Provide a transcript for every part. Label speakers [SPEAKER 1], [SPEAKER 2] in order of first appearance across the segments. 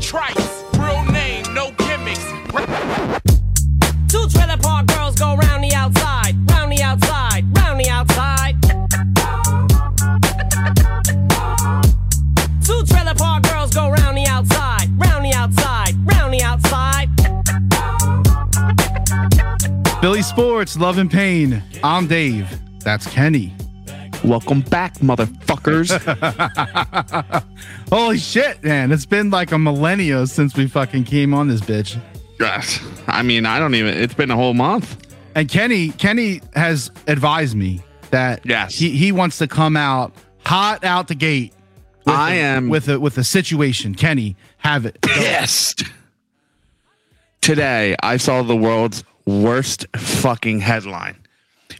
[SPEAKER 1] Trice, real name, no gimmicks.
[SPEAKER 2] Two trailer park girls go round the outside, round the outside, round the outside. Two trailer park girls go round the outside, round the outside, round the outside.
[SPEAKER 3] Philly Sports, Love and Pain. I'm Dave. That's Kenny.
[SPEAKER 4] Welcome back, motherfuckers.
[SPEAKER 3] Holy shit, man. It's been like a millennia since we fucking came on this bitch.
[SPEAKER 4] yes. I mean, I don't even. It's been a whole month.
[SPEAKER 3] And Kenny, Kenny has advised me that
[SPEAKER 4] Yes.
[SPEAKER 3] he, he wants to come out hot out the gate. with
[SPEAKER 4] I
[SPEAKER 3] a-
[SPEAKER 4] am
[SPEAKER 3] with a with a situation. Kenny, have it.
[SPEAKER 4] pissed. Today, I saw the world's worst fucking headline.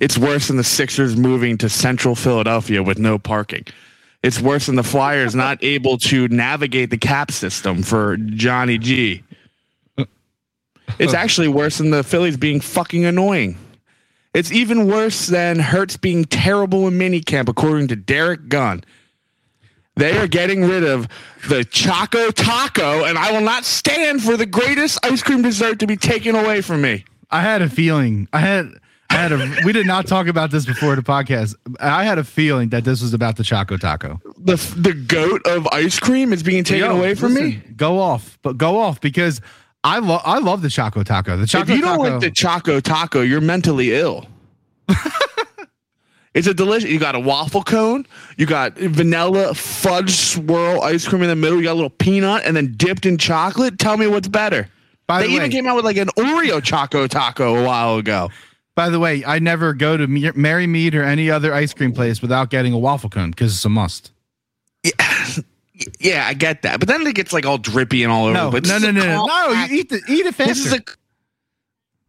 [SPEAKER 4] It's worse than the Sixers moving to central Philadelphia with no parking. It's worse than the Flyers not able to navigate the cap system for Johnny G. It's actually worse than the Phillies being fucking annoying. It's even worse than Hurts being terrible in minicamp, according to Derek Gunn. They are getting rid of the Choco Taco, and I will not stand for the greatest ice cream dessert to be taken away from me.
[SPEAKER 3] I had a feeling. I had I had a we did not talk about this before the podcast. I had a feeling that this was about the Choco Taco.
[SPEAKER 4] The the goat of ice cream is being taken
[SPEAKER 3] Yo,
[SPEAKER 4] away from me.
[SPEAKER 3] Go off, but go off because I love I love the Choco Taco. The Choco
[SPEAKER 4] If you don't
[SPEAKER 3] Taco.
[SPEAKER 4] like the Choco Taco, you're mentally ill. it's a delicious. You got a waffle cone. You got vanilla fudge swirl ice cream in the middle. You got a little peanut, and then dipped in chocolate. Tell me what's better.
[SPEAKER 3] by
[SPEAKER 4] they
[SPEAKER 3] the
[SPEAKER 4] even
[SPEAKER 3] way,
[SPEAKER 4] came out with like an Oreo Choco Taco a while ago.
[SPEAKER 3] By the way, I never go to Merrymead or any other ice cream place without getting a waffle cone because it's a must.
[SPEAKER 4] Yeah, Yeah, I get that, but then it gets like all drippy and all over.
[SPEAKER 3] No,
[SPEAKER 4] but
[SPEAKER 3] no, no, no, no, no. You eat the eat it faster.
[SPEAKER 4] This is a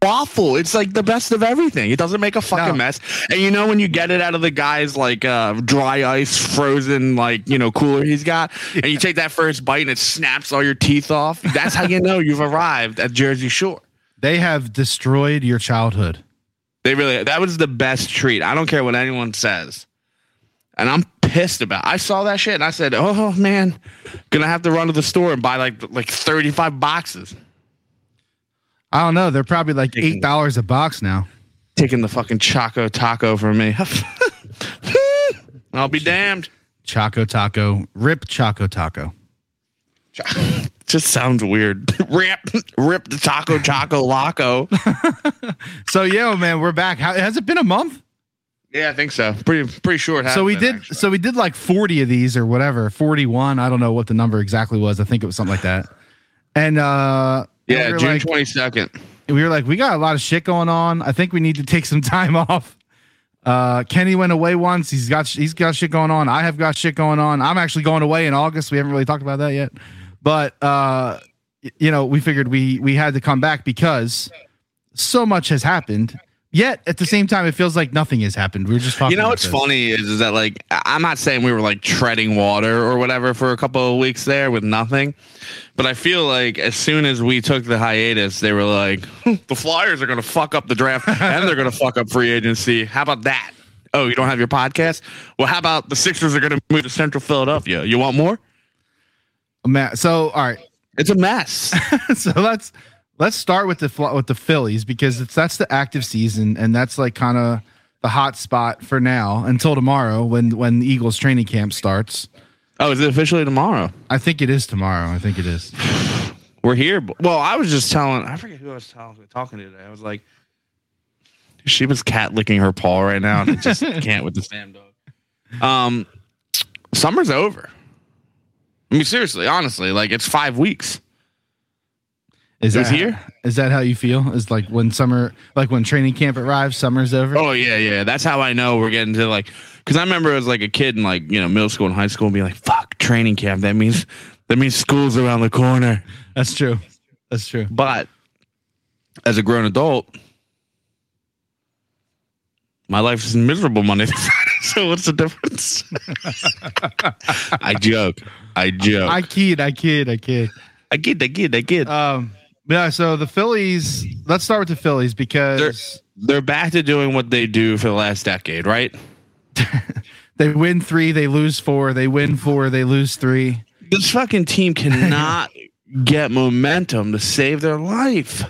[SPEAKER 4] waffle. It's like the best of everything. It doesn't make a fucking
[SPEAKER 3] No.
[SPEAKER 4] mess. And you know when you get it out of the guy's like uh, dry ice frozen like you know cooler he's got, and you take that first bite and it snaps all your teeth off. That's how you know you've arrived at Jersey Shore.
[SPEAKER 3] they have destroyed your childhood.
[SPEAKER 4] They really that was the best treat. I don't care what anyone says. And I'm pissed about. I saw that shit and I said, "Oh man, gonna have to run to the store and buy like like 35 boxes."
[SPEAKER 3] I don't know. They're probably like eight dollars a box now.
[SPEAKER 4] Taking the fucking Choco Taco from me. I'll be damned.
[SPEAKER 3] Choco Taco, rip Choco Taco.
[SPEAKER 4] Just sounds weird. rip, rip the Taco Choco Loco.
[SPEAKER 3] So yeah, man, we're back. How, has it been a month?
[SPEAKER 4] yeah, I think so. Pretty pretty sure
[SPEAKER 3] so we
[SPEAKER 4] been,
[SPEAKER 3] did.
[SPEAKER 4] actually.
[SPEAKER 3] So we did like forty of these or whatever, forty-one. I don't know what the number exactly was. I think it was something like that. And uh,
[SPEAKER 4] yeah,
[SPEAKER 3] we
[SPEAKER 4] June
[SPEAKER 3] like,
[SPEAKER 4] twenty second.
[SPEAKER 3] we were like, we got a lot of shit going on. I think we need to take some time off. Uh, Kenny went away once. He's got he's got shit going on. I have got shit going on. I'm actually going away in August. We haven't really talked about that yet, but uh, you know, we figured we we had to come back because so much has happened. Yet at the same time, it feels like nothing has happened. We are just talking.
[SPEAKER 4] You know what's
[SPEAKER 3] this.
[SPEAKER 4] funny is, is that like I'm not saying we were like treading water or whatever for a couple of weeks there with nothing, but I feel like as soon as we took the hiatus, they were like, "Hmm, the Flyers are going to fuck up the draft and they're going to fuck up free agency. How about that? Oh, you don't have your podcast? Well, how about the Sixers are going to move to Central Philadelphia? You want more?
[SPEAKER 3] Ma- So all right,
[SPEAKER 4] It's a mess.
[SPEAKER 3] so let's let's start with the with the Phillies because it's that's the active season and that's like kind of the hot spot for now until tomorrow when when the Eagles training camp starts.
[SPEAKER 4] oh, is it officially tomorrow?
[SPEAKER 3] I think it is tomorrow. I think it is.
[SPEAKER 4] We're here. Well, I was just telling. I forget who I was talking, talking to today. I was like, she was cat licking her paw right now, and I just can't with this damn dog. Um, summer's over. I mean, seriously, honestly, like it's five weeks.
[SPEAKER 3] Is that
[SPEAKER 4] here?
[SPEAKER 3] Is that how you feel? Is like when summer, like when training camp arrives, summer's over.
[SPEAKER 4] Oh yeah, yeah. That's how I know we're getting to like. Because I remember as like a kid in like you know middle school and high school, and being like, "Fuck, training camp. That means that means school's around the corner."
[SPEAKER 3] That's true. That's true.
[SPEAKER 4] But as a grown adult, my life is miserable Monday to Friday. So what's the difference? I joke. I joke.
[SPEAKER 3] I
[SPEAKER 4] I,
[SPEAKER 3] kid. I kid. I kid.
[SPEAKER 4] I get. I get. I get.
[SPEAKER 3] Um. Yeah. So the Phillies. Let's start with the Phillies because
[SPEAKER 4] They're back to doing what they do for the last decade, right?
[SPEAKER 3] they win three, they lose four. They win four, they lose three.
[SPEAKER 4] This fucking team cannot get momentum to save their life.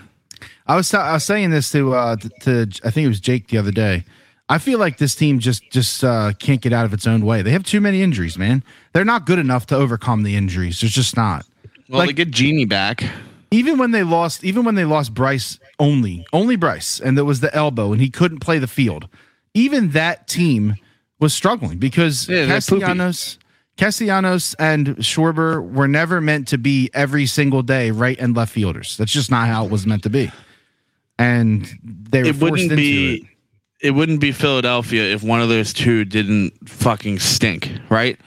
[SPEAKER 3] I was I was saying this to uh to, to I think it was Jake the other day. I feel like this team just just uh, can't get out of its own way. They have too many injuries, man. They're not good enough to overcome the injuries. There's just not.
[SPEAKER 4] Well,
[SPEAKER 3] Like-
[SPEAKER 4] they get Genie back.
[SPEAKER 3] Even when they lost, even when they lost Bryce only, only Bryce, and there was the elbow, and he couldn't play the field. Even that team was struggling because
[SPEAKER 4] Yeah.
[SPEAKER 3] Castellanos, Castellanos, and Schwarber were never meant to be every single day right and left fielders. That's just not how it was meant to be. And they were
[SPEAKER 4] It
[SPEAKER 3] forced
[SPEAKER 4] wouldn't
[SPEAKER 3] into
[SPEAKER 4] be.
[SPEAKER 3] it.
[SPEAKER 4] It. wouldn't be Philadelphia if one of those two didn't fucking stink, right?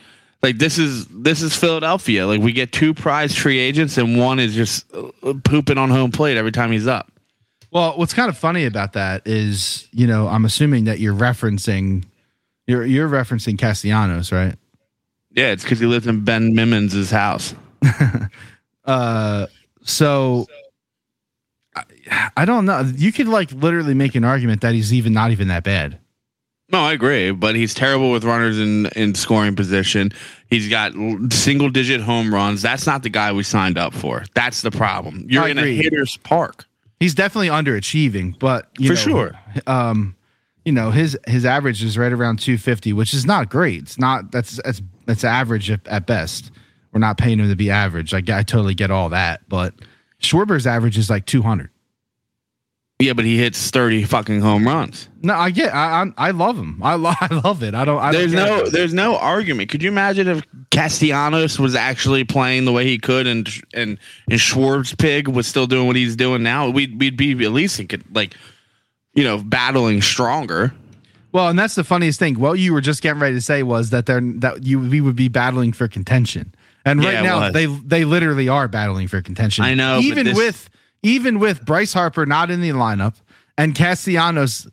[SPEAKER 4] Like this is this is Philadelphia. Like we get two prize free agents and one is just uh, pooping on home plate every time he's up.
[SPEAKER 3] Well, what's kind of funny about that is, you know, I'm assuming that you're referencing, you're you're referencing Castellanos, right?
[SPEAKER 4] Yeah, it's because he lives in Ben Simmons' house.
[SPEAKER 3] Uh, so I, I don't know. You could like literally make an argument that he's even not even that bad.
[SPEAKER 4] No, I agree, but he's terrible with runners in in scoring position. He's got single digit home runs. That's not the guy we signed up for. That's the problem. You're
[SPEAKER 3] I
[SPEAKER 4] in a hitter's park.
[SPEAKER 3] He's definitely underachieving, but you
[SPEAKER 4] For
[SPEAKER 3] know,
[SPEAKER 4] sure.
[SPEAKER 3] Um, you know his his average is right around 250, which is not great. It's not that's that's that's average at, at best. We're not paying him to be average. I, I totally get all that, but Schwarber's average is like 200.
[SPEAKER 4] Yeah, but he hits thirty fucking home runs.
[SPEAKER 3] No, I get. I I, I love him. I, lo- I love it. I don't. I
[SPEAKER 4] There's
[SPEAKER 3] don't
[SPEAKER 4] no
[SPEAKER 3] it.
[SPEAKER 4] there's no argument. Could you imagine if Castellanos was actually playing the way he could and and and Schwartz Pig was still doing what he's doing now? We'd we'd be at least like you know battling stronger.
[SPEAKER 3] Well, and that's the funniest thing. What you were just getting ready to say was that they're that you we would be battling for contention, and right
[SPEAKER 4] Yeah,
[SPEAKER 3] now they they literally are battling for contention.
[SPEAKER 4] I know,
[SPEAKER 3] even
[SPEAKER 4] this-
[SPEAKER 3] with even with Bryce Harper not in the lineup and Castellanos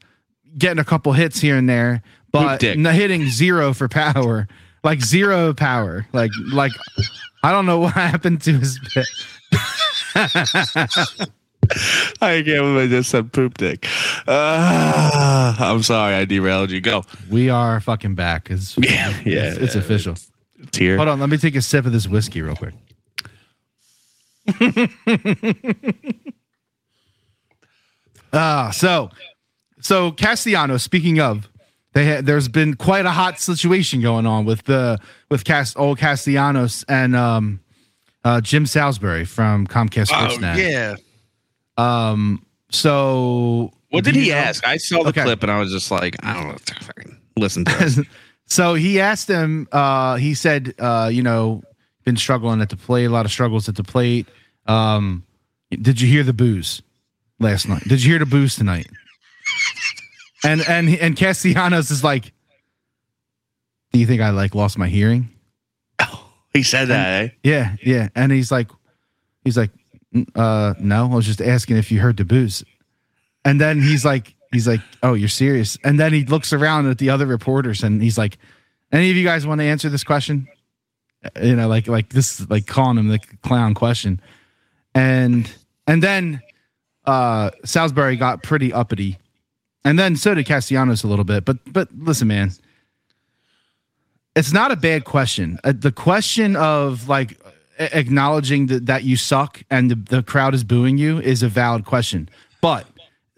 [SPEAKER 3] getting a couple hits here and there, but hitting zero for power, like zero power, like like I don't know what happened to his.
[SPEAKER 4] I can't believe I just said poop dick. Uh, I'm sorry, I derailed you. Go.
[SPEAKER 3] We are fucking back. It's,
[SPEAKER 4] Yeah, yeah,
[SPEAKER 3] it's, it's
[SPEAKER 4] yeah.
[SPEAKER 3] official.
[SPEAKER 4] It's here.
[SPEAKER 3] Hold on, let me take a sip of this whiskey real quick. Ah, so so Castellanos. Speaking of, they had, there's been quite a hot situation going on with the with Cast old Castellanos and um, uh, Jim Salisbury from Comcast
[SPEAKER 4] Oh
[SPEAKER 3] Sportsnet.
[SPEAKER 4] yeah.
[SPEAKER 3] Um. So
[SPEAKER 4] What
[SPEAKER 3] do
[SPEAKER 4] did
[SPEAKER 3] you
[SPEAKER 4] he
[SPEAKER 3] know-
[SPEAKER 4] ask? I saw the
[SPEAKER 3] Okay.
[SPEAKER 4] clip and I was just like, I don't know. Fucking Listen to this.
[SPEAKER 3] so he asked him uh he said uh you know been struggling at the plate a lot of struggles at the plate. Um did you hear the booze last night? Did you hear the booze tonight? And and and Castellanos is like do you think I like lost my hearing?
[SPEAKER 4] He said that. Eh?
[SPEAKER 3] yeah yeah. And he's like he's like "Mm, uh no. I was just asking if you heard the booze. And then he's like he's like oh you're serious. And then he looks around at the other reporters and he's like any of you guys want to answer this question? Uh, you know like like this like calling him the clown question. And and then uh Salisbury got pretty uppity. And then so did Castellanos a little bit but but listen man. It's not a bad question. Uh, the question of like acknowledging that, that you suck and the, the crowd is booing you is a valid question. But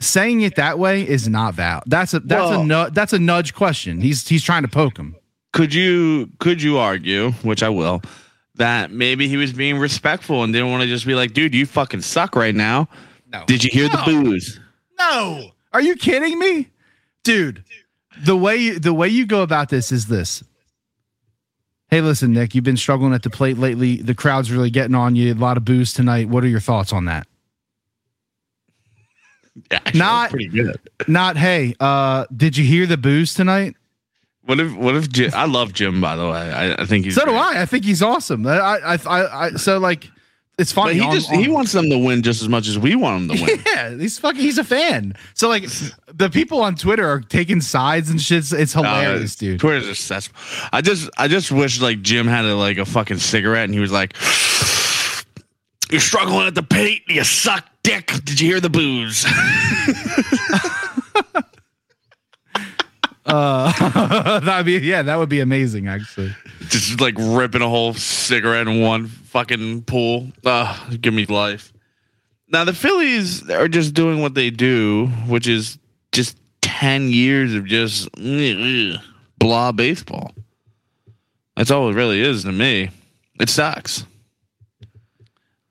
[SPEAKER 3] saying it that way is not valid. That's a that's a nu- that's a nudge question. He's he's trying to poke him.
[SPEAKER 4] Could you could you argue, which I will, that maybe he was being respectful and didn't want to just be like, dude, you fucking suck right now.
[SPEAKER 3] No.
[SPEAKER 4] Did you hear the booze?
[SPEAKER 3] No. Are you kidding me? Dude, the way you, the way you go about this is this. Hey, listen, Nick, you've been struggling at the plate lately. The crowd's really getting on you. A lot of booze tonight. What are your thoughts on that?
[SPEAKER 4] Yeah,
[SPEAKER 3] Not-
[SPEAKER 4] pretty good.
[SPEAKER 3] Not, hey, uh, did you hear the booze tonight?
[SPEAKER 4] What if what if Jim, I love Jim by the way. I, I think he's
[SPEAKER 3] So do. I. I think he's awesome. I, I, I, I so like, it's
[SPEAKER 4] But
[SPEAKER 3] funny.
[SPEAKER 4] he
[SPEAKER 3] on-
[SPEAKER 4] just
[SPEAKER 3] on-
[SPEAKER 4] he wants them to win just as much as we want them to win.
[SPEAKER 3] Yeah, he's fucking. He's a fan. So like, the people on Twitter are taking sides and shit. It's- It's hilarious,
[SPEAKER 4] Uh,
[SPEAKER 3] dude.
[SPEAKER 4] Twitter's just that's I just I just wish like Jim had a, like a fucking cigarette and he was like You're struggling at the plate, you suck dick. Did you hear the booze?
[SPEAKER 3] uh, that'd be yeah, that would be amazing actually.
[SPEAKER 4] Just like ripping a whole cigarette in one fucking pool. Uh, give me life. Now the Phillies are just doing what they do, which is just ten years of just blah baseball. That's all it really is to me. It sucks.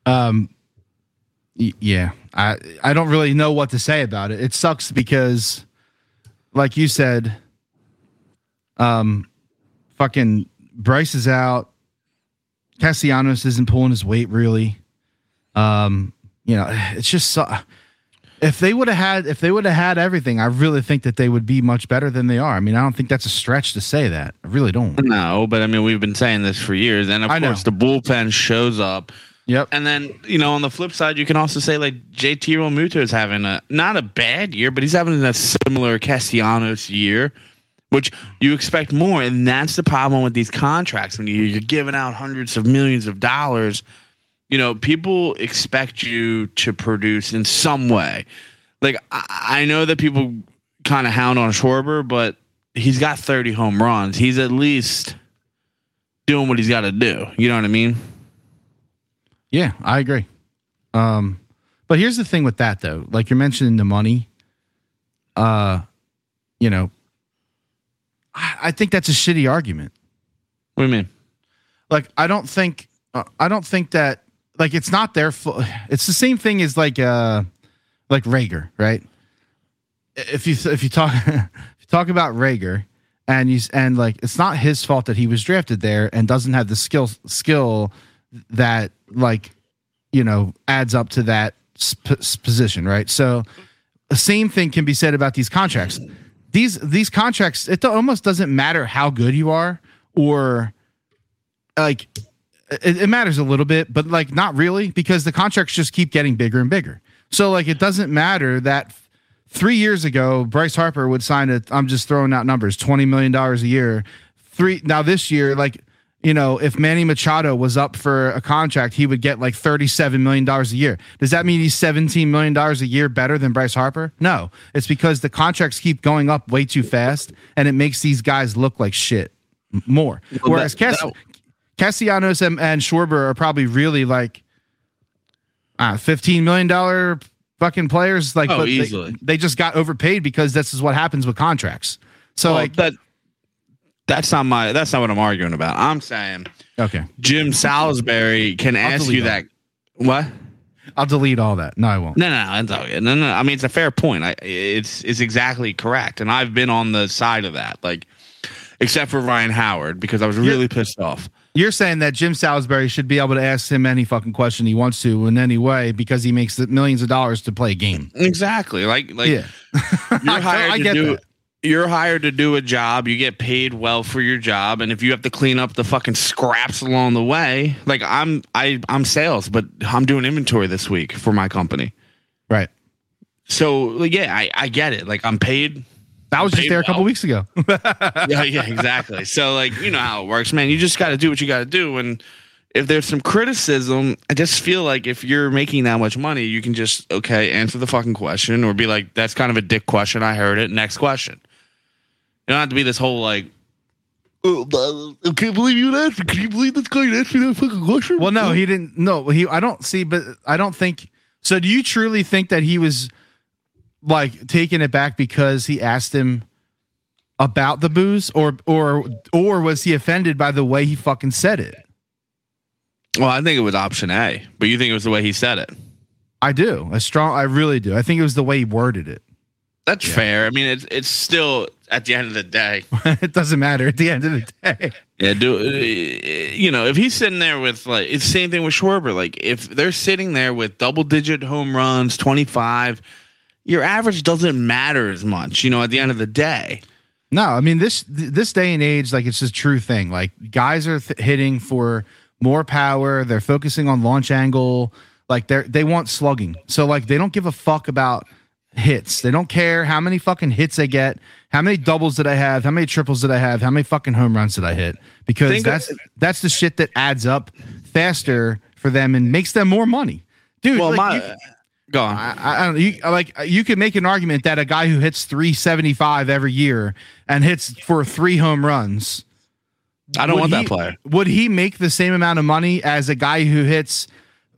[SPEAKER 3] Um, y- yeah, I I don't really know what to say about it. It sucks because, like you said, um, fucking Bryce is out. Cassianos isn't pulling his weight really. Um, you know, it's just so. If they would have had, if they would have had everything, I really think that they would be much better than they are. I mean, I don't think that's a stretch to say that. I really don't.
[SPEAKER 4] No, but I mean we've been saying this for years, and of
[SPEAKER 3] I know.
[SPEAKER 4] course the bullpen shows up.
[SPEAKER 3] Yep.
[SPEAKER 4] And then, you know, on the flip side, you can also say like JT Realmuto is having a not a bad year, but he's having a similar Castellanos year, which you expect more. And that's the problem with these contracts. When you- you're giving out hundreds of millions of dollars, you know, people expect you to produce in some way. Like, I, I know that people kind of hound on Schwarber, but he's got 30 home runs. He's at least doing what he's got to do. You know what I mean?
[SPEAKER 3] Yeah, I agree. Um, but here's the thing with that though, like you're mentioning the money. Uh, you know, I, I think that's a shitty argument.
[SPEAKER 4] What do you mean?
[SPEAKER 3] Like, I don't think, uh, I don't think that, like, it's not their fault. It's the same thing as like, uh, like Reagor, right? If you if you talk if you talk about Reagor, and you and like it's not his fault that he was drafted there and doesn't have the skill skill that like you know adds up to that sp- position, right? So the same thing can be said about these contracts. These these contracts, it almost doesn't matter how good you are or like it, it matters a little bit, but like not really because the contracts just keep getting bigger and bigger. So like it doesn't matter that three years ago Bryce Harper would sign a. I'm just throwing out numbers, twenty million dollars a year. Three now this year, like you know, if Manny Machado was up for a contract, he would get like thirty-seven million dollars a year. Does that mean he's seventeen million dollars a year better than Bryce Harper? No, it's because the contracts keep going up way too fast, and it makes these guys look like shit more. Whereas
[SPEAKER 4] that-
[SPEAKER 3] Cass- Castellanos and, and Schwarber are probably really like uh, fifteen million dollar fucking players. Like,
[SPEAKER 4] Oh,
[SPEAKER 3] but they-
[SPEAKER 4] easily.
[SPEAKER 3] They, just got overpaid because this is what happens with contracts. So
[SPEAKER 4] Well,
[SPEAKER 3] like,
[SPEAKER 4] that that's not my that's not what I'm arguing about. I'm saying
[SPEAKER 3] okay,
[SPEAKER 4] Jim Salisbury can ask you that. What?
[SPEAKER 3] I'll delete all that. No, I won't.
[SPEAKER 4] No, no, that's all good. No, no. I mean, it's a fair point. I, it's it's exactly correct, and I've been on the side of that. Like, except for Ryan Howard, because I was really pissed off.
[SPEAKER 3] You're saying that Jim Salisbury should be able to ask him any fucking question he wants to in any way because he makes millions of dollars to play a game.
[SPEAKER 4] Exactly. Like, like
[SPEAKER 3] Yeah.
[SPEAKER 4] you're hired
[SPEAKER 3] I
[SPEAKER 4] to
[SPEAKER 3] get
[SPEAKER 4] do.
[SPEAKER 3] that.
[SPEAKER 4] You're hired to do a job. You get paid well for your job, and if you have to clean up the fucking scraps along the way, like I'm, I, I'm sales, but I'm doing inventory this week for my company.
[SPEAKER 3] Right.
[SPEAKER 4] So like, yeah, I, I get it. Like I'm paid.
[SPEAKER 3] That was just there a couple weeks ago.
[SPEAKER 4] yeah, yeah, exactly. So like, you know how it works, man. You just got to do what you got to do, and if there's some criticism, I just feel like if you're making that much money, you can just okay answer the fucking question or be like, that's kind of a dick question. I heard it. Next question. You don't have to be this whole like. Uh, uh, "Oh, I can't believe you asked. Can you believe this guy asked me that fucking question?
[SPEAKER 3] Well, no, he didn't. No, he. I don't see, but I don't think. So, do you truly think that he was like taking it back because he asked him about the booze, or or or was he offended by the way he fucking said it?
[SPEAKER 4] Well, I think it was option A, but you think it was the way he said it.
[SPEAKER 3] I do. I strong. I really do. I think it was the way he worded it.
[SPEAKER 4] That's fair. I mean, it's it's still at the end of the day.
[SPEAKER 3] it doesn't matter at the end of the day.
[SPEAKER 4] Yeah, do uh, you know if he's sitting there with like it's the same thing with Schwarber. Like if they're sitting there with double digit home runs, twenty five, your average doesn't matter as much. You know, at the end of the day.
[SPEAKER 3] No, I mean this this day and age, like it's just true thing. Like guys are th- hitting for more power. They're focusing on launch angle. Like they are they want slugging. So like they don't give a fuck about hits. They don't care how many fucking hits they get. How many doubles did I have? How many triples did I have? How many fucking home runs did I hit? Because
[SPEAKER 4] Think of-
[SPEAKER 3] that's that's the shit that adds up faster for them and makes them more money, dude.
[SPEAKER 4] Well,
[SPEAKER 3] like,
[SPEAKER 4] my
[SPEAKER 3] you-
[SPEAKER 4] Go on.
[SPEAKER 3] I, I don't you like you could make an argument that a guy who hits 375 every year and hits for three home runs.
[SPEAKER 4] I don't want that player.
[SPEAKER 3] Would he make the same amount of money as a guy who hits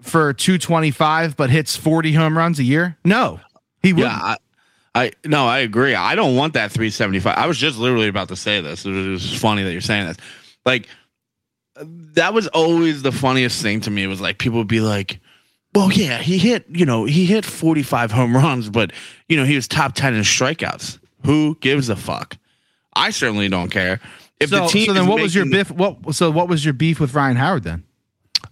[SPEAKER 3] for 225 but hits 40 home runs a year? No. He would.
[SPEAKER 4] Yeah, I, I no, I agree. I don't want that 375. I was just literally about to say this. It was funny that you're saying this. Like that was always the funniest thing to me It was like people would be like, "Well, yeah, he hit, you know, he hit 45 home runs, but you know, he was top 10 in strikeouts. Who gives a fuck? I certainly don't care. If
[SPEAKER 3] so,
[SPEAKER 4] the team
[SPEAKER 3] so then what was your beef what so what was your beef with Ryan Howard then?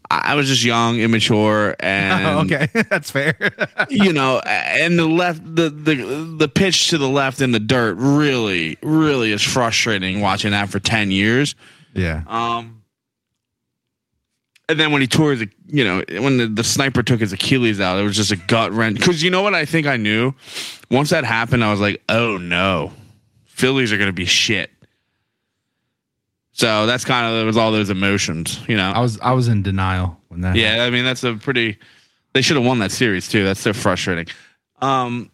[SPEAKER 4] I was just young, immature, and
[SPEAKER 3] Oh, okay. That's fair.
[SPEAKER 4] you know, and the left, the the the pitch to the left in the dirt really, really is frustrating watching that for ten years.
[SPEAKER 3] yeah.
[SPEAKER 4] Um, and then when he tore his, you know, when the, the sniper took his Achilles out, it was just a gut wrench. Because you know what I think I knew, once that happened, I was like, oh no, Phillies are gonna be shit. So that's kind of it was all those emotions, you know.
[SPEAKER 3] I was I was in denial when that
[SPEAKER 4] Yeah, I mean that's a pretty. They should have won that series too. That's so frustrating. Um,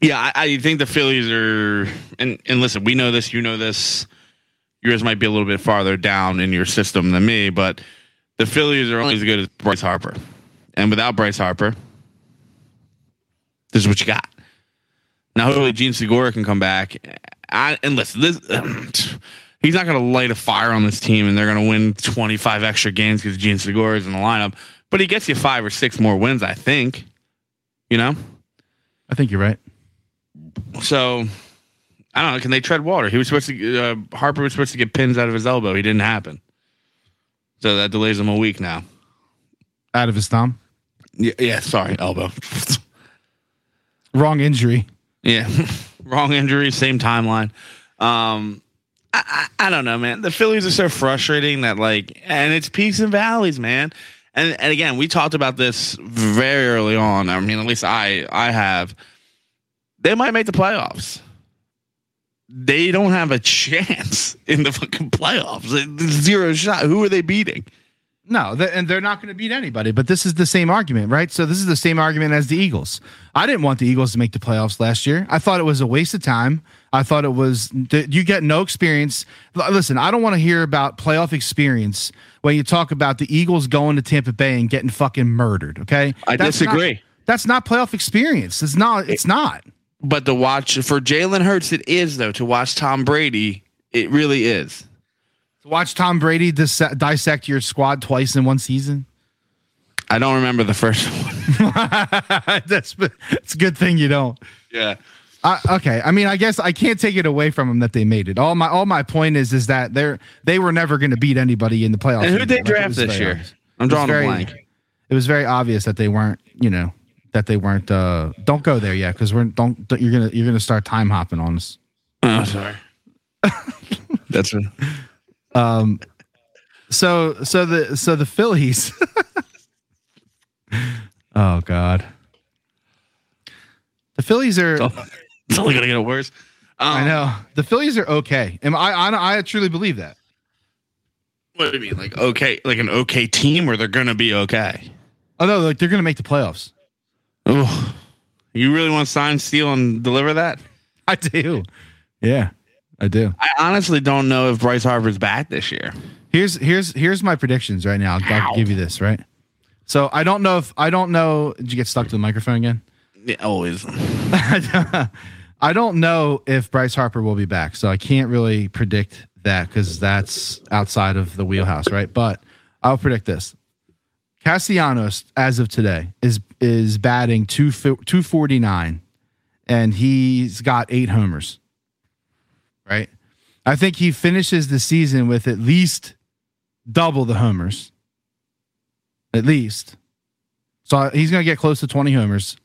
[SPEAKER 4] yeah, I, I think the Phillies are, and and listen, we know this, you know this. Yours might be a little bit farther down in your system than me, but the Phillies are only as good as Bryce Harper, and without Bryce Harper, this is what you got. Now, hopefully, Jean Segura can come back. I, and listen, this he's not going to light a fire on this team, and they're going to win 25 extra games because Jean Segura is in the lineup. But he gets you five or six more wins, I think. You know,
[SPEAKER 3] I think you're right.
[SPEAKER 4] so I don't know. Can they tread water? He was supposed to. Uh, Harper was supposed to get pins out of his elbow. He didn't happen, so that delays him a week now.
[SPEAKER 3] Out of his thumb.
[SPEAKER 4] Yeah, yeah sorry, elbow.
[SPEAKER 3] Wrong injury.
[SPEAKER 4] Yeah, wrong injury, same timeline. Um, I, I don't know, man. The Phillies are so frustrating that like, and it's peaks and valleys, man. And and again, we talked about this very early on. I mean, at least I I have. They might make the playoffs. They don't have a chance in the fucking playoffs. Zero shot. Who are they beating?
[SPEAKER 3] No, and they're not going to beat anybody. But this is the same argument, right? So this is the same argument as the Eagles. I didn't want the Eagles to make the playoffs last year. I thought it was a waste of time. I thought it was you get no experience. Listen, I don't want to hear about playoff experience when you talk about the Eagles going to Tampa Bay and getting fucking murdered. Okay,
[SPEAKER 4] I
[SPEAKER 3] not-
[SPEAKER 4] disagree.
[SPEAKER 3] that's not playoff experience. It's not. It's not.
[SPEAKER 4] But to watch for Jalen Hurts, it is though. To watch Tom Brady, it really is.
[SPEAKER 3] To watch Tom Brady dis- dissect your squad twice in one season.
[SPEAKER 4] I don't remember the first one.
[SPEAKER 3] that's it's a good thing you don't.
[SPEAKER 4] Yeah.
[SPEAKER 3] I, okay, I mean, I guess I can't take it away from them that they made it. All my all my point is is that they're they were never going to beat anybody in the playoffs.
[SPEAKER 4] And who did they.
[SPEAKER 3] Like,
[SPEAKER 4] draft this year?
[SPEAKER 3] obvious.
[SPEAKER 4] I'm
[SPEAKER 3] It
[SPEAKER 4] drawing a
[SPEAKER 3] very-
[SPEAKER 4] blank.
[SPEAKER 3] It was very obvious that they weren't, you know, that they weren't. uh Don't go there yet because we're don't, don't. You're gonna you're gonna start time hopping on us.
[SPEAKER 4] Oh, sorry. That's a,
[SPEAKER 3] So so the so the Phillies. oh God. The Phillies are.
[SPEAKER 4] It's only gonna get worse. Um,
[SPEAKER 3] I know the Phillies are okay. Am I, I I truly believe that.
[SPEAKER 4] What do you mean? Like okay, like an okay team, or they're gonna be okay?
[SPEAKER 3] Oh no, like they're gonna make the playoffs.
[SPEAKER 4] Oh, you really want to sign, steal, and deliver that?
[SPEAKER 3] I do. Yeah, I do.
[SPEAKER 4] I honestly don't know if Bryce Harper's back this year.
[SPEAKER 3] Here's here's here's my predictions right now. I'll, I'll give you this right. So I don't know if I don't know. Did you get stuck to the microphone again?
[SPEAKER 4] Yeah, always.
[SPEAKER 3] I don't know if Bryce Harper will be back, so I can't really predict that because that's outside of the wheelhouse, right? But I'll predict this: Castellanos, as of today, is is batting two two forty nine, and he's got eight homers. Right, I think he finishes the season with at least double the homers. At least, so he's going to get close to twenty homers,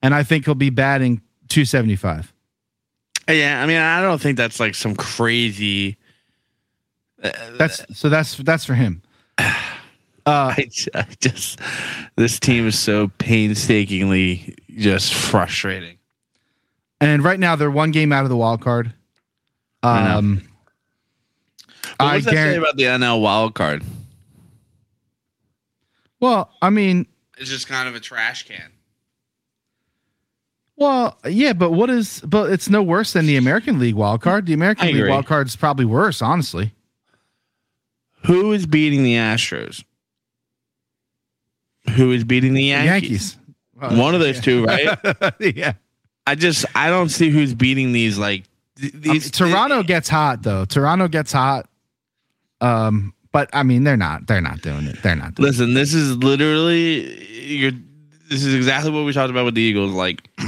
[SPEAKER 3] and I think he'll be batting two seventy five.
[SPEAKER 4] Yeah, I mean, I don't think that's like some crazy.
[SPEAKER 3] That's so that's that's for him. Uh,
[SPEAKER 4] I, j- I just this team is so painstakingly just frustrating.
[SPEAKER 3] and right now they're one game out of the wild card.
[SPEAKER 4] I know.
[SPEAKER 3] Um,
[SPEAKER 4] But
[SPEAKER 3] I
[SPEAKER 4] what's that say
[SPEAKER 3] guarantee.
[SPEAKER 4] about the NL wild card?
[SPEAKER 3] Well, I mean,
[SPEAKER 4] It's just kind of a trash can.
[SPEAKER 3] Well, yeah, but what is? But it's no worse than the American League wild card. The American League wild card is probably worse, honestly.
[SPEAKER 4] Who is beating the Astros? Who is beating the Yankees?
[SPEAKER 3] Yankees.
[SPEAKER 4] One of those two, right?
[SPEAKER 3] yeah.
[SPEAKER 4] I just I don't see who's beating these like
[SPEAKER 3] Um,
[SPEAKER 4] these
[SPEAKER 3] Toronto gets hot though. Toronto gets hot. Um, but I mean, they're not. They're not doing it. They're not. Doing
[SPEAKER 4] Listen, this is literally you're. This is exactly what we talked about with the Eagles. Like,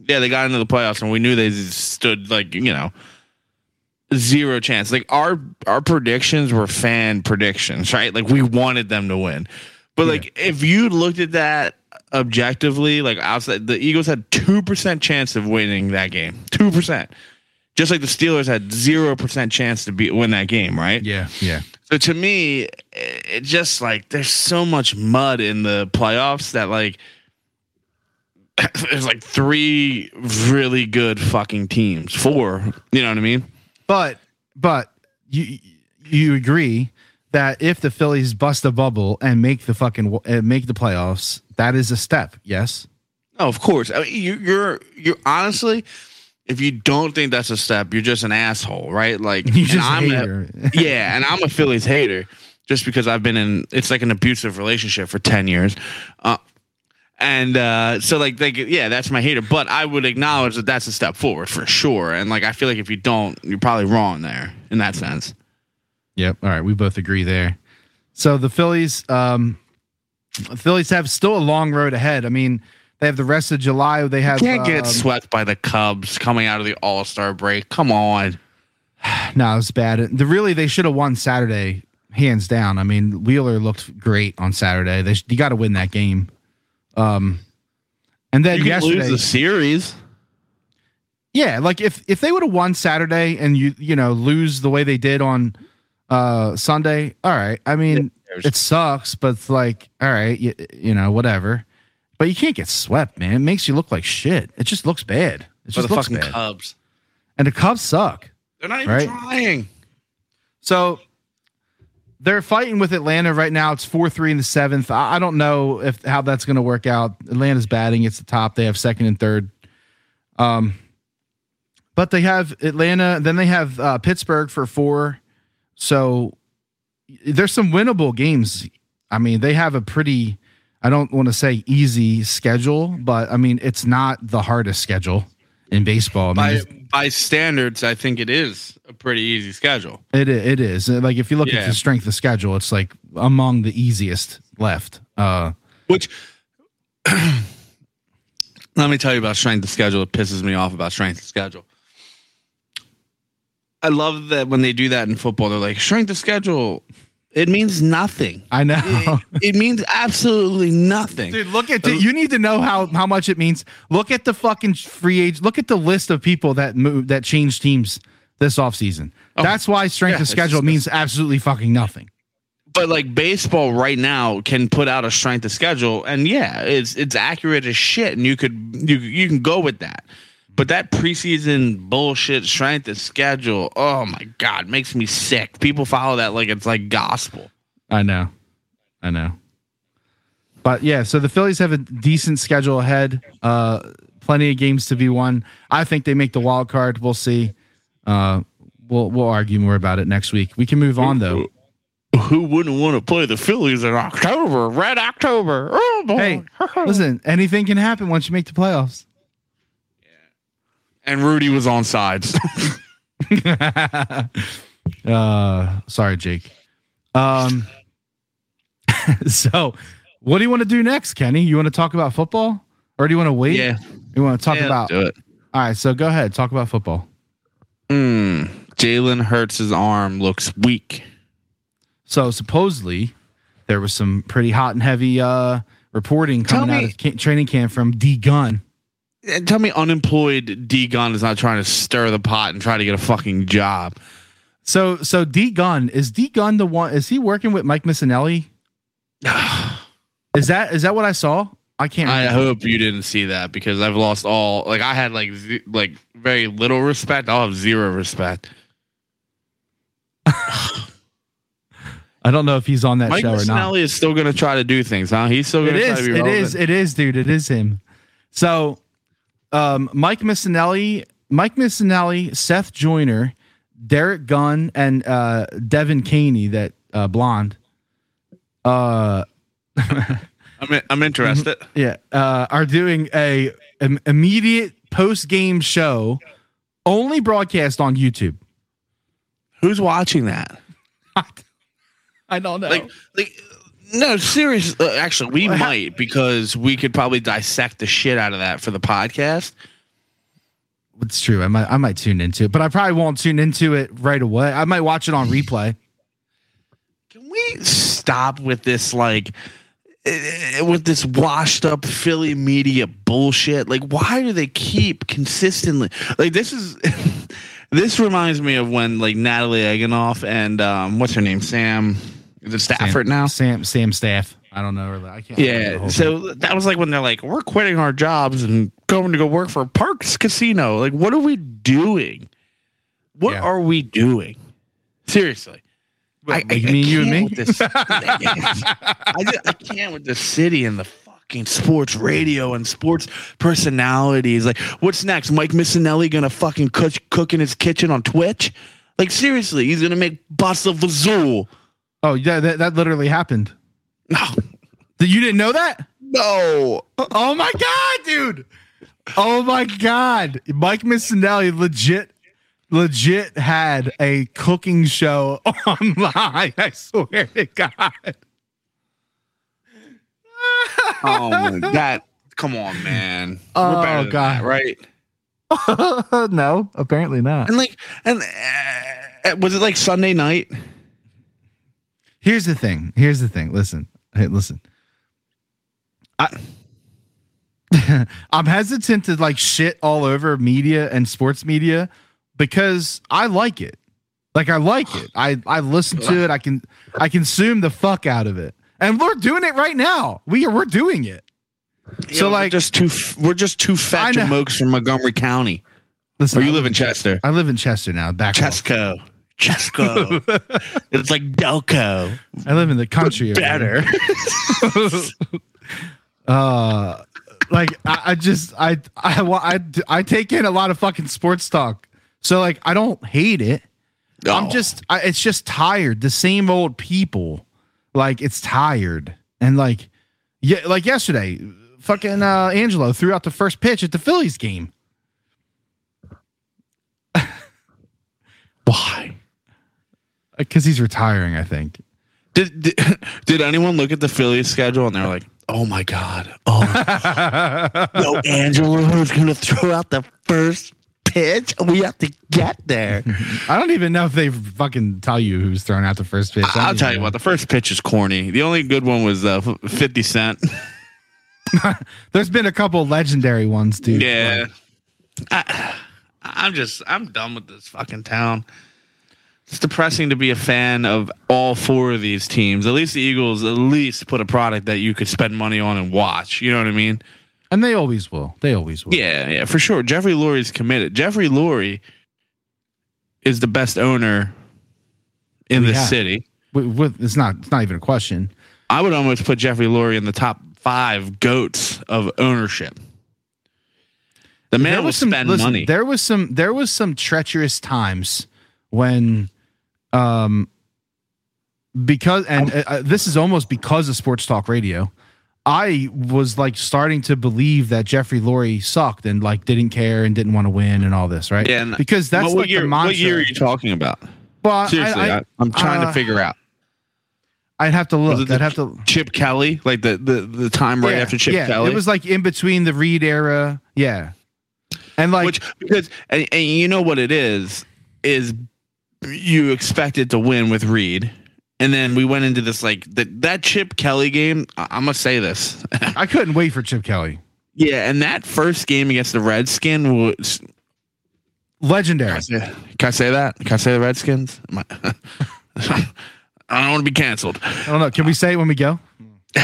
[SPEAKER 4] yeah, they got into the playoffs, and we knew they stood like you know zero chance. Like our our predictions were fan predictions, right? Like we wanted them to win, but like if you looked at that objectively, like outside, the Eagles had two percent chance of winning that game. Two percent. Just like the Steelers had zero percent chance to be win that game, right?
[SPEAKER 3] Yeah. Yeah.
[SPEAKER 4] So to me, it just like there's so much mud in the playoffs that like there's like three really good fucking teams. Four, you know what I mean?
[SPEAKER 3] But but you you agree that if the Phillies bust a bubble and make the fucking uh, make the playoffs, that is a step. Yes.
[SPEAKER 4] Oh, of course. I mean, you, you're you're honestly, if you don't think that's a step, you're just an asshole, right? Like,
[SPEAKER 3] You just
[SPEAKER 4] I'm a- yeah, and I'm a Phillies hater just because I've been in it's like an abusive relationship for 10 years. Uh, and uh, so like like yeah, that's my hater, but I would acknowledge that that's a step forward for sure. And like I feel like if you don't, you're probably wrong there in that sense.
[SPEAKER 3] Yep. All right. We both agree there. So the Phillies, um, the Phillies have still a long road ahead. I mean, they have the rest of July. They have
[SPEAKER 4] Can't get
[SPEAKER 3] um,
[SPEAKER 4] swept by the Cubs coming out of the All Star break. Come on.
[SPEAKER 3] No, it was bad. The really they should have won Saturday, hands down. I mean, Wheeler looked great on Saturday. They you got to win that game. Um, and then
[SPEAKER 4] You can
[SPEAKER 3] yesterday,
[SPEAKER 4] lose the series.
[SPEAKER 3] yeah, like if if they would have won Saturday and you you know lose the way they did on uh Sunday, all right. I mean, it sucks, but it's like all right, you, you know, whatever. But you can't get swept, man. It makes you look like shit. It just looks bad. It just
[SPEAKER 4] the
[SPEAKER 3] looks
[SPEAKER 4] fucking
[SPEAKER 3] bad.
[SPEAKER 4] Cubs.
[SPEAKER 3] And the Cubs suck.
[SPEAKER 4] They're not even
[SPEAKER 3] Right.
[SPEAKER 4] trying.
[SPEAKER 3] So they're fighting with Atlanta right now. It's four three in the seventh. I, I don't know if how that's going to work out. Atlanta's batting. It's the top. They have second and third. Um, but they have Atlanta. Then they have uh, Pittsburgh for four. So there's some winnable games. I mean, they have a pretty. I don't want to say easy schedule, but I mean it's not the hardest schedule in baseball. I mean,
[SPEAKER 4] By by standards, I think it is a pretty easy schedule.
[SPEAKER 3] It it is like if you look at the strength of schedule, it's like among the easiest left. Uh,
[SPEAKER 4] Which let me tell you about strength of schedule. It pisses me off about strength of schedule. I love that when they do that in football, they're like strength of schedule. It means nothing.
[SPEAKER 3] I know,
[SPEAKER 4] It, it means absolutely nothing.
[SPEAKER 3] dude. Look at the, you need to know how how much it means. Look at the fucking free age. Look at the list of people that move that changed teams this offseason. Oh. That's why strength
[SPEAKER 4] yeah,
[SPEAKER 3] of schedule means absolutely fucking nothing.
[SPEAKER 4] but like baseball right now can put out a strength of schedule and yeah it's it's accurate as shit and you could you you can go with that but that preseason bullshit strength of schedule oh my god makes me sick people follow that like it's like gospel
[SPEAKER 3] I know, I know. But yeah, so the Phillies have a decent schedule ahead. Uh, plenty of games to be won. I think they make the wild card. We'll see. Uh, we'll we'll argue more about it next week. We can move on though.
[SPEAKER 4] who wouldn't want to play the phillies in october red october oh boy.
[SPEAKER 3] Hey, listen, anything can happen once you make the playoffs.
[SPEAKER 4] And rudy was on sides
[SPEAKER 3] uh, sorry, Jake. Um, so what do you want to do next, Kenny? You want to talk about football, or do you want to wait?
[SPEAKER 4] yeah
[SPEAKER 3] You want to talk
[SPEAKER 4] Yeah,
[SPEAKER 3] about?
[SPEAKER 4] do it
[SPEAKER 3] All right, so go ahead, talk about football.
[SPEAKER 4] mm, jalen hurts' arm looks weak
[SPEAKER 3] So supposedly there was some pretty hot and heavy uh, reporting
[SPEAKER 4] Tell
[SPEAKER 3] coming out
[SPEAKER 4] me-
[SPEAKER 3] of ca- training camp from D Gunn.
[SPEAKER 4] And tell me unemployed D Gunn is not trying to stir the pot and try to get a fucking job.
[SPEAKER 3] So so D Gunn is D Gunn the one? Is he working with Mike Missanelli? is that is that what I saw? I can't.
[SPEAKER 4] I hope you didn't see that because I've lost all like I had like ze- like very little respect. I'll have zero respect.
[SPEAKER 3] I don't know if he's on that
[SPEAKER 4] Mike
[SPEAKER 3] show or not.
[SPEAKER 4] Missanelli is still gonna try to do things, huh? He's still gonna try
[SPEAKER 3] is.
[SPEAKER 4] to be
[SPEAKER 3] It
[SPEAKER 4] relevant.
[SPEAKER 3] is. It is, dude. It is him. So um, Mike Missanelli, Mike Missanelli, Seth Joyner, Derek Gunn, and uh, Devan Kaney, that uh, blonde. Uh,
[SPEAKER 4] I'm I'm interested.
[SPEAKER 3] yeah, uh, are doing a im- immediate post game show, only broadcast on YouTube.
[SPEAKER 4] Who's watching that?
[SPEAKER 3] I don't know.
[SPEAKER 4] Like, like, no, serious. Uh, actually, we might because we could probably dissect the shit out of that for the podcast.
[SPEAKER 3] it's true. I might I might tune into it, but I probably won't tune into it right away. I might watch it on replay.
[SPEAKER 4] Can we stop with this like eh, with this washed up Philly media bullshit? Like why do they keep consistently like this is this reminds me of when like Natalie Egenolf and um what's her name? Sam is it Stafford
[SPEAKER 3] Sam,
[SPEAKER 4] now?
[SPEAKER 3] Sam Sam Staff. I don't know. Really. I can't.
[SPEAKER 4] Yeah.
[SPEAKER 3] whole thing.
[SPEAKER 4] So that was like when they're like, we're quitting our jobs and going to go work for Parx Casino. Like, what are we doing? What
[SPEAKER 3] Yeah.
[SPEAKER 4] are we doing? Seriously. I, I,
[SPEAKER 3] you mean you and
[SPEAKER 4] can't
[SPEAKER 3] me?
[SPEAKER 4] with This, I, just, I can't with the city and the fucking sports radio and sports personalities. Like, what's next? Mike Missanelli gonna fucking cook, cook in his kitchen on Twitch? Like, seriously, he's gonna make Bassa Vazul.
[SPEAKER 3] Oh yeah, that, that literally happened.
[SPEAKER 4] No,
[SPEAKER 3] You didn't know that?
[SPEAKER 4] no.
[SPEAKER 3] Oh my god, dude! Oh my god, Mike Missanelli legit, legit had a cooking show online. I swear to God.
[SPEAKER 4] Oh my that come on, man.
[SPEAKER 3] Oh, God.
[SPEAKER 4] that, right?
[SPEAKER 3] no, apparently not.
[SPEAKER 4] And like, and uh, was it like Sunday night?
[SPEAKER 3] Here's the thing. Here's the thing. Listen. Hey, listen. I I'm hesitant to like shit all over media and sports media because I like it. Like I like it. I I listen to it. I can I consume the fuck out of it. And we're doing it right now. We are we're doing it. So, like-
[SPEAKER 4] just two, we're just two fat jamokes from Montgomery County.
[SPEAKER 3] Listen,
[SPEAKER 4] Or you live in Chester?
[SPEAKER 3] I live in Chester now. Back.
[SPEAKER 4] Chesco, Chesco. it's like Delco.
[SPEAKER 3] I live in the country.
[SPEAKER 4] Better.
[SPEAKER 3] uh like I, I just I I I I take in a lot of fucking sports talk. So like I don't hate it. No. I'm
[SPEAKER 4] Oh.
[SPEAKER 3] just I, it's just tired. The same old people. Like it's tired. And like yeah, like yesterday, fucking uh Angelo threw out the first pitch at the Phillies game.
[SPEAKER 4] why.
[SPEAKER 3] Because he's retiring, I think.
[SPEAKER 4] Did, did did anyone look at the Phillies schedule and they're like, "Oh my god, oh no, Angelo who's gonna throw out the first pitch? We have to get there."
[SPEAKER 3] I don't even know if they fucking tell you who's throwing out the first pitch. I,
[SPEAKER 4] I'll tell you what, the first pitch is corny. The only good one was uh, Fifty Cent.
[SPEAKER 3] There's been a couple legendary ones, dude.
[SPEAKER 4] Yeah, I, I'm just I'm done with this fucking town. It's depressing to be a fan of all four of these teams. At least the Eagles at least put a product that you could spend money on and watch. You know what I mean?
[SPEAKER 3] And they always will. They always will.
[SPEAKER 4] Yeah, yeah, for sure. Jeffrey Lurie's committed. Jeffrey Lurie is the best owner in the
[SPEAKER 3] Yeah.
[SPEAKER 4] city.
[SPEAKER 3] With, with, it's not. It's not even a question.
[SPEAKER 4] I would almost put Jeffrey Lurie in the top five goats of ownership. The man will spend
[SPEAKER 3] listen,
[SPEAKER 4] money.
[SPEAKER 3] There was some. There was some treacherous times when, um, because and uh, this is almost because of sports talk radio. I was like starting to believe that Jeffrey Lurie sucked and like didn't care and didn't want to win and all this, right?
[SPEAKER 4] Yeah, and-
[SPEAKER 3] because that's
[SPEAKER 4] what, what
[SPEAKER 3] like
[SPEAKER 4] year,
[SPEAKER 3] the mantra.
[SPEAKER 4] what year are you talking about?
[SPEAKER 3] Well, I-
[SPEAKER 4] Seriously, I,
[SPEAKER 3] I,
[SPEAKER 4] am trying
[SPEAKER 3] uh,
[SPEAKER 4] to figure out.
[SPEAKER 3] I'd have to look. I'd have to.
[SPEAKER 4] Chip Kelly, like the the, the time right
[SPEAKER 3] yeah,
[SPEAKER 4] after Chip
[SPEAKER 3] yeah,
[SPEAKER 4] Kelly.
[SPEAKER 3] It was like in between the Reid era. Yeah. And like
[SPEAKER 4] which because and, and you know what it is is you expected to win with Reid, and then we went into this like that that Chip Kelly game. I, I'm gonna say this,
[SPEAKER 3] I couldn't wait for Chip Kelly.
[SPEAKER 4] yeah, and that first game against the Redskins was.
[SPEAKER 3] Legendary.
[SPEAKER 4] Can I say that? Can I say the Redskins? I, I don't want to be canceled.
[SPEAKER 3] I don't know. Can we say it when we go?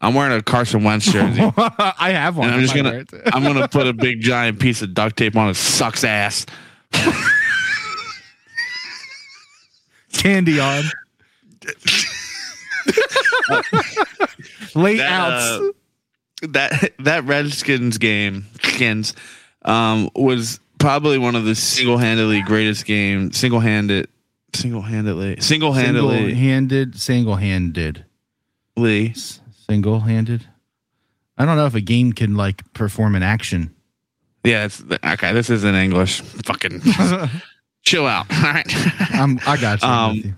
[SPEAKER 4] I'm wearing a Carson Wentz jersey.
[SPEAKER 3] I have one.
[SPEAKER 4] I'm just gonna
[SPEAKER 3] wear it too.
[SPEAKER 4] I'm gonna put a big giant piece of duct tape on his sucks ass.
[SPEAKER 3] Candy on. Late
[SPEAKER 4] That,
[SPEAKER 3] outs.
[SPEAKER 4] uh, that that Redskins game, skins, um, was probably one of the single-handedly greatest games. Single-handed, single-handedly, single-handedly,
[SPEAKER 3] Single-handed, single-handed, S- single-handed. I don't know if a game can like perform an action.
[SPEAKER 4] yeah. It's okay. This isn't English. Fucking chill out. All right.
[SPEAKER 3] I'm, I got you.
[SPEAKER 4] Um,
[SPEAKER 3] you.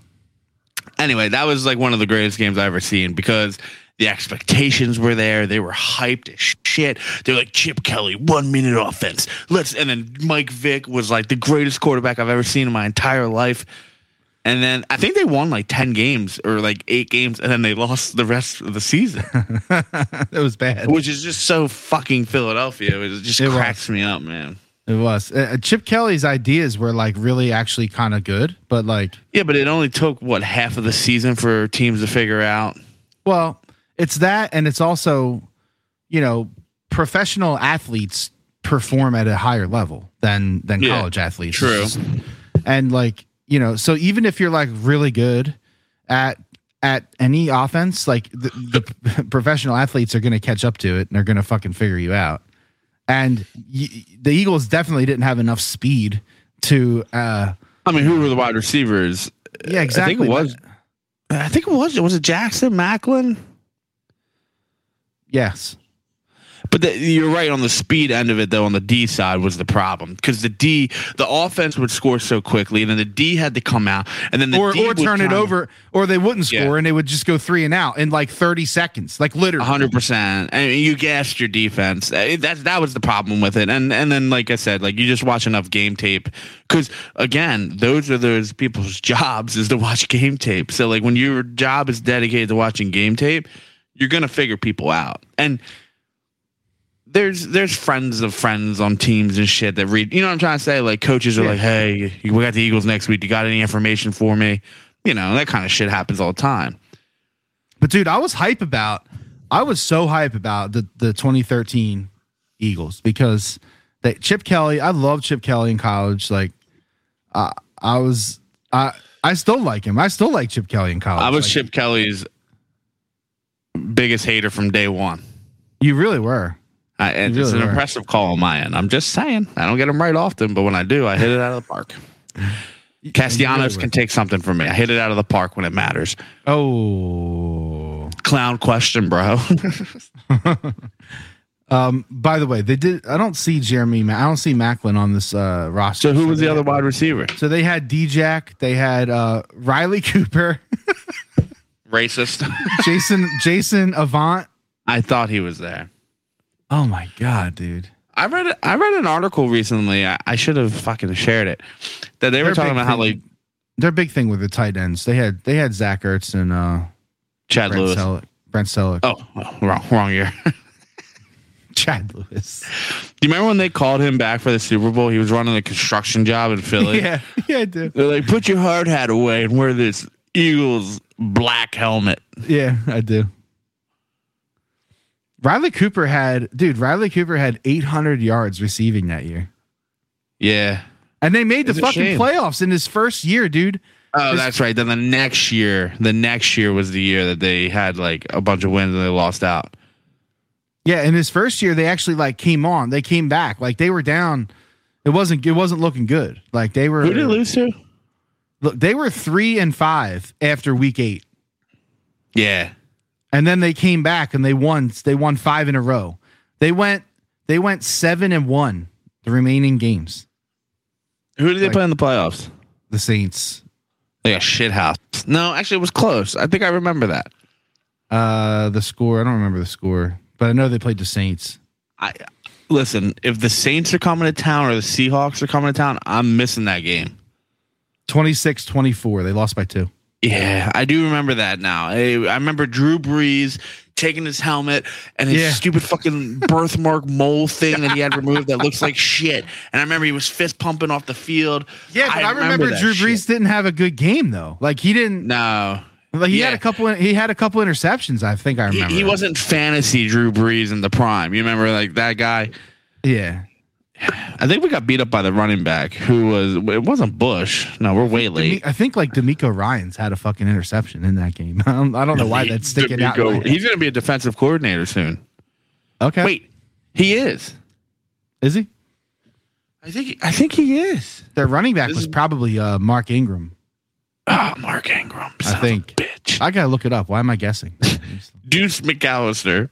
[SPEAKER 4] anyway, that was like one of the greatest games I've ever seen because the expectations were there. They were hyped as shit. They're like Chip Kelly, one minute offense. Let's and then Mike Vick was like the greatest quarterback I've ever seen in my entire life. And then I think they won like ten games or like eight games, and then they lost the rest of the season,
[SPEAKER 3] It was bad.
[SPEAKER 4] which is just so fucking Philadelphia. It just
[SPEAKER 3] It was.
[SPEAKER 4] cracks me up, man.
[SPEAKER 3] It was. Uh, Chip Kelly's ideas were like really actually kind of good, but like,
[SPEAKER 4] Yeah, but it only took what half of the season for teams to figure out.
[SPEAKER 3] well, it's that, and it's also, you know, professional athletes perform at a higher level than than
[SPEAKER 4] Yeah,
[SPEAKER 3] college athletes.
[SPEAKER 4] true.
[SPEAKER 3] And like, you know, so even if you're like really good at at any offense, like the, the professional athletes are going to catch up to it and they're going to fucking figure you out. And y- the Eagles definitely didn't have enough speed to. uh
[SPEAKER 4] I mean, who were the wide receivers?
[SPEAKER 3] Yeah, exactly.
[SPEAKER 4] I think it was. I think it was. Was it Jackson Maclin?
[SPEAKER 3] Yes.
[SPEAKER 4] But the, you're right on the speed end of it, though. On the D side was the problem because the D, the offense would score so quickly, and then the D had to come out, and then the
[SPEAKER 3] or
[SPEAKER 4] D
[SPEAKER 3] or turn it over, or they wouldn't score
[SPEAKER 4] Yeah.
[SPEAKER 3] and they would just go three and out in like thirty seconds, like literally.
[SPEAKER 4] hundred percent. I mean, you gassed your defense. That that was the problem with it. And and then, like I said, like you just watch enough game tape because again, those are those people's jobs is to watch game tape. So like when your job is dedicated to watching game tape, you're gonna figure people out. And there's there's friends of friends on teams and shit that read. You know what I'm trying to say? Like coaches are
[SPEAKER 3] Yeah.
[SPEAKER 4] like, hey, we got the Eagles next week. You got any information for me? You know that kind of shit happens all the time.
[SPEAKER 3] But dude, I was hype about. I was so hype about the the 2013 Eagles because they Chip Kelly. I love Chip Kelly in college. Like, I I was I I still like him. I still like Chip Kelly in college.
[SPEAKER 4] I was
[SPEAKER 3] Like,
[SPEAKER 4] Chip Kelly's biggest hater from day one.
[SPEAKER 3] You really were.
[SPEAKER 4] I, it's
[SPEAKER 3] really
[SPEAKER 4] an
[SPEAKER 3] were.
[SPEAKER 4] impressive call on my end. I'm just saying. I don't get them right often, but when I do, I hit it out of the park. Castellanos
[SPEAKER 3] were.
[SPEAKER 4] can take something from me. I hit it out of the park when it matters.
[SPEAKER 3] Oh.
[SPEAKER 4] Clown question, bro.
[SPEAKER 3] Um. By the way, they did. I don't see Jeremy. I don't see Maclin on this uh, roster.
[SPEAKER 4] so who was
[SPEAKER 3] they
[SPEAKER 4] the other
[SPEAKER 3] had-
[SPEAKER 4] wide receiver?
[SPEAKER 3] So they had D-Jack. They had uh, Riley Cooper,
[SPEAKER 4] Racist.
[SPEAKER 3] Jason Jason Avant.
[SPEAKER 4] I thought he was there.
[SPEAKER 3] Oh my god, dude.
[SPEAKER 4] I read I read an article recently. I, I should have fucking shared it. That they were talking about how
[SPEAKER 3] thing-
[SPEAKER 4] like
[SPEAKER 3] their big thing with the tight ends. They had they had Zach Ertz and uh,
[SPEAKER 4] Chad
[SPEAKER 3] Brent
[SPEAKER 4] Lewis.
[SPEAKER 3] Brent Celek.
[SPEAKER 4] Oh, well, wrong wrong year.
[SPEAKER 3] Chad Lewis.
[SPEAKER 4] Do you remember when they called him back for the Super Bowl? He was running a construction job in Philly.
[SPEAKER 3] yeah, yeah, I do.
[SPEAKER 4] They're like, put your hard hat away and wear this Eagles black helmet.
[SPEAKER 3] Yeah, I do. Riley Cooper had, dude. Riley Cooper had 800 yards receiving that year,
[SPEAKER 4] Yeah.
[SPEAKER 3] and they made the
[SPEAKER 4] It's a
[SPEAKER 3] fucking
[SPEAKER 4] shame.
[SPEAKER 3] playoffs in his first year, dude.
[SPEAKER 4] Oh,
[SPEAKER 3] This-
[SPEAKER 4] that's right. Then the next year, the next year was the year that they had like a bunch of wins and they lost out.
[SPEAKER 3] Yeah, in his first year, they actually like came on. They came back. Like they were down. It wasn't. It wasn't looking good. Like they were.
[SPEAKER 4] Who did they lose to?
[SPEAKER 3] Look, they were three and five after week eight.
[SPEAKER 4] Yeah.
[SPEAKER 3] And then they came back and they won they won five in a row they went they went seven and one the remaining games
[SPEAKER 4] Who did they
[SPEAKER 3] Like-
[SPEAKER 4] play in the playoffs?
[SPEAKER 3] the saints
[SPEAKER 4] Like a shit house. No, actually, it was close. I think I remember that.
[SPEAKER 3] uh the score i don't remember the score but i know they played the saints
[SPEAKER 4] I listen. If the Saints are coming to town or the Seahawks are coming to town, I'm missing that game.
[SPEAKER 3] 26-24 they lost by two
[SPEAKER 4] Yeah, I do remember that now. I, I remember Drew Brees taking his helmet and his
[SPEAKER 3] Yeah.
[SPEAKER 4] stupid fucking birthmark mole thing that he had removed that looks like shit. And I remember he was fist pumping off the field.
[SPEAKER 3] yeah but i, remember,
[SPEAKER 4] that
[SPEAKER 3] drew
[SPEAKER 4] shit.
[SPEAKER 3] brees didn't have a good game though like he didn't
[SPEAKER 4] No,
[SPEAKER 3] like he had a couple he had a couple interceptions i think i
[SPEAKER 4] he,
[SPEAKER 3] remember
[SPEAKER 4] he wasn't fantasy Drew Brees in the prime. You remember like that guy?
[SPEAKER 3] yeah
[SPEAKER 4] I think we got beat up by the running back who was. It wasn't Bush. No, we're way late.
[SPEAKER 3] i think like DeMeco Ryans had a fucking interception in that game i don't, I don't know why that's sticking out in my
[SPEAKER 4] DeMeco-
[SPEAKER 3] head.
[SPEAKER 4] He's going to be a defensive coordinator soon.
[SPEAKER 3] Okay.
[SPEAKER 4] Wait, he is.
[SPEAKER 3] is he?
[SPEAKER 4] I think I think he is.
[SPEAKER 3] Their running back
[SPEAKER 4] This
[SPEAKER 3] was
[SPEAKER 4] is-
[SPEAKER 3] probably uh, Mark Ingram.
[SPEAKER 4] Oh, Mark Ingram.
[SPEAKER 3] I
[SPEAKER 4] son of a
[SPEAKER 3] think.
[SPEAKER 4] bitch.
[SPEAKER 3] I gotta look it up. Why am I guessing?
[SPEAKER 4] Deuce McAllister.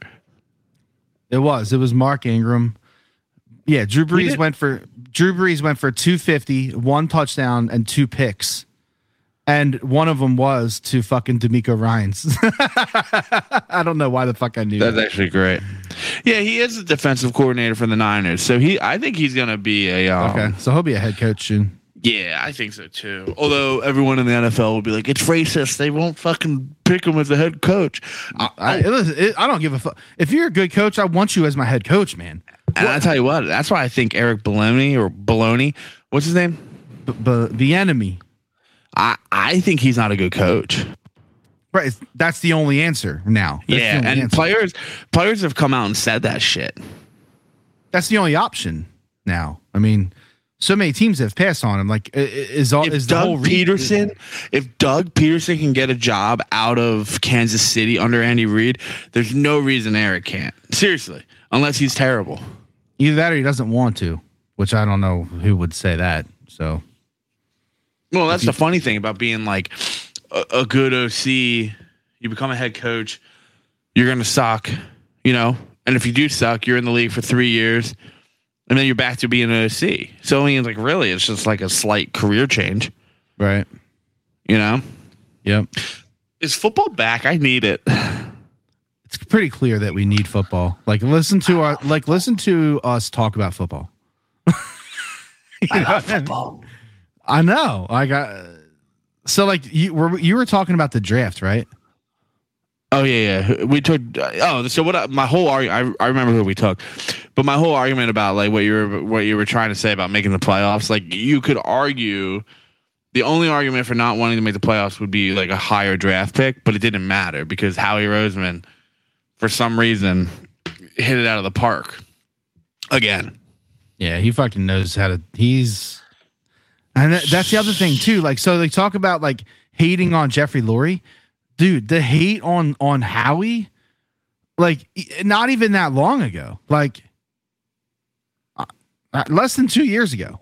[SPEAKER 3] it was. It was Mark Ingram. Yeah, Drew Brees went for Drew Brees went for 250, one touchdown, and two picks. And one of them was to fucking DeMeco Ryans. I don't know why the fuck I knew.
[SPEAKER 4] That's
[SPEAKER 3] that.
[SPEAKER 4] actually great. Yeah, he is the defensive coordinator for the Niners. So he, I think he's gonna be a. Um,
[SPEAKER 3] Okay, so he'll be a head coach soon.
[SPEAKER 4] Yeah, I think so too. Although everyone in the NFL will be like, it's racist. They won't fucking pick him as a head coach. I,
[SPEAKER 3] I, it it- I don't give a fuck. If you're a good coach, I want you as my head coach, man.
[SPEAKER 4] And I tell you what, that's why I think Eric Baloney or Baloney, what's his name?
[SPEAKER 3] But, but the enemy,
[SPEAKER 4] I, I think he's not a good coach.
[SPEAKER 3] right? That's the only answer now. That's
[SPEAKER 4] yeah, and
[SPEAKER 3] answer.
[SPEAKER 4] players players have come out and said that shit.
[SPEAKER 3] that's the only option now. I mean, so many teams have passed on him. Like, is all
[SPEAKER 4] If
[SPEAKER 3] is the whole
[SPEAKER 4] Doug Pederson, if Doug Pederson can get a job out of Kansas City under Andy Reid, there's no reason Eric can't. Seriously, unless he's terrible.
[SPEAKER 3] Either that or he doesn't want to, which I don't know who would say that. So
[SPEAKER 4] Well, that's the funny thing about being like a, a good OC. You become a head coach, you're gonna suck, you know. And if you do suck, you're in the league for three years, and then you're back to being an OC. So I mean, like, really, it's just like a slight career change,
[SPEAKER 3] right,
[SPEAKER 4] you know.
[SPEAKER 3] yep.
[SPEAKER 4] Is football back? I need it.
[SPEAKER 3] It's pretty clear that we need football. Like, listen to our like listen to us talk about football. You know?
[SPEAKER 4] Football.
[SPEAKER 3] I know. I got so like you were you were talking about the draft, right?
[SPEAKER 4] Oh yeah, yeah. We took. Oh, so what? I, my whole argument. I, I remember who we took, but my whole argument about like what you were what you were trying to say about making the playoffs. Like you could argue, the only argument for not wanting to make the playoffs would be like a higher draft pick, but it didn't matter because Howie Roseman, for some reason, hit it out of the park again.
[SPEAKER 3] Yeah, he fucking knows how to. He's, and that, that's the other thing too. Like, so they talk about like hating on Jeffrey Lurie, dude. The hate on on Howie, like not even that long ago, like uh, uh, less than two years ago.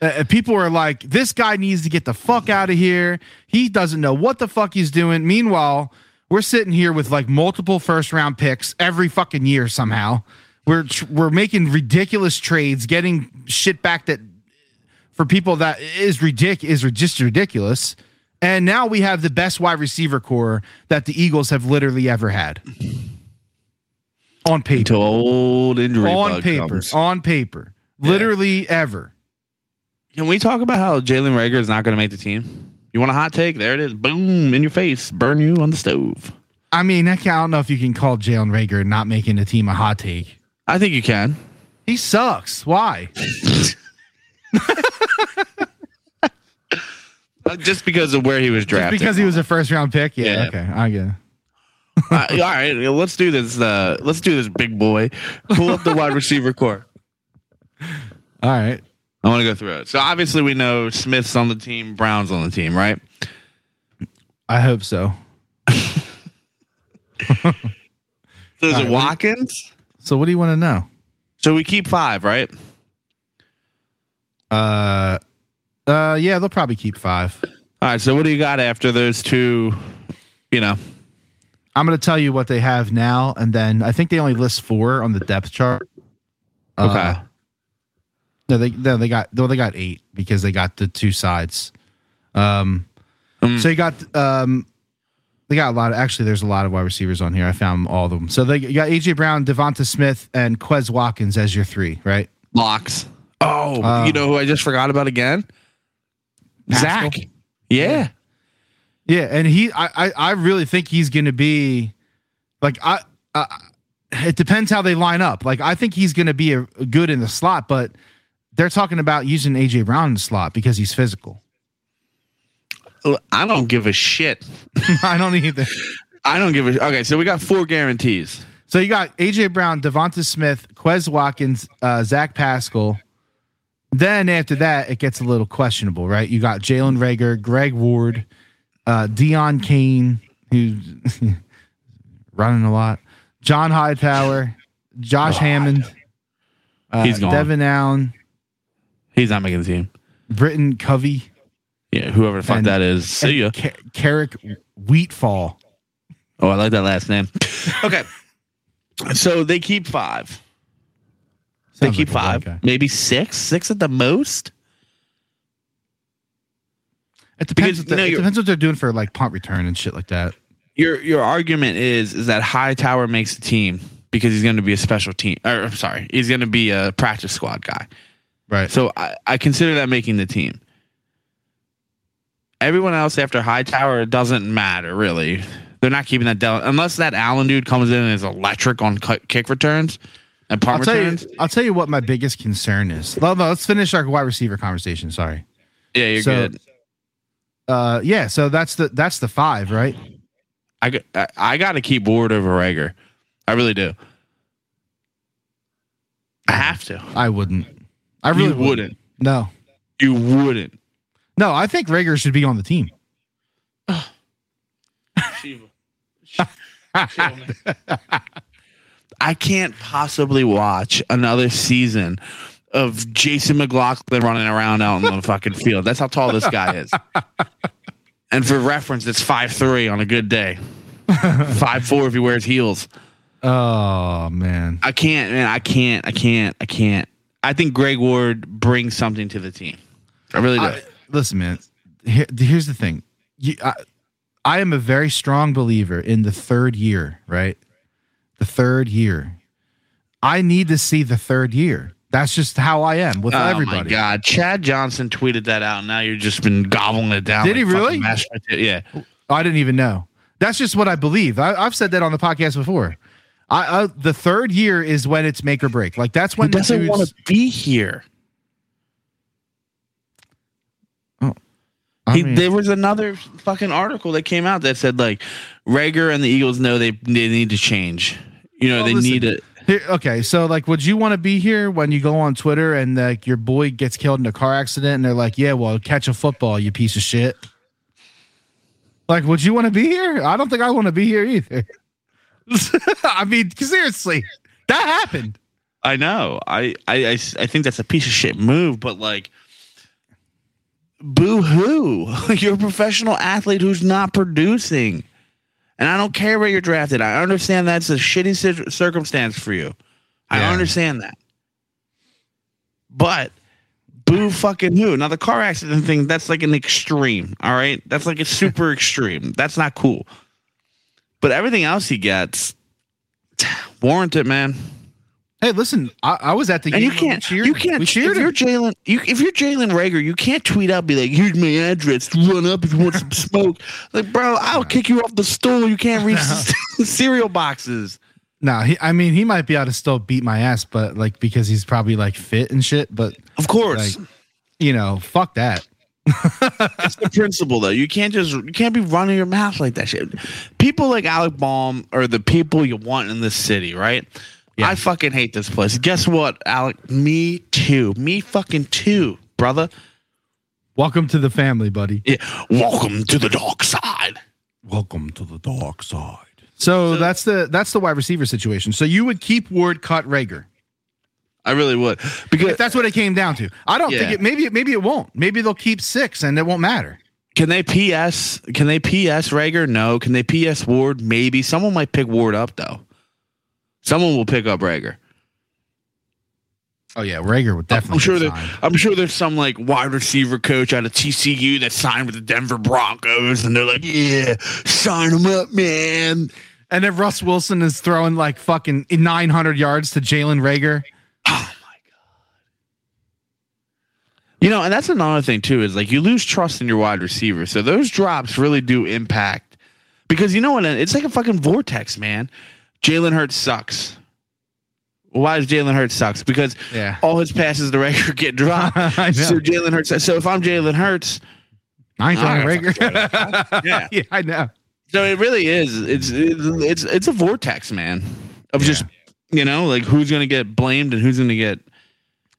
[SPEAKER 3] Uh, people were like, "This guy needs to get the fuck out of here. He doesn't know what the fuck he's doing." Meanwhile, we're sitting here with like multiple first round picks every fucking year somehow. We're tr- we're making ridiculous trades, getting shit back that for people that is ridic is just ridiculous. And now we have the best wide receiver core that the Eagles have literally ever had. On paper.
[SPEAKER 4] Until old injury
[SPEAKER 3] On paper.
[SPEAKER 4] comes.
[SPEAKER 3] On paper. Literally ever.
[SPEAKER 4] Can we talk about how Jalen Reagor is not going to make the team? You want a hot take? There it is. Boom in your face. Burn you on the stove.
[SPEAKER 3] I mean, I, I don't know if you can call Jalen Reagor not making the team a hot take.
[SPEAKER 4] I think you can.
[SPEAKER 3] He sucks. Why?
[SPEAKER 4] Uh, Just because of where he was
[SPEAKER 3] Just
[SPEAKER 4] drafted.
[SPEAKER 3] because he was a first round pick? Yeah.
[SPEAKER 4] Yeah.
[SPEAKER 3] Okay. I get it.
[SPEAKER 4] Uh, all right, let's do this. Uh, let's do this, big boy. Pull up the wide receiver core.
[SPEAKER 3] All right.
[SPEAKER 4] I want to go through it. So obviously we know Smith's on the team, Brown's on the team, right?
[SPEAKER 3] I hope so.
[SPEAKER 4] So is
[SPEAKER 3] All
[SPEAKER 4] it
[SPEAKER 3] right, what do you-
[SPEAKER 4] Watkins?
[SPEAKER 3] So what do you want to know?
[SPEAKER 4] So we keep five, right?
[SPEAKER 3] Uh, uh, yeah, they'll probably keep five.
[SPEAKER 4] All right. So what do you got after those two? You know,
[SPEAKER 3] I'm going to tell you what they have now, and then I think they only list four on the depth chart. Uh,
[SPEAKER 4] okay.
[SPEAKER 3] No, they no, they got no, they got eight because they got the two sides. Um,
[SPEAKER 4] Mm.
[SPEAKER 3] so you got um, they got a lot. Of, actually, there's a lot of wide receivers on here. I found all of them. So they you got AJ Brown, Devonta Smith, and Quez Watkins as your three, right?
[SPEAKER 4] Locks. Oh,
[SPEAKER 3] Uh,
[SPEAKER 4] you know who I just forgot about again?
[SPEAKER 3] Pascal?
[SPEAKER 4] Zach. Yeah.
[SPEAKER 3] Yeah, and he, I, I, I really think he's going to be, like, I, uh, it depends how they line up. Like, I think he's going to be a, a good in the slot, but they're talking about using AJ Brown in the slot because he's physical.
[SPEAKER 4] I don't give a shit.
[SPEAKER 3] I don't either.
[SPEAKER 4] I don't give a. Okay, so we got four guarantees.
[SPEAKER 3] So you got AJ Brown, Devonta Smith, Quez Watkins, uh, Zach Pascal. Then after that, it gets a little questionable, right? You got Jalen Reagor, Greg Ward, uh, Deon Cain, who's running a lot, John Hightower, Josh Hammond, uh,
[SPEAKER 4] He's gone.
[SPEAKER 3] Devon Allen,
[SPEAKER 4] He's not making the team.
[SPEAKER 3] Britton Covey,
[SPEAKER 4] Yeah, whoever the fuck
[SPEAKER 3] And-
[SPEAKER 4] that is. See ya.
[SPEAKER 3] Keric Wheatfall.
[SPEAKER 4] Oh, I like that last name. Okay. So they keep five. They keep
[SPEAKER 3] like
[SPEAKER 4] five, maybe six, six at the most.
[SPEAKER 3] It depends.
[SPEAKER 4] Because,
[SPEAKER 3] what the-
[SPEAKER 4] know,
[SPEAKER 3] it depends what they're doing for like punt return and shit like that.
[SPEAKER 4] Your your argument is is that Hightower makes the team because he's going to be a special team. Or I'm sorry, he's going to be a practice squad guy.
[SPEAKER 3] Right.
[SPEAKER 4] So I, I consider that making the team. Everyone else after Hightower it doesn't matter really. They're not keeping that down unless that Allen dude comes in and is electric on kick returns and punt
[SPEAKER 3] I'll tell you. I'll tell you what my biggest concern is. No, let's finish our wide receiver conversation. Sorry.
[SPEAKER 4] Yeah, you're
[SPEAKER 3] So-
[SPEAKER 4] good.
[SPEAKER 3] Uh, yeah. So that's the that's the five, right?
[SPEAKER 4] I, got- I, I got to keep Ward over Reagor. I really do. I have to.
[SPEAKER 3] I wouldn't. I really
[SPEAKER 4] you wouldn't.
[SPEAKER 3] No.
[SPEAKER 4] You wouldn't.
[SPEAKER 3] No, I think Reagor should be on the team.
[SPEAKER 4] I can't possibly watch another season of Jason McLaughlin running around out in the fucking field. That's how tall this guy is. And for reference, it's five three on a good day. Five four if he wears heels.
[SPEAKER 3] Oh man.
[SPEAKER 4] I can't, man. I can't. I can't. I can't. I think Greg Ward brings something to the team. I really do.
[SPEAKER 3] I, listen, man. Here, here's the thing. You, I, I am a very strong believer in the third year. Right. The third year. I need to see the third year. That's just how I am with
[SPEAKER 4] oh,
[SPEAKER 3] everybody. Oh everybody.
[SPEAKER 4] my god, Chad Johnson tweeted that out. And now you've just been gobbling it down.
[SPEAKER 3] Did he
[SPEAKER 4] like fucking
[SPEAKER 3] really?
[SPEAKER 4] Yeah.
[SPEAKER 3] I didn't even know. That's just what I believe. I, I've said that on the podcast before. I, I the third year is when it's make or break. Like that's when the
[SPEAKER 4] doesn't want to be here.
[SPEAKER 3] Oh, I
[SPEAKER 4] He,
[SPEAKER 3] mean-
[SPEAKER 4] there was another fucking article that came out that said like Reagor and the Eagles know they they need to change. You know,
[SPEAKER 3] Well,
[SPEAKER 4] they
[SPEAKER 3] listen,
[SPEAKER 4] need it.
[SPEAKER 3] Here, okay, so like, would you want to be here when you go on Twitter and like your boy gets killed in a car accident and they're like, "Yeah, well, catch a football, you piece of shit." Like, would you want to be here? I don't think I want to be here either. I mean, seriously, that happened.
[SPEAKER 4] I know. I I I think that's a piece of shit move, but like, boo hoo! You're a professional athlete who's not producing, and I don't care where you're drafted. I understand that's a shitty cir- circumstance for you. I
[SPEAKER 3] Yeah.
[SPEAKER 4] understand that, but boo fucking who? Now the car accident thing that's like an extreme. All right, that's like a super extreme. That's not cool. But everything else he gets, warrant it, man.
[SPEAKER 3] Hey, listen, I, I was at the
[SPEAKER 4] And
[SPEAKER 3] game.
[SPEAKER 4] you can't, you can't.
[SPEAKER 3] We
[SPEAKER 4] If you're. Jalen, you, if you're Jalen Reagor, you can't tweet out, be like, "Here's my address. Run up if you want some smoke." Like, bro, I'll kick you off the stool. You can't reach the cereal boxes.
[SPEAKER 3] No, he, I mean, he might be able to still beat my ass, but like because he's probably like fit and shit. But
[SPEAKER 4] Of course,
[SPEAKER 3] like, you know, fuck that.
[SPEAKER 4] It's the principle, though. You can't just you can't be running your mouth like that shit. People like Alec Baum are the people you want in this city, right?
[SPEAKER 3] Yeah.
[SPEAKER 4] I fucking hate this place. Guess what, Alec? Me too. Me fucking too, brother.
[SPEAKER 3] Welcome to the family, buddy.
[SPEAKER 4] Yeah. Welcome to the dark side.
[SPEAKER 3] Welcome to the dark side. So, that's the that's the wide receiver situation. So you would keep Ward, cut Reagor.
[SPEAKER 4] I really would because
[SPEAKER 3] If that's what it came down to. I don't think it. Maybe maybe it won't. Maybe they'll keep six and it won't matter.
[SPEAKER 4] Can they PS? Can they PS Reagor? No. Can they PS Ward? Maybe. Someone might pick Ward up though. Someone will pick up Reagor.
[SPEAKER 3] Oh yeah, Reagor would definitely.
[SPEAKER 4] I'm sure. I'm sure there's some like wide receiver coach out of TCU that signed with the Denver Broncos, and they're like, "Yeah, sign him up, man."
[SPEAKER 3] And if Russ Wilson is throwing like fucking 900 yards to Jalen Reagor,
[SPEAKER 4] You know, and that's another thing too is like you lose trust in your wide receiver, so those drops really do impact because you know what? It's like a fucking vortex, man. Jalen Hurts sucks. Why does Jalen Hurts sucks? Because
[SPEAKER 3] Yeah.
[SPEAKER 4] all his passes to Reagor get dropped. So Jalen Hurts. So if I'm Jalen Hurts,
[SPEAKER 3] I ain't throwing
[SPEAKER 4] Ah,
[SPEAKER 3] Reagor.
[SPEAKER 4] Yeah.
[SPEAKER 3] yeah, I know.
[SPEAKER 4] so it really is. It's it's it's a vortex, man. Of just you know like who's gonna get blamed and who's gonna get.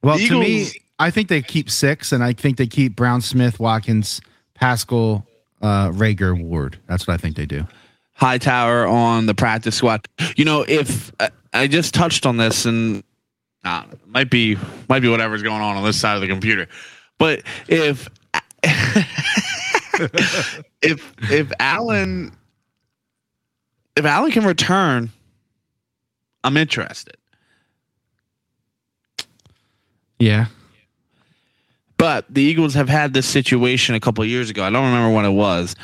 [SPEAKER 3] Well,
[SPEAKER 4] The
[SPEAKER 3] to me, I think they keep six, and I think they keep Brown, Smith, Watkins, Pascal, uh, Reagor, Ward. That's what I think they do.
[SPEAKER 4] Hightower on the practice squad. You know, if I- I just touched on this, and uh, might be might be whatever's going on on this side of the computer, but if if if Allen if Allen can return, I'm interested.
[SPEAKER 3] Yeah.
[SPEAKER 4] But the Eagles have had this situation a couple of years ago. I don't remember when it was,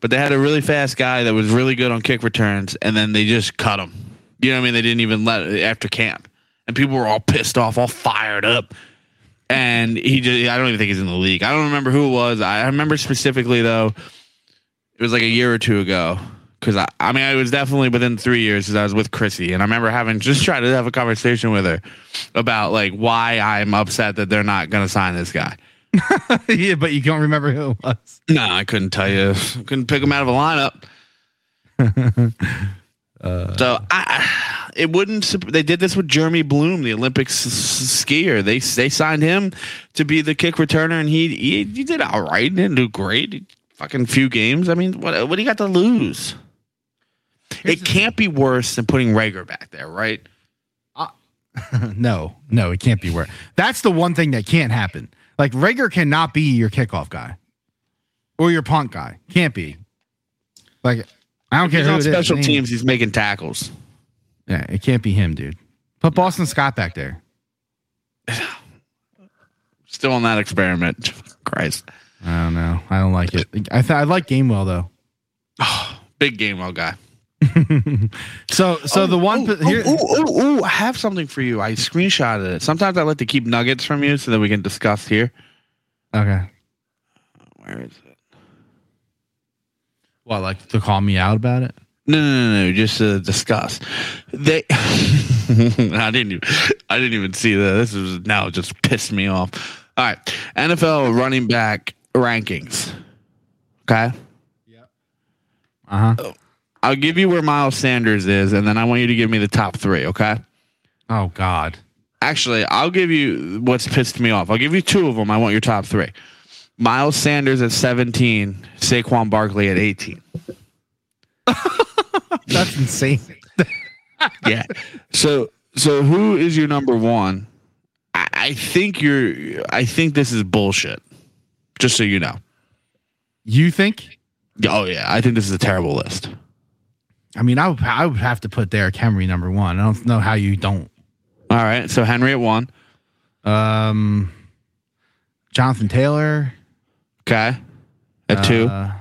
[SPEAKER 4] but they had a really fast guy that was really good on kick returns, and then they just cut him. You know what I mean? They didn't even let it after camp, and people were all pissed off, all fired up. And he just—I don't even think he's in the league. I don't remember who it was. I remember specifically though, it was like a year or two ago. Because I, I mean, I was definitely within three years because I was with Chrissy, and I remember having just tried to have a conversation with her about like why I'm upset that they're not going to sign this guy.
[SPEAKER 3] yeah, but you don't remember who it was.
[SPEAKER 4] No, I couldn't tell you. Couldn't pick him out of a lineup. Uh. so I, it wouldn't. sup- They did this with Jeremy Bloom, the Olympic s- s- skier. They they signed him to be the kick returner, and he he, he did all right. He didn't do great. He- fucking few games. I mean, what what do you got to lose? It can't be worse than putting Reagor back there, right?
[SPEAKER 3] no, no, it can't be worse. That's the one thing that can't happen. Like Reagor cannot be your kickoff guy or your punt guy. Can't be. Like I don't care
[SPEAKER 4] He's
[SPEAKER 3] who
[SPEAKER 4] on special
[SPEAKER 3] Name-
[SPEAKER 4] teams. He's making tackles.
[SPEAKER 3] Yeah, it can't be him, dude. Put Boston Scott back there.
[SPEAKER 4] Still on that experiment. Christ,
[SPEAKER 3] I don't know. I don't like it. I th- I like Gainwell though.
[SPEAKER 4] Oh, big game, well guy.
[SPEAKER 3] So so the one
[SPEAKER 4] Oh,
[SPEAKER 3] here,
[SPEAKER 4] oh, oh, oh, oh, I have something for you. I screenshotted it. Sometimes I like to keep nuggets from you so that we can discuss here.
[SPEAKER 3] okay.
[SPEAKER 4] Where is it?
[SPEAKER 3] What like to call me out about it?
[SPEAKER 4] No, no, no, no. Just to discuss. They. I didn't. Even, I didn't even see that. This is now just pissed me off. All right, NFL running back rankings. Okay, Yeah.
[SPEAKER 3] Uh huh.
[SPEAKER 4] I'll give you where Miles Sanders is, and then I want you to give me the top three. Okay.
[SPEAKER 3] Oh God.
[SPEAKER 4] Actually, I'll give you what's pissed me off. I'll give you two of them. I want your top three. Miles Sanders at 17, Saquon Barkley at 18.
[SPEAKER 3] That's insane.
[SPEAKER 4] Yeah. so so who is your number one? I, I think you're I think this is bullshit. Just so you know.
[SPEAKER 3] You think?
[SPEAKER 4] Oh yeah, I think this is a terrible list.
[SPEAKER 3] I mean, I would, I would have to put Derrick Henry number one. I don't know how you don't.
[SPEAKER 4] All right. So Henry at one.
[SPEAKER 3] Um, Jonathan Taylor.
[SPEAKER 4] Okay. At two.
[SPEAKER 3] Uh,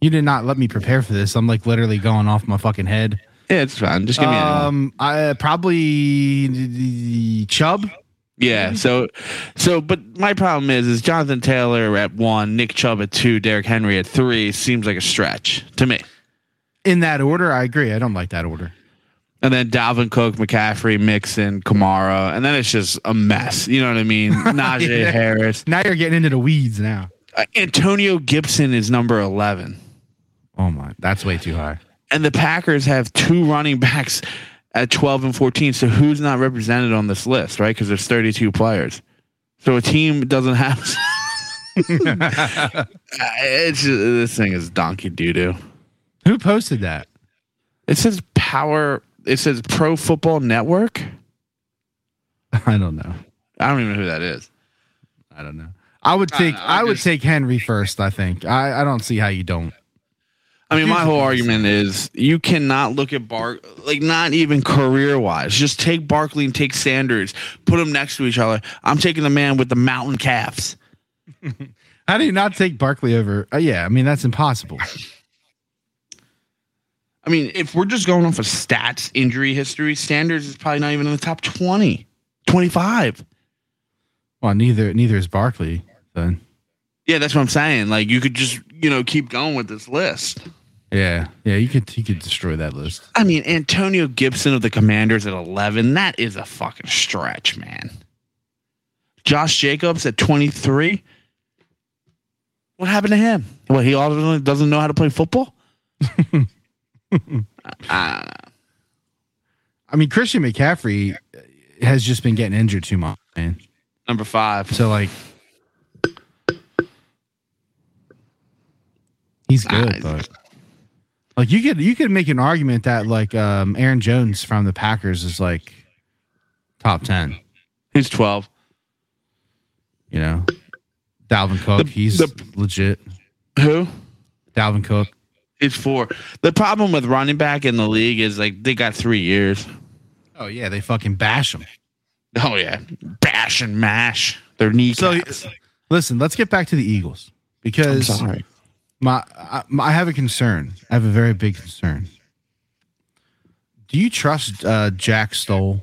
[SPEAKER 3] you did not let me prepare for this. I'm like literally going off my fucking head.
[SPEAKER 4] Yeah, it's fine. Just give me anyone.
[SPEAKER 3] Um, I probably the- the Chubb.
[SPEAKER 4] Yeah. So, so, but my problem is, is Jonathan Taylor at one, Nick Chubb at two, Derrick Henry at three seems like a stretch to me.
[SPEAKER 3] In that order, I agree. I don't like that order.
[SPEAKER 4] And then Dalvin Cook, McCaffrey, Mixon, Kamara, and then it's just a mess. You know what I mean? Najee
[SPEAKER 3] Yeah.
[SPEAKER 4] Harris,
[SPEAKER 3] Now you're getting into the weeds. Now.
[SPEAKER 4] Uh, Antonio Gibson is number eleven.
[SPEAKER 3] Oh my, that's way too high.
[SPEAKER 4] and the Packers have two running backs at twelve and fourteen. So who's not represented on this list, right? Because there's thirty-two players. So a team doesn't have. Uh, it's this thing is donkey doo doo.
[SPEAKER 3] Who posted that?
[SPEAKER 4] It says power. It says Pro Football Network.
[SPEAKER 3] I don't know.
[SPEAKER 4] I don't even know who that is.
[SPEAKER 3] I don't know. I would take.
[SPEAKER 4] know,
[SPEAKER 3] I,
[SPEAKER 4] I'm
[SPEAKER 3] would
[SPEAKER 4] just-
[SPEAKER 3] take Henry first. I think. I, I don't see how you don't.
[SPEAKER 4] I mean, my whole argument is you cannot look at Bark like not even career wise. Just take Barkley and take Sanders, put them next to each other. I'm taking the man with the mountain calves.
[SPEAKER 3] How do you not take Barkley over? Uh, yeah, I mean that's impossible.
[SPEAKER 4] I mean, if we're just going off of stats, injury history, Sanders is probably not even in the top 20, 25.
[SPEAKER 3] Well, neither neither is Barkley. Then
[SPEAKER 4] Yeah, that's what I'm saying. Like you could just you know keep going with this list.
[SPEAKER 3] yeah, yeah, you could you could destroy that list.
[SPEAKER 4] I mean, Antonio Gibson of the Commanders at 11, that is a fucking stretch, man. Josh Jacobs at 23. What happened to him? Well, he also doesn't know how to play football? I-
[SPEAKER 3] I mean, Christian McCaffrey has just been getting injured too much, man.
[SPEAKER 4] number five.
[SPEAKER 3] So like, he's good,
[SPEAKER 4] Nah,
[SPEAKER 3] but Like you could you could make an argument that like um Aaron Jones from the Packers is like top ten.
[SPEAKER 4] He's 12.
[SPEAKER 3] You know, Dalvin Cook,
[SPEAKER 4] The-
[SPEAKER 3] he's
[SPEAKER 4] the-
[SPEAKER 3] legit.
[SPEAKER 4] Who?
[SPEAKER 3] Dalvin Cook.
[SPEAKER 4] He's four. The problem with running back in the league is like they got three years.
[SPEAKER 3] Oh yeah, they fucking bash them.
[SPEAKER 4] Oh yeah, bash and mash their knees.
[SPEAKER 3] So listen, let's get back to the Eagles
[SPEAKER 4] I'm
[SPEAKER 3] because
[SPEAKER 4] sorry.
[SPEAKER 3] my I, my- I have a concern. I have a very big concern. Do you trust uh, Jack Stoll?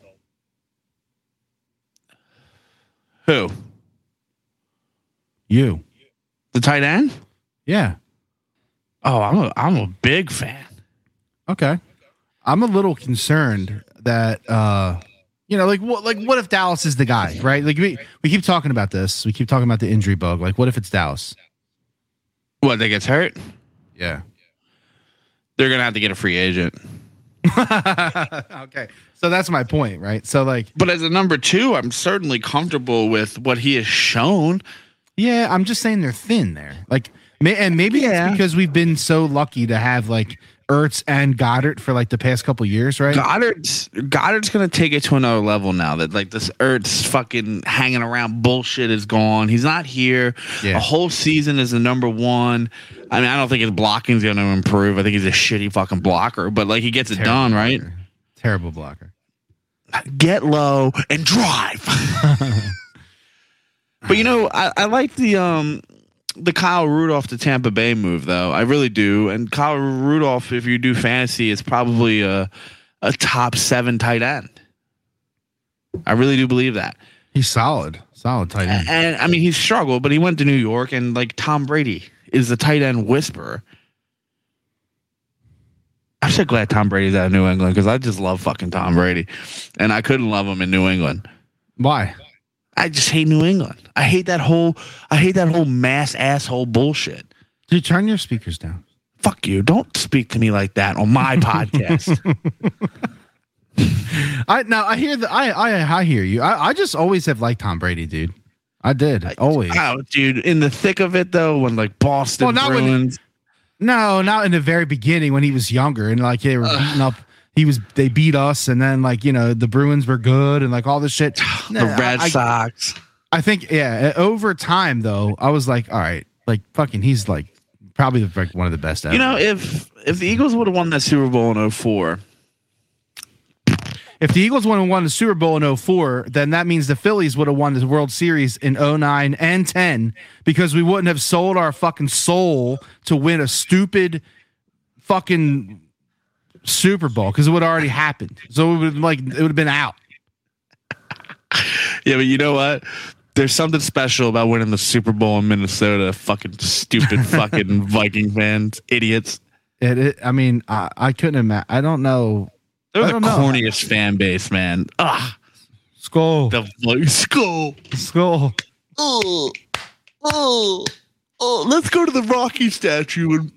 [SPEAKER 4] Who?
[SPEAKER 3] You?
[SPEAKER 4] The tight end?
[SPEAKER 3] Yeah.
[SPEAKER 4] Oh, I'm a I'm a big fan.
[SPEAKER 3] Okay. I'm a little concerned that uh you know, like what like what if Dallas is the guy, right? Like we we keep talking about this. We keep talking about the injury bug. Like what if it's Dallas?
[SPEAKER 4] What? They gets hurt?
[SPEAKER 3] Yeah.
[SPEAKER 4] They're gonna have to get a free agent.
[SPEAKER 3] okay. So that's my point, right? So like
[SPEAKER 4] But as a number two, I'm certainly comfortable with what he has shown.
[SPEAKER 3] yeah, I'm just saying they're thin there. Like and maybe
[SPEAKER 4] Yeah.
[SPEAKER 3] it's because we've been so lucky to have like Ertz and Goedert for like the past couple years, right?
[SPEAKER 4] Goedert's Goedert's gonna take it to another level now that like this Ertz fucking hanging around bullshit is gone. He's not here.
[SPEAKER 3] Yeah.
[SPEAKER 4] A whole season is the number one. I mean, I don't think his blocking's gonna improve. I think he's a shitty fucking blocker, but like he gets it
[SPEAKER 3] Terrible
[SPEAKER 4] done, right?
[SPEAKER 3] Terrible blocker.
[SPEAKER 4] Get low and drive. but you know, I, I like the um the Kyle Rudolph to Tampa Bay move though. I really do. And Kyle Rudolph, if you do fantasy, is probably a a top seven tight end. I really do believe that.
[SPEAKER 3] He's solid. Solid tight end.
[SPEAKER 4] And I mean, he's struggled, but he went to New York, and like Tom Brady is the tight end whisperer. I'm so glad Tom Brady's out of New England because I just love fucking Tom Brady, and I couldn't love him in New England.
[SPEAKER 3] Why?
[SPEAKER 4] I just hate New England. I hate that whole. I hate that whole mass asshole bullshit.
[SPEAKER 3] Dude, turn your speakers down.
[SPEAKER 4] Fuck you! Don't speak to me like that on my podcast.
[SPEAKER 3] I now I hear the I I I hear you. I, I just always have liked Tom Brady, dude. I did always.
[SPEAKER 4] oh, dude! In the thick of it, though, when like Boston
[SPEAKER 3] Well,
[SPEAKER 4] Bruins,
[SPEAKER 3] No, not in the very beginning when he was younger and like they were beating up. He was they beat us and then like you know the Bruins were good and like all this shit.
[SPEAKER 4] the Red
[SPEAKER 3] I,
[SPEAKER 4] Sox.
[SPEAKER 3] I think yeah. Over time though, I was like, all right, like fucking, he's like probably the, like one of the best ever.
[SPEAKER 4] You know, if if the Eagles would have won that Super Bowl in 04,
[SPEAKER 3] if the Eagles would have won the Super Bowl in 04, then that means the Phillies would have won the World Series in 09 and 10 because we wouldn't have sold our fucking soul to win a stupid fucking Super Bowl because it would already happened. So it would like it would have been out.
[SPEAKER 4] yeah, but you know what? There's something special about winning the Super Bowl in Minnesota. Fucking stupid, fucking Viking fans, idiots.
[SPEAKER 3] It, it I mean, I, I couldn't imagine. I don't know.
[SPEAKER 4] They're
[SPEAKER 3] I
[SPEAKER 4] the
[SPEAKER 3] don't know.
[SPEAKER 4] corniest fan base, man. Ah,
[SPEAKER 3] Skol,
[SPEAKER 4] the like, skol.
[SPEAKER 3] skol.
[SPEAKER 4] Oh, oh, oh. Let's go to the Rocky statue and.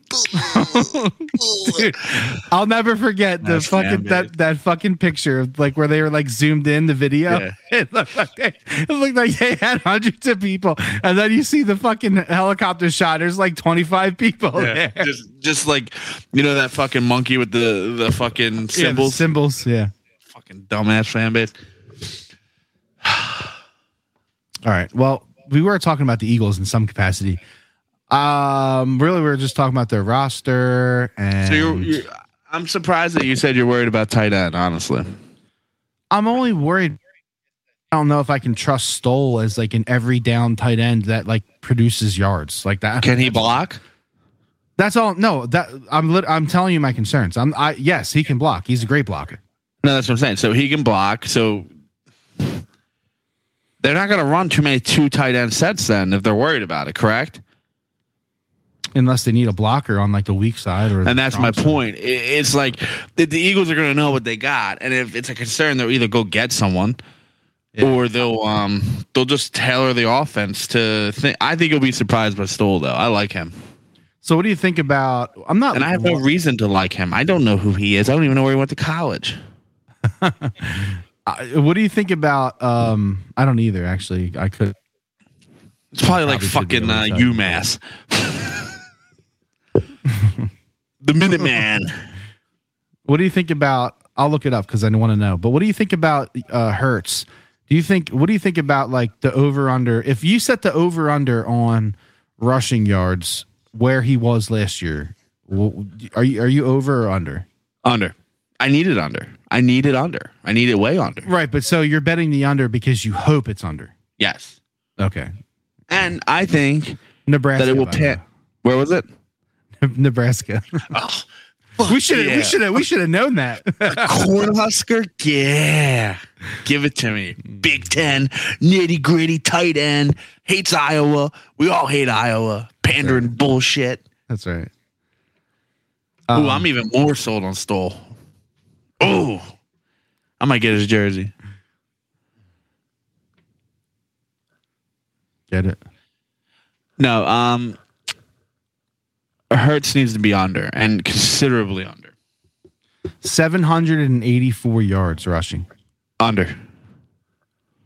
[SPEAKER 3] Dude, I'll never forget the
[SPEAKER 4] That's
[SPEAKER 3] fucking
[SPEAKER 4] fan
[SPEAKER 3] that that fucking picture like where they were like zoomed in the video.
[SPEAKER 4] Yeah.
[SPEAKER 3] It looked like they, it looked like they had hundreds of people, and then you see the fucking helicopter shot. There's like 25 people
[SPEAKER 4] Yeah,
[SPEAKER 3] there.
[SPEAKER 4] just just like you know that fucking monkey with the the fucking
[SPEAKER 3] Yeah, the
[SPEAKER 4] symbols.
[SPEAKER 3] symbols. Yeah.
[SPEAKER 4] fucking dumbass fan base.
[SPEAKER 3] All right. Well, we were talking about the Eagles in some capacity. Um, really, we were just talking about their roster, and
[SPEAKER 4] So you're, you're, I'm surprised that you said you're worried about tight end. Honestly,
[SPEAKER 3] I'm only worried. I don't know if I can trust Stoll as like an every down tight end that like produces yards like that.
[SPEAKER 4] can he block?
[SPEAKER 3] That's all. No, that I'm. Lit, I'm telling you my concerns. I'm. I yes, he can block. He's a great blocker.
[SPEAKER 4] No, that's what I'm saying. So he can block. So they're not going to run too many two tight end sets then if they're worried about it. Correct?
[SPEAKER 3] Unless they need a blocker on like the weak side or.
[SPEAKER 4] And that's my
[SPEAKER 3] side.
[SPEAKER 4] point. It's like the, the Eagles are going to know what they got, and if it's a concern, they'll either go get someone,
[SPEAKER 3] Yeah.
[SPEAKER 4] or they'll um they'll just tailor the offense to. Think. I think you'll be surprised by Stoll though. I like him,
[SPEAKER 3] So what do you think about? I'm not.
[SPEAKER 4] and I have no reason to like him. I don't know who he is. I don't even know where he went to college.
[SPEAKER 3] Uh, what do you think about? Um, I don't either. Actually, I could.
[SPEAKER 4] It's probably like
[SPEAKER 3] Probably should
[SPEAKER 4] fucking uh,
[SPEAKER 3] on the side.
[SPEAKER 4] UMass. the Minuteman.
[SPEAKER 3] What do you think about? I'll look it up because I want to know. But what do you think about uh, Hurts? Do you think? What do you think about like the over under? If you set the over under on rushing yards where he was last year, are you are you over or under?
[SPEAKER 4] under. I need it under. I need it under. I need it way under.
[SPEAKER 3] Right, but so you're betting the under because you hope it's under.
[SPEAKER 4] Yes.
[SPEAKER 3] Okay,
[SPEAKER 4] And I think
[SPEAKER 3] Nebraska.
[SPEAKER 4] that it will pan. Where was it?
[SPEAKER 3] Nebraska.
[SPEAKER 4] Oh,
[SPEAKER 3] we should have.
[SPEAKER 4] yeah.
[SPEAKER 3] We should have. We should have known that.
[SPEAKER 4] Cornhusker? Yeah. Give it to me. Big Ten, nitty gritty, tight end. Hates Iowa. We all hate Iowa. Pandering bullshit.
[SPEAKER 3] That's right.
[SPEAKER 4] Oh, I'm even more sold on Stoll. Oh, I might get his jersey.
[SPEAKER 3] Get it.
[SPEAKER 4] No, um, Hurts needs to be under and considerably under.
[SPEAKER 3] 784 yards rushing.
[SPEAKER 4] Under.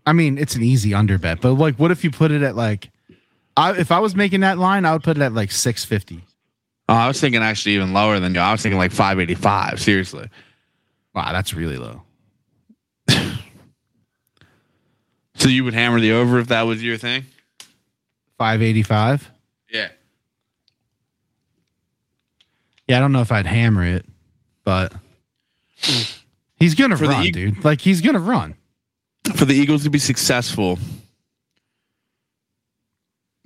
[SPEAKER 3] I mean, it's an easy under bet, but like, what if you put it at like, I, if I was making that line, I would put it at like 650.
[SPEAKER 4] Oh, I was thinking actually even lower than you. I was thinking like 585, seriously.
[SPEAKER 3] Wow, that's really low.
[SPEAKER 4] so you would hammer the over if that was your thing?
[SPEAKER 3] 585?
[SPEAKER 4] Yeah,
[SPEAKER 3] I don't know if I'd hammer it, but he's gonna
[SPEAKER 4] For
[SPEAKER 3] run, dude. Like he's gonna run.
[SPEAKER 4] For the Eagles to be successful,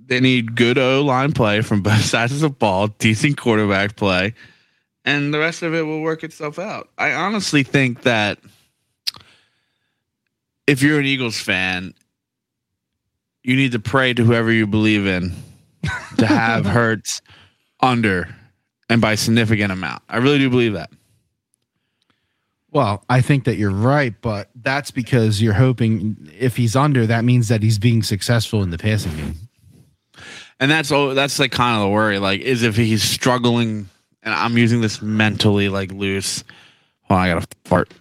[SPEAKER 4] they need good O line play from both sides of the ball, decent quarterback play, and the rest of it will work itself out. I honestly think that if you're an Eagles fan, you need to pray to whoever you believe in to have Hurts under and by significant amount. I really do believe that.
[SPEAKER 3] Well, I think that you're right, but that's because you're hoping if he's under, that means that he's being successful in the passing game.
[SPEAKER 4] And that's all that's like kind of the worry. Like, is if he's struggling and I'm using this mentally like loose. Oh, I gotta fart.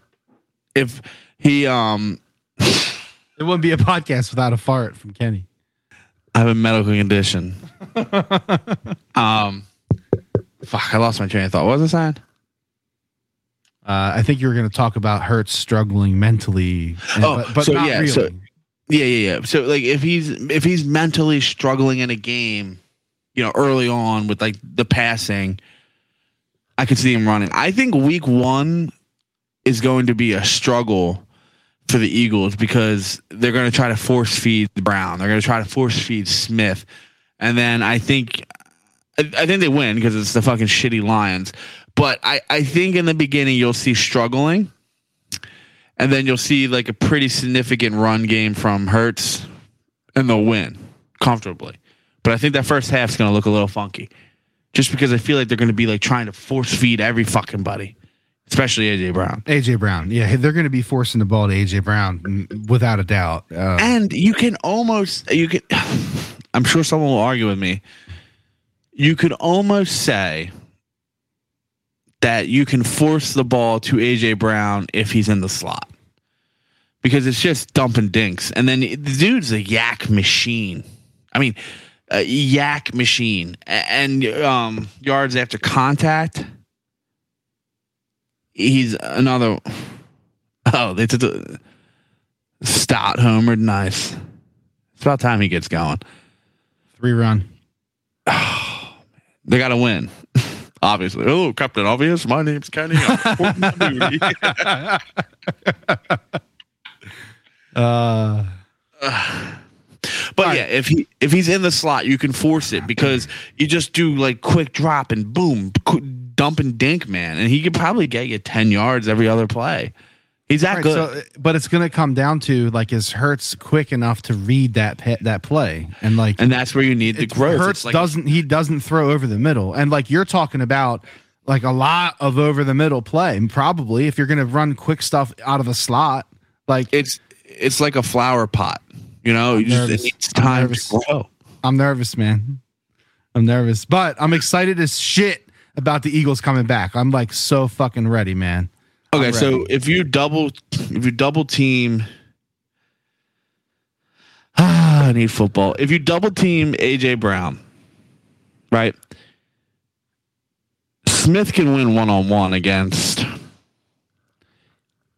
[SPEAKER 4] If he um
[SPEAKER 3] It wouldn't be a podcast without a fart from Kenny.
[SPEAKER 4] I have a medical condition. um fuck, I lost my train of thought. What was I saying?
[SPEAKER 3] Uh, I think you were going to talk about Hurts struggling mentally, and-
[SPEAKER 4] Oh,
[SPEAKER 3] but, but
[SPEAKER 4] so yeah,
[SPEAKER 3] really.
[SPEAKER 4] so- Yeah, yeah, yeah. So like if he's if he's mentally struggling in a game, you know, early on with like the passing, I could see him running. I think week one is going to be a struggle for the Eagles because they're going to try to force feed Brown. They're going to try to force feed Smith, and then I think I, I think they win because it's the fucking shitty Lions. But I I think in the beginning you'll see struggling and then you'll see like a pretty significant run game from Hurts, and they'll win comfortably. But I think that first half's going to look a little funky, just because I feel like they're going to be like trying to force feed every fucking buddy, especially AJ Brown.
[SPEAKER 3] AJ Brown, yeah, they're going to be forcing the ball to AJ Brown without a doubt. Uh,
[SPEAKER 4] And you can almost you can. I'm sure someone will argue with me. You could almost say that you can force the ball to AJ Brown if he's in the slot. Because it's just dumping dinks. And then the dude's a yak machine. I mean, a yak machine. And um, yards after contact, he's another. Oh, they took the Stott homered. Nice. It's about time he gets going.
[SPEAKER 3] three run.
[SPEAKER 4] They got to win. Obviously. Oh, Captain Obvious. My name's Kenny. I'm reporting on duty.
[SPEAKER 3] Uh,
[SPEAKER 4] But yeah, if he if he's in the slot, you can force it because you just do like quick drop and boom, dump and dink, man, and he could probably get you ten yards every other play. He's that
[SPEAKER 3] right,
[SPEAKER 4] good.
[SPEAKER 3] so, but it's going to come down to like is Hurts quick enough to read that pa- that play and like
[SPEAKER 4] and that's where you need the growth.
[SPEAKER 3] Hurts
[SPEAKER 4] It's like-
[SPEAKER 3] doesn't he doesn't throw over the middle, and like you're talking about like a lot of over the middle play, and probably if you're going to run quick stuff out of the slot, like
[SPEAKER 4] it's it's like a flower pot. You know, you just, it needs time to grow.
[SPEAKER 3] I'm nervous, man. I'm nervous, but I'm excited as shit about the Eagles coming back. I'm like so fucking ready, man.
[SPEAKER 4] Okay, so if you double if you double team ah, I need football. If you double team AJ Brown, right? Smith can win one on one against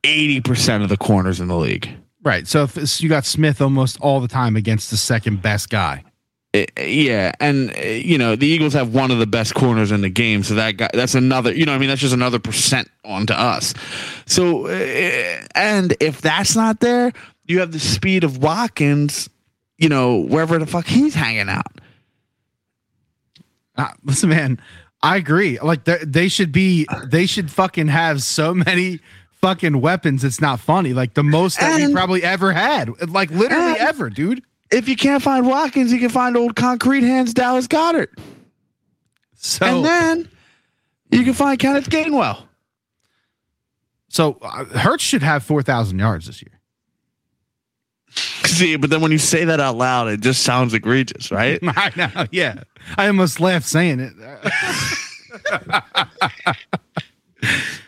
[SPEAKER 4] eighty percent of the corners in the league.
[SPEAKER 3] Right. So if you got Smith almost all the time against the second best guy.
[SPEAKER 4] Uh, yeah, and uh, you know the Eagles have one of the best corners in the game, so that guy that's another. You know, what I mean, that's just another percent onto us. So, uh, and if that's not there, you have the speed of Watkins. You know, wherever the fuck he's hanging out.
[SPEAKER 3] Uh, listen, man, I agree. Like they they should be, they should fucking have so many fucking weapons. It's not funny. Like the most that we probably ever had. Like literally
[SPEAKER 4] And-
[SPEAKER 3] ever, dude.
[SPEAKER 4] If you can't find Watkins, you can find old concrete hands Dallas Goedert,
[SPEAKER 3] So
[SPEAKER 4] and then you can find Kenneth Gainwell.
[SPEAKER 3] so uh, Hurts should have four thousand yards this year.
[SPEAKER 4] See, but then when you say that out loud, it just sounds egregious, right?
[SPEAKER 3] I know. Yeah, I almost laughed saying it.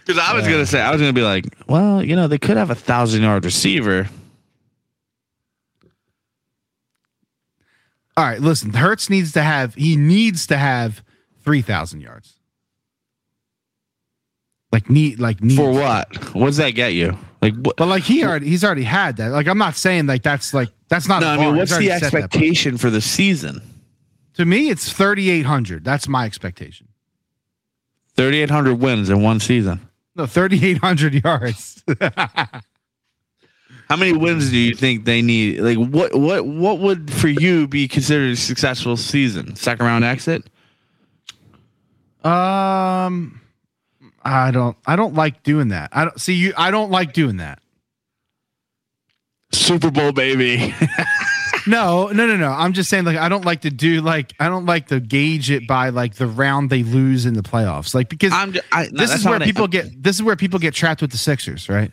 [SPEAKER 4] Because I was gonna say, I was gonna be like, well, you know, they could have a thousand yard receiver.
[SPEAKER 3] All right, listen. Hurts needs to have. He needs to have three thousand yards. Like need like need
[SPEAKER 4] For what? What does that get you? Like, what?
[SPEAKER 3] But like he already he's already had that. Like I'm not saying like that's like that's not.
[SPEAKER 4] No,
[SPEAKER 3] a
[SPEAKER 4] I mean, what's the
[SPEAKER 3] set that bar.
[SPEAKER 4] expectation for the season?
[SPEAKER 3] To me, it's thirty eight hundred. That's my expectation.
[SPEAKER 4] Thirty eight hundred wins in one season.
[SPEAKER 3] No, thirty eight hundred yards.
[SPEAKER 4] How many wins do you think they need? Like, what, what, what would for you be considered a successful season? Second round exit?
[SPEAKER 3] um, I don't. I don't like doing that. I don't see you. I don't like doing that.
[SPEAKER 4] Super Bowl baby.
[SPEAKER 3] No, no, no, no. I'm just saying, like, I don't like to do like I don't like to gauge it by like the round they lose in the playoffs, like because
[SPEAKER 4] I'm. Just, I, no,
[SPEAKER 3] this is where people get this is where people get trapped with the Sixers, right?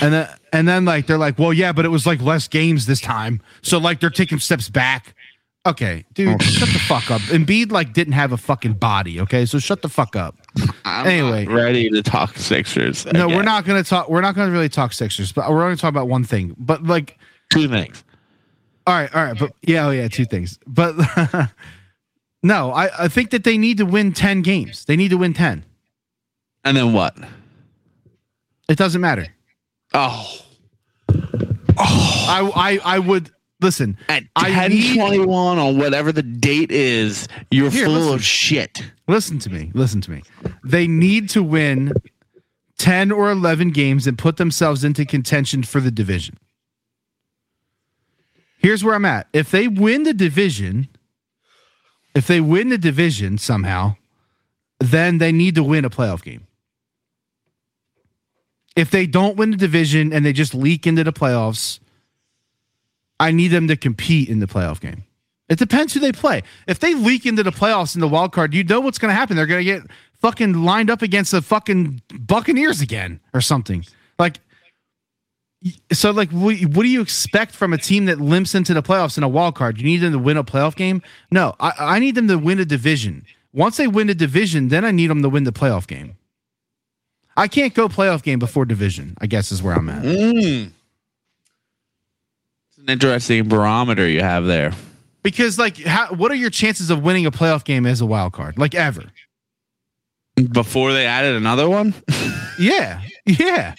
[SPEAKER 3] And then and then like they're like, well, yeah, but it was like less games this time, so like they're taking steps back. Okay, dude, oh. shut the fuck up. Embiid like didn't have a fucking body. Okay, so shut the fuck up.
[SPEAKER 4] I'm
[SPEAKER 3] anyway.
[SPEAKER 4] ready to talk Sixers.
[SPEAKER 3] No, we're not gonna talk. We're not gonna really talk Sixers, but we're gonna talk about one thing. But like,
[SPEAKER 4] Two things.
[SPEAKER 3] all right, all right, but yeah, oh yeah, two things. But no, I I think that they need to win ten games. They need to win ten.
[SPEAKER 4] And then what?
[SPEAKER 3] It doesn't matter.
[SPEAKER 4] Oh, Oh.
[SPEAKER 3] I I I would listen.
[SPEAKER 4] at
[SPEAKER 3] I
[SPEAKER 4] 10
[SPEAKER 3] need-
[SPEAKER 4] 21 on whatever the date is, you're
[SPEAKER 3] Here,
[SPEAKER 4] full
[SPEAKER 3] listen.
[SPEAKER 4] of shit.
[SPEAKER 3] Listen to me. Listen to me. They need to win 10 or 11 games and put themselves into contention for the division. Here's where I'm at. If they win the division, if they win the division somehow, then they need to win a playoff game. If they don't win the division and they just leak into the playoffs, I need them to compete in the playoff game. It depends who they play. If they leak into the playoffs in the wild card, you know what's going to happen. They're going to get fucking lined up against the fucking Buccaneers again or something. Like, so like, what, do you expect from a team that limps into the playoffs in a wild card? You need them to win a playoff game? No, I, I need them to win a division. Once they win a division, then I need them to win the playoff game. I can't go playoff game before division. I guess is where I'm at.
[SPEAKER 4] Mm. It's an interesting barometer you have there.
[SPEAKER 3] Because like, how, what are your chances of winning a playoff game as a wild card? Like ever?
[SPEAKER 4] Before they added another one?
[SPEAKER 3] Yeah, yeah.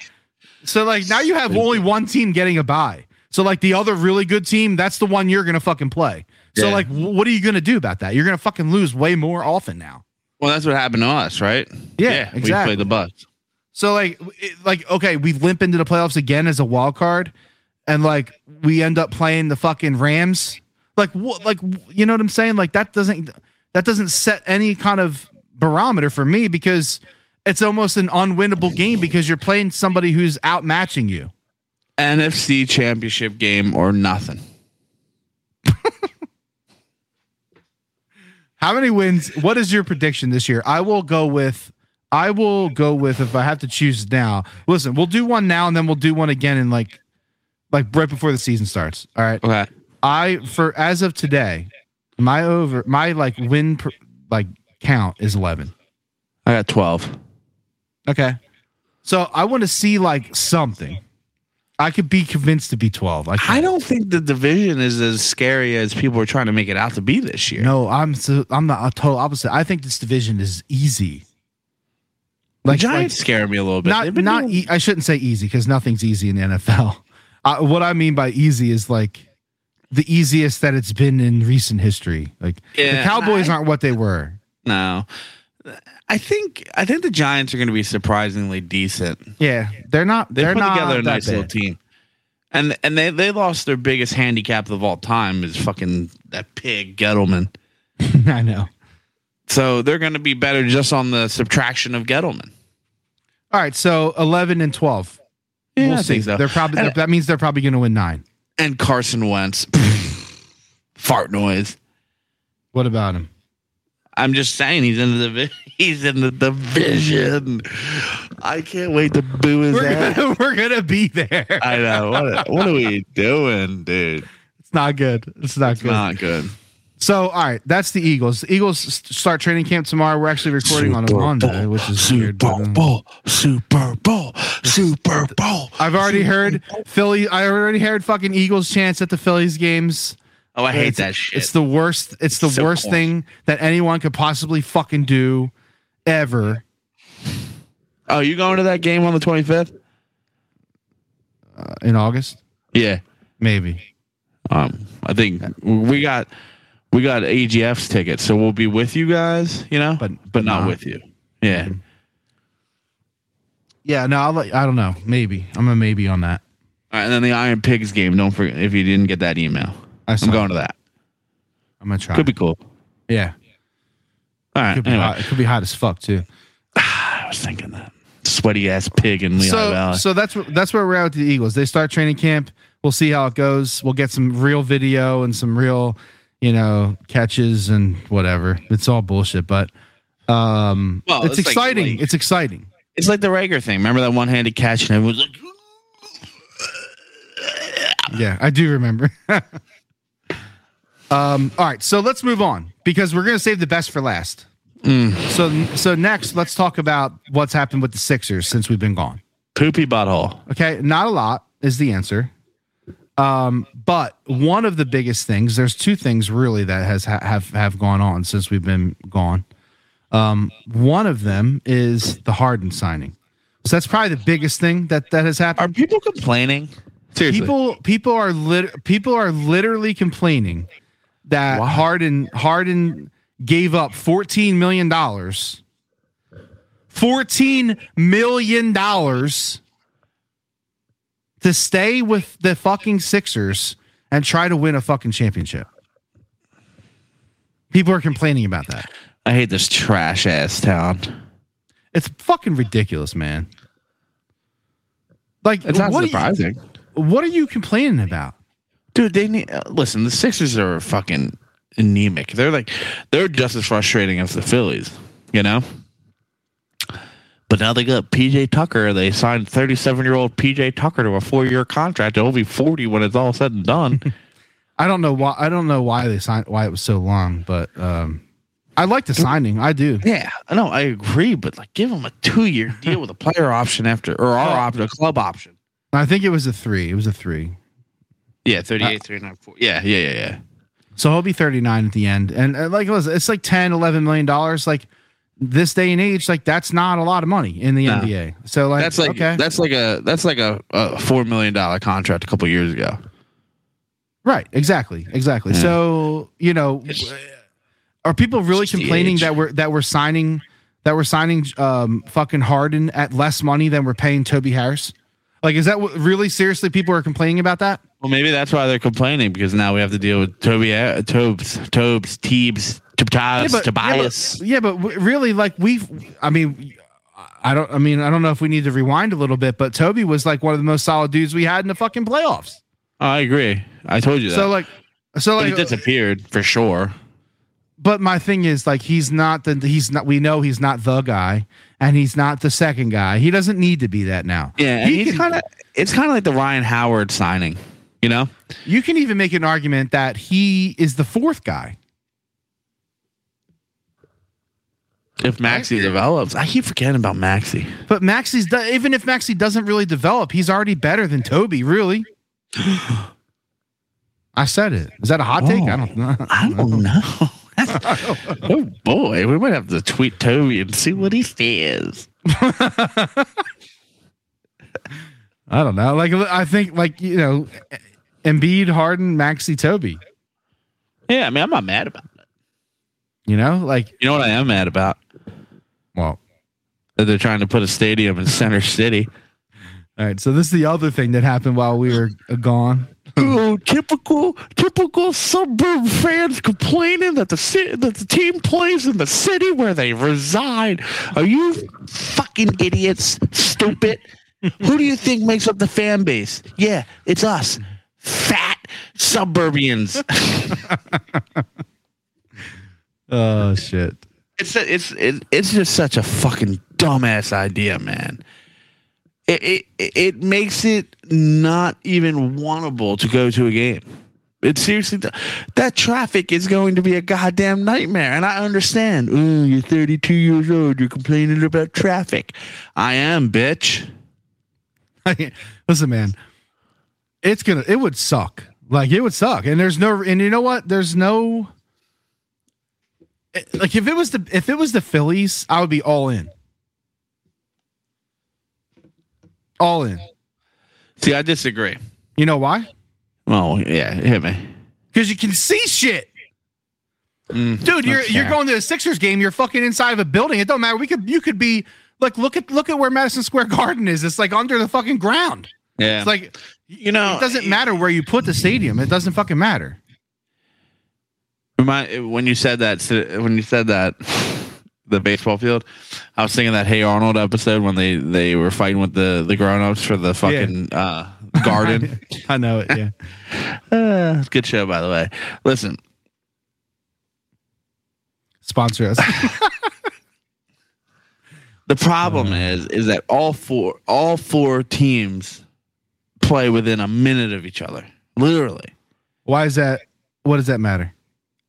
[SPEAKER 3] So like now you have only one team getting a bye. So like the other really good team, that's the one you're gonna fucking play. So
[SPEAKER 4] Yeah.
[SPEAKER 3] like, what are you gonna do about that? You're gonna fucking lose way more often now.
[SPEAKER 4] Well, that's what happened to us, right?
[SPEAKER 3] Yeah,
[SPEAKER 4] We
[SPEAKER 3] exactly.
[SPEAKER 4] played the Bucks.
[SPEAKER 3] So like, it, like okay, we limp into the playoffs again as a wild card, and like we end up playing the fucking Rams. Like what? Like you know what I'm saying? Like that doesn't that doesn't set any kind of barometer for me because it's almost an unwinnable game because you're playing somebody who's outmatching you.
[SPEAKER 4] NFC championship game or nothing.
[SPEAKER 3] How many wins? What is your prediction this year? I will go with. I will go with if I have to choose now. Listen, we'll do one now and then we'll do one again in like, like right before the season starts. All right.
[SPEAKER 4] Okay.
[SPEAKER 3] I for as of today, my over my like win per, like count is eleven.
[SPEAKER 4] I got 12.
[SPEAKER 3] Okay. So I want to see like something. I could be convinced to be twelve. I,
[SPEAKER 4] I don't think the division is as scary as people are trying to make it out to be this year.
[SPEAKER 3] No, I'm so I'm the uh, total opposite. I think this division is easy.
[SPEAKER 4] The
[SPEAKER 3] Like
[SPEAKER 4] Giants
[SPEAKER 3] like,
[SPEAKER 4] scare me a little bit.
[SPEAKER 3] not not
[SPEAKER 4] doing-
[SPEAKER 3] e- I shouldn't say easy because nothing's easy in the NFL. Uh, what I mean by easy is like the easiest that it's been in recent history. Like the Cowboys
[SPEAKER 4] I-
[SPEAKER 3] aren't what they were.
[SPEAKER 4] no. I think I think the Giants are going to be surprisingly decent.
[SPEAKER 3] Yeah, they're not.
[SPEAKER 4] They
[SPEAKER 3] They are
[SPEAKER 4] put
[SPEAKER 3] not
[SPEAKER 4] together a nice little team, and and they they lost their biggest handicap of all time is fucking that pig Gettleman.
[SPEAKER 3] I know.
[SPEAKER 4] So they're going to be better just on the subtraction of Gettleman.
[SPEAKER 3] All right, so eleven and twelve.
[SPEAKER 4] Yeah,
[SPEAKER 3] we'll
[SPEAKER 4] I
[SPEAKER 3] see.
[SPEAKER 4] think so.
[SPEAKER 3] They're probably
[SPEAKER 4] And-
[SPEAKER 3] that means they're probably going to win nine.
[SPEAKER 4] And Carson Wentz, fart noise.
[SPEAKER 3] What about him?
[SPEAKER 4] I'm just saying he's in the he's in the division. I can't wait to boo his
[SPEAKER 3] We're
[SPEAKER 4] ass.
[SPEAKER 3] gonna, we're gonna be there.
[SPEAKER 4] I know. What, what are we doing, dude?
[SPEAKER 3] It's not good. It's not
[SPEAKER 4] It's
[SPEAKER 3] good.
[SPEAKER 4] not good.
[SPEAKER 3] So, all right, that's the Eagles. The Eagles start training camp tomorrow. We're actually recording on a Monday, which is weird.
[SPEAKER 4] Super
[SPEAKER 3] um,
[SPEAKER 4] Bowl, Super Bowl, Super Bowl.
[SPEAKER 3] I've already heard Philly. I already heard fucking Eagles chants at the Phillies games.
[SPEAKER 4] Oh, I hate
[SPEAKER 3] it's,
[SPEAKER 4] that shit.
[SPEAKER 3] It's the worst. It's the
[SPEAKER 4] So
[SPEAKER 3] worst
[SPEAKER 4] corny.
[SPEAKER 3] thing that anyone could possibly fucking do, ever.
[SPEAKER 4] oh, you going to that game on the 25th?
[SPEAKER 3] Uh, in August,
[SPEAKER 4] Yeah.
[SPEAKER 3] maybe.
[SPEAKER 4] Um, I think we got we got AGF's tickets, so we'll be with you guys. You know,
[SPEAKER 3] But-
[SPEAKER 4] but not
[SPEAKER 3] not.
[SPEAKER 4] with you. Yeah. Mm-hmm.
[SPEAKER 3] Yeah, no, I'll I don't know. Maybe I'm a maybe on that.
[SPEAKER 4] All right, and then the Iron Pigs game. Don't forget if you didn't get that email.
[SPEAKER 3] I
[SPEAKER 4] I'm going to that.
[SPEAKER 3] I'm gonna try.
[SPEAKER 4] Could be cool.
[SPEAKER 3] yeah,
[SPEAKER 4] All right.
[SPEAKER 3] could be
[SPEAKER 4] Anyway,
[SPEAKER 3] hot. It could be hot as fuck too.
[SPEAKER 4] I was thinking that sweaty ass pig in Lehigh
[SPEAKER 3] so,
[SPEAKER 4] Valley.
[SPEAKER 3] so that's that's where we're at with the Eagles. They start training camp. We'll see how it goes. We'll get some real video and some real, you know, catches and whatever. It's all bullshit, but um,
[SPEAKER 4] Well,
[SPEAKER 3] it's,
[SPEAKER 4] it's like-
[SPEAKER 3] exciting.
[SPEAKER 4] like-
[SPEAKER 3] it's exciting.
[SPEAKER 4] it's like the Reagor thing. Remember that one handed catch and everyone's like,
[SPEAKER 3] Yeah, I do remember. um, all right, so let's move on because we're gonna save the best for last.
[SPEAKER 4] Mm.
[SPEAKER 3] So, so next, let's talk about what's happened with the Sixers since we've been gone.
[SPEAKER 4] poopy butthole.
[SPEAKER 3] Okay, not a lot is the answer. Um, but one of the biggest things, there's two things really that has ha- have have gone on since we've been gone. Um, one of them is the Harden signing. So that's probably the biggest thing that that has happened.
[SPEAKER 4] Are people complaining? Seriously.
[SPEAKER 3] People people are lit- people are literally complaining that
[SPEAKER 4] Why?
[SPEAKER 3] Harden Harden gave up 14 million dollars. 14 million dollars to stay with the fucking Sixers and try to win a fucking championship. People are complaining about that.
[SPEAKER 4] I hate this trash ass town.
[SPEAKER 3] It's fucking ridiculous, man. Like,
[SPEAKER 4] It's not
[SPEAKER 3] what, are
[SPEAKER 4] surprising.
[SPEAKER 3] you, what are you complaining about?
[SPEAKER 4] Dude, they need uh, listen. The Sixers are fucking anemic. They're like they're just as frustrating as the Phillies, you know. But now they got PJ Tucker. They signed thirty-seven-year-old PJ Tucker to a four-year contract. He'll be forty when it's all said and done.
[SPEAKER 3] I don't know why. I don't know why they signed. Why it was so long, but um, I like the signing. I do.
[SPEAKER 4] yeah, I know. I agree, but like, give him a two-year deal with a player option after, or our option, a club option.
[SPEAKER 3] I think it was a three. It was a three.
[SPEAKER 4] Yeah, 38, 39, 4. Yeah, yeah, yeah, yeah.
[SPEAKER 3] So he'll be 39 at the end. And uh, like it was, it's like 10, 11 million dollars. Like this day and age, like that's not a lot of money in the
[SPEAKER 4] No.
[SPEAKER 3] NBA. So like,
[SPEAKER 4] That's like
[SPEAKER 3] okay,
[SPEAKER 4] that's like a that's like a, a four million dollar contract a couple years ago.
[SPEAKER 3] right. Exactly. Exactly.
[SPEAKER 4] Yeah.
[SPEAKER 3] So, you know, are people really
[SPEAKER 4] It's just the
[SPEAKER 3] complaining that we're, that we're signing, that we're signing, um, fucking Harden at less money than we're paying Toby Harris? Like, is that what really seriously people are complaining about that?
[SPEAKER 4] Well, maybe that's why they're complaining because now we have to deal with Toby, uh, Tobes, Tobes, Teebs, Tobias, Tobias.
[SPEAKER 3] Yeah, but, yeah, but w- really, like we've. I mean, I don't. I mean, I don't know if we need to rewind a little bit, but Toby was like one of the most solid dudes we had in the fucking playoffs.
[SPEAKER 4] Oh, I agree. I told you that.
[SPEAKER 3] So like, so
[SPEAKER 4] but he disappeared for sure.
[SPEAKER 3] but my thing is like, he's not the. He's not. We know he's not the guy, and he's not the second guy. He doesn't need to be that now.
[SPEAKER 4] Yeah,
[SPEAKER 3] He
[SPEAKER 4] he's kind of. It's kind of like the Ryan Howard signing. You know,
[SPEAKER 3] You can even make an argument that he is the fourth guy.
[SPEAKER 4] if Maxey develops, I keep forgetting about Maxey.
[SPEAKER 3] But Maxey's do- even if Maxey doesn't really develop, he's already better than Toby. Really. I said it. Is that a hot take? I don't oh, know.
[SPEAKER 4] I don't know. oh boy, we might have to tweet Toby and see what he says.
[SPEAKER 3] I don't know. Like I think like you know, Embiid, Harden, Maxey, Toby.
[SPEAKER 4] Yeah, I mean, I'm not mad about it.
[SPEAKER 3] You know, like
[SPEAKER 4] You know what I am mad about?
[SPEAKER 3] well.
[SPEAKER 4] That they're trying to put a stadium in Center City.
[SPEAKER 3] All right, so this is the other thing that happened while we were gone.
[SPEAKER 4] oh, typical, typical suburb fans complaining that the city, that the team plays in the city where they reside. Are you fucking idiots? Stupid. Who do you think makes up the fan base? Yeah, it's us, fat suburbians.
[SPEAKER 3] Oh shit.
[SPEAKER 4] it's it's it, it's just such a fucking dumbass idea, man. It, it it makes it not even wantable to go to a game. It seriously that traffic is going to be a goddamn nightmare, and I understand. Ooh, you're 32 years old. You're complaining about traffic. I am, bitch.
[SPEAKER 3] Listen, man, it's gonna. It would suck. Like it would suck. And there's no. And you know what? There's no. it- Like if it was the if it was the Phillies, I would be all in. All in.
[SPEAKER 4] See, I disagree.
[SPEAKER 3] You know why?
[SPEAKER 4] Well, yeah, hit me.
[SPEAKER 3] Because you can see shit. Mm, Dude, you're
[SPEAKER 4] okay.
[SPEAKER 3] you're going to a Sixers game. You're fucking inside of a building. It don't matter. We could you could be like look at look at where Madison Square Garden is. It's like under the fucking ground.
[SPEAKER 4] Yeah,
[SPEAKER 3] It's like
[SPEAKER 4] you know,
[SPEAKER 3] it doesn't matter where you put the stadium. It doesn't fucking matter.
[SPEAKER 4] My, when you said that, when you said that, the baseball field, I was thinking that Hey Arnold episode when they they were fighting with the the grown ups for the fucking uh, garden.
[SPEAKER 3] I know it. Yeah.
[SPEAKER 4] uh, good show, by the way. Listen,
[SPEAKER 3] Sponsor us.
[SPEAKER 4] the problem is is that all four all four teams play within a minute of each other, literally.
[SPEAKER 3] Why is that? What does that matter?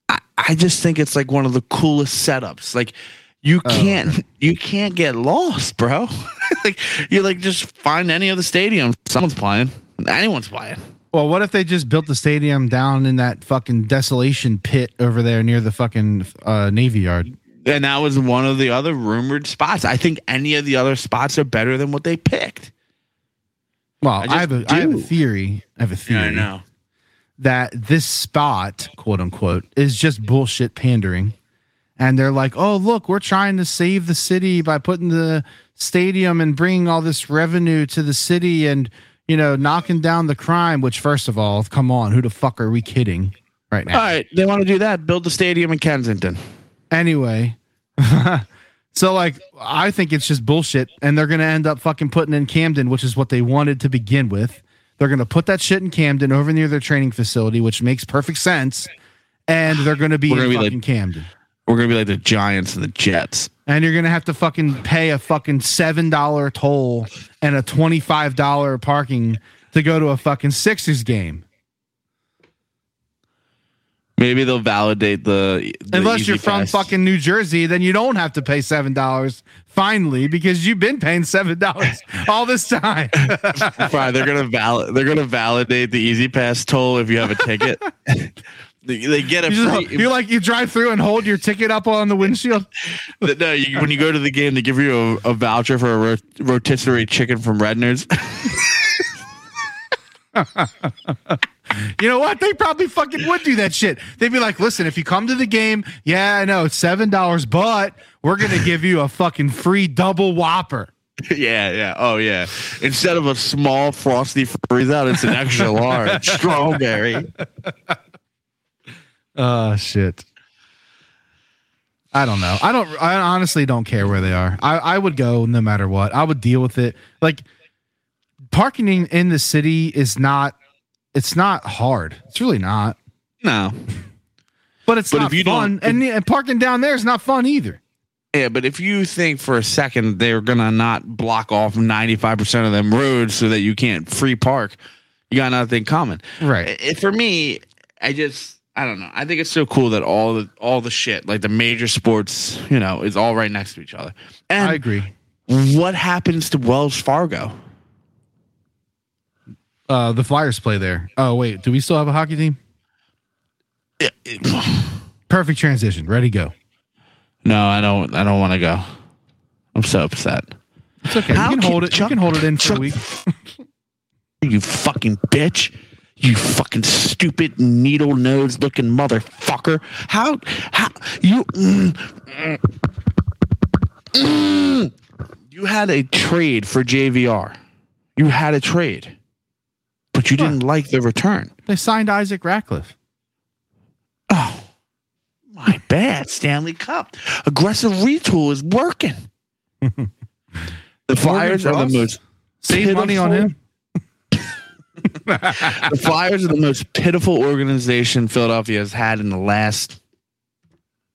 [SPEAKER 4] I, I just think it's like one of the coolest setups. Like you can't you can't get lost, bro. like you like just find any of the stadiums someone's playing. Anyone's playing.
[SPEAKER 3] Well, what if they just built the stadium down in that fucking desolation pit over there near the fucking uh, Navy Yard?
[SPEAKER 4] And that was one of the other rumored spots. I think any of the other spots are better than what they picked.
[SPEAKER 3] Well, I,
[SPEAKER 4] just
[SPEAKER 3] have a I have a theory. I have a theory I
[SPEAKER 4] know.
[SPEAKER 3] that this spot, quote unquote, is just bullshit pandering. And they're like, "Oh, look, we're trying to save the city by putting the stadium and bringing all this revenue to the city and you know knocking down the crime." Which, first of all, come on, who the fuck are we kidding right now?
[SPEAKER 4] All right, they want to do that. Build the stadium in Kensington.
[SPEAKER 3] anyway so like i think it's just bullshit and they're gonna end up fucking putting in camden which is what they wanted to begin with they're gonna put that shit in camden over near their training facility which makes perfect sense and they're gonna be
[SPEAKER 4] We're gonna
[SPEAKER 3] in
[SPEAKER 4] be like-
[SPEAKER 3] fucking camden
[SPEAKER 4] We're gonna be like the Giants and the Jets.
[SPEAKER 3] and you're gonna have to fucking pay a fucking seven dollar toll and a twenty five dollar parking to go to a fucking Sixers game.
[SPEAKER 4] Maybe they'll validate the, the
[SPEAKER 3] Unless you're from fucking New Jersey, then you don't have to pay seven dollars finally because you've been paying seven dollars all this time.
[SPEAKER 4] Fine, they're gonna valid. They're gonna validate the E-ZPass toll if you have a ticket. they, get a
[SPEAKER 3] You,
[SPEAKER 4] free.
[SPEAKER 3] you like you drive through and hold your ticket up on the windshield.
[SPEAKER 4] no, you, when you go to the game, they give you a, a voucher for a ro- rotisserie chicken from Redner's.
[SPEAKER 3] You know what? They probably fucking would do that shit. They'd be like, "Listen, if you come to the game, yeah, I know it's seven dollars, but we're gonna give you a fucking free double whopper."
[SPEAKER 4] yeah, yeah, oh yeah. Instead of a small frosty freeze out, it's an extra large strawberry.
[SPEAKER 3] Oh shit. I don't know. I don't. I honestly don't care where they are. I I would go no matter what. I would deal with it. Like parking in, in the city is not. It's not hard. It's really not.
[SPEAKER 4] No,
[SPEAKER 3] But it's
[SPEAKER 4] But
[SPEAKER 3] not
[SPEAKER 4] if you
[SPEAKER 3] fun. And, and parking down there is not fun either.
[SPEAKER 4] yeah, but if you think for a second they're gonna not block off ninety five percent of them roads so that you can't free park, you got nothing coming.
[SPEAKER 3] Right.
[SPEAKER 4] I- for me, I just I don't know. I think it's so cool that all the all the shit like the major sports, you know, is all right next to each other. And
[SPEAKER 3] I agree.
[SPEAKER 4] what happens to Wells Fargo?
[SPEAKER 3] Uh, the Flyers play there. Oh wait, do we still have a hockey team? Perfect transition. Ready, go.
[SPEAKER 4] No, I don't. I don't want to go. I'm so upset.
[SPEAKER 3] It's okay.
[SPEAKER 4] How
[SPEAKER 3] you can
[SPEAKER 4] can
[SPEAKER 3] hold it.
[SPEAKER 4] Chuck-
[SPEAKER 3] you can hold it in for
[SPEAKER 4] Chuck-
[SPEAKER 3] a week.
[SPEAKER 4] You fucking bitch. You fucking stupid needle nose looking motherfucker. How? How? You. mm, mm, mm. You had a trade for JVR. You had a trade, but you didn't like the return.
[SPEAKER 3] They signed Isaac Ratcliffe.
[SPEAKER 4] Oh, my bad. Stanley Cup. Aggressive retool is working. the Flyers are the most
[SPEAKER 3] Save money on him.
[SPEAKER 4] the Flyers are the most pitiful organization Philadelphia has had in the last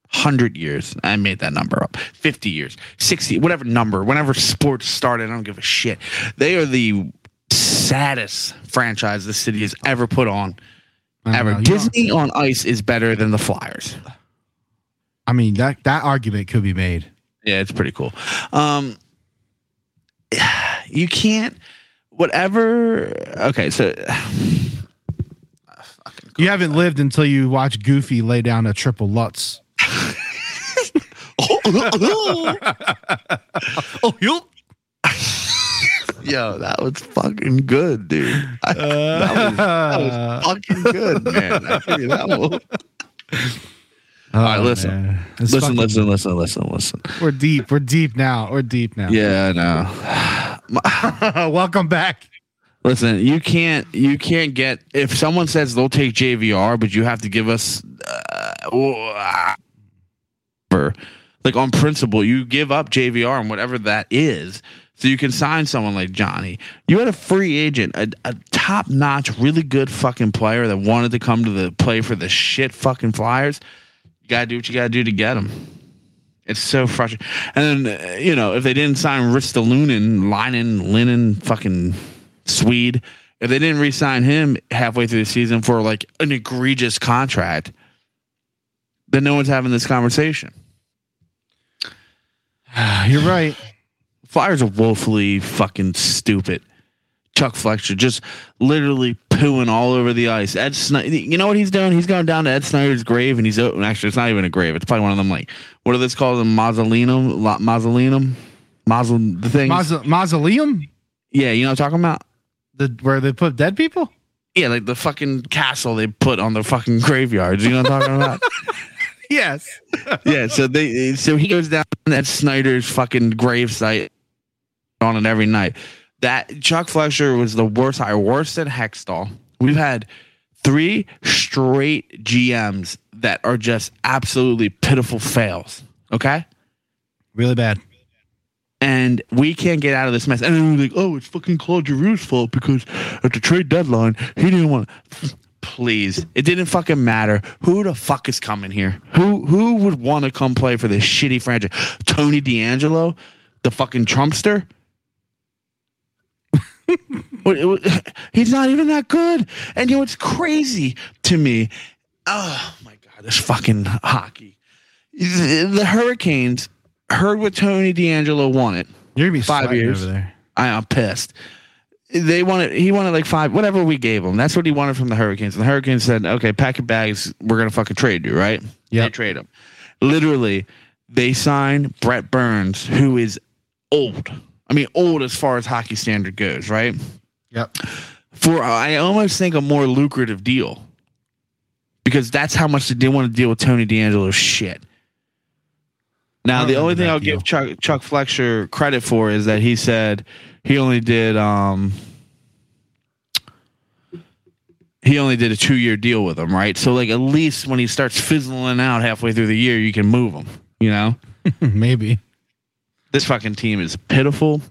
[SPEAKER 4] hundred years. I made that number up. Fifty years, sixty, whatever number. Whenever sports started, I don't give a shit. They are the saddest franchise the city has ever put on. Ever.
[SPEAKER 3] know.
[SPEAKER 4] Disney on ice is better than the Flyers.
[SPEAKER 3] I mean that that argument could be made.
[SPEAKER 4] Yeah, it's pretty cool. Um, you can't. Whatever. Okay, so
[SPEAKER 3] You haven't lived until you watch Goofy lay down a triple Lutz.
[SPEAKER 4] oh, you. Yo, that was fucking good, dude. I- that, was, that was fucking good, man. I tell you that one.
[SPEAKER 3] All
[SPEAKER 4] right, listen. Listen, listen, listen, listen, listen.
[SPEAKER 3] We're deep. We're deep now. We're deep now.
[SPEAKER 4] Yeah, I know.
[SPEAKER 3] Welcome back.
[SPEAKER 4] Listen, you can't you can't get if someone says they'll take JVR, but you have to give us uh, like on principle, you give up JVR and whatever that is, so you can sign someone like Johnny. You had a free agent, a, a top notch, really good fucking player that wanted to come to the play for the shit fucking Flyers. You gotta do what you gotta do to get him. It's so frustrating. And then, uh, you know, if they didn't sign Ristolainen, Linen, Linen, fucking Swede, if they didn't re-sign him halfway through the season for like an egregious contract, then no one's having this conversation.
[SPEAKER 3] You're right.
[SPEAKER 4] Flyers are woefully fucking stupid. Chuck Fletcher just literally pooing all over the ice. Ed Snider, you know what he's doing? He's going down to Ed Snider's grave and he's actually it's not even a grave. It's probably one of them like what are this called? A mausoleum, La- mausoleum, mausole the thing.
[SPEAKER 3] Maus- mausoleum,
[SPEAKER 4] yeah, you know what I'm talking about?
[SPEAKER 3] the where they put dead people.
[SPEAKER 4] Yeah, like the fucking castle they put on the fucking graveyards. You know what I'm talking about?
[SPEAKER 3] Yes.
[SPEAKER 4] yeah, so they so he goes down at Snider's fucking grave site on it every night. That Chuck Fletcher was the worst hire, worse than Hextall. We've had three straight GMs that are just absolutely pitiful fails. Okay.
[SPEAKER 3] Really bad.
[SPEAKER 4] And we can't get out of this mess. And then we're like, oh, it's fucking Claude Giroux's fault because at the trade deadline, he didn't want Please. It didn't fucking matter. Who the fuck is coming here? Who who would want to come play for this shitty franchise? Tony DeAngelo? The fucking Trumpster? He's not even that good. And you know it's crazy to me? Oh my god, this fucking hockey. The Hurricanes heard what Tony DeAngelo wanted.
[SPEAKER 3] You're gonna be
[SPEAKER 4] Five years.
[SPEAKER 3] over there.
[SPEAKER 4] I am pissed. They wanted he wanted like five whatever we gave him. That's what he wanted from the Hurricanes. And the Hurricanes said, "Okay, pack your bags. We're gonna fucking trade you, right?" They
[SPEAKER 3] Yep.
[SPEAKER 4] trade him. Literally, they sign Brent Burns, who is old. I mean, old as far as hockey standard goes, right?
[SPEAKER 3] Yep.
[SPEAKER 4] For I almost think a more lucrative deal because that's how much they didn't want to deal with Tony DeAngelo's shit. Now, the only thing I'll
[SPEAKER 3] deal.
[SPEAKER 4] give Chuck Chuck Fletcher credit for is that he said he only did um he only did a two year deal with him, right? So like at least when he starts fizzling out halfway through the year, you can move him. You know,
[SPEAKER 3] Maybe.
[SPEAKER 4] This fucking team is pitiful.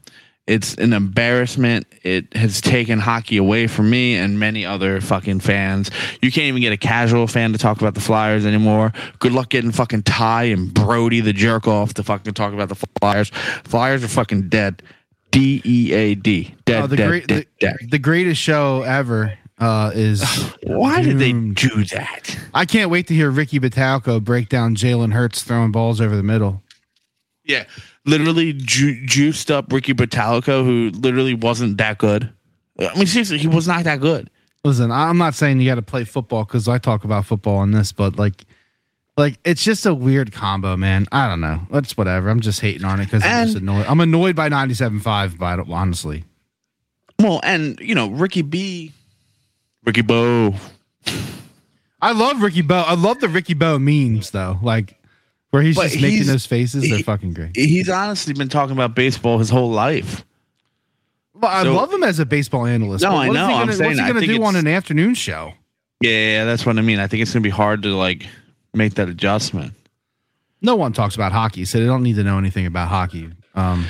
[SPEAKER 4] It's an embarrassment. It has taken hockey away from me and many other fucking fans. You can't even get a casual fan to talk about the Flyers anymore. Good luck getting fucking Ty and Brody the jerk off to fucking talk about the Flyers. Flyers are fucking dead. D E A D. Dead,
[SPEAKER 3] Oh, the
[SPEAKER 4] dead,
[SPEAKER 3] great,
[SPEAKER 4] dead,
[SPEAKER 3] the,
[SPEAKER 4] dead.
[SPEAKER 3] the greatest show ever uh, is.
[SPEAKER 4] Why did they do that?
[SPEAKER 3] I can't wait to hear Ricky Bottalico break down Jalen Hurts throwing balls over the middle.
[SPEAKER 4] Yeah. Literally ju- juiced up Ricky Bottalico, who literally wasn't that good. I mean, seriously, he was not that good.
[SPEAKER 3] Listen, I'm not saying you got to play football because I talk about football on this, but like Like it's just a weird combo, man. I don't know. That's whatever. I'm just hating on it because I'm just annoyed. I'm annoyed by 97.5, but honestly,
[SPEAKER 4] Well, and you know, Ricky B, Ricky Bo.
[SPEAKER 3] I love Ricky Bo. I love the Ricky Bo memes though. Like where he's
[SPEAKER 4] But
[SPEAKER 3] just making
[SPEAKER 4] he's-
[SPEAKER 3] those faces. They're
[SPEAKER 4] he-
[SPEAKER 3] fucking great.
[SPEAKER 4] He's honestly been talking about baseball his whole life.
[SPEAKER 3] Well, I
[SPEAKER 4] so-
[SPEAKER 3] love him as a baseball analyst.
[SPEAKER 4] No,
[SPEAKER 3] but
[SPEAKER 4] I know.
[SPEAKER 3] He
[SPEAKER 4] I'm saying
[SPEAKER 3] what's he gonna
[SPEAKER 4] think
[SPEAKER 3] do on an afternoon show?
[SPEAKER 4] Yeah, yeah, that's what I mean. I think it's gonna be hard to like make that adjustment.
[SPEAKER 3] No one talks about hockey, so they don't need to know anything about hockey. Um,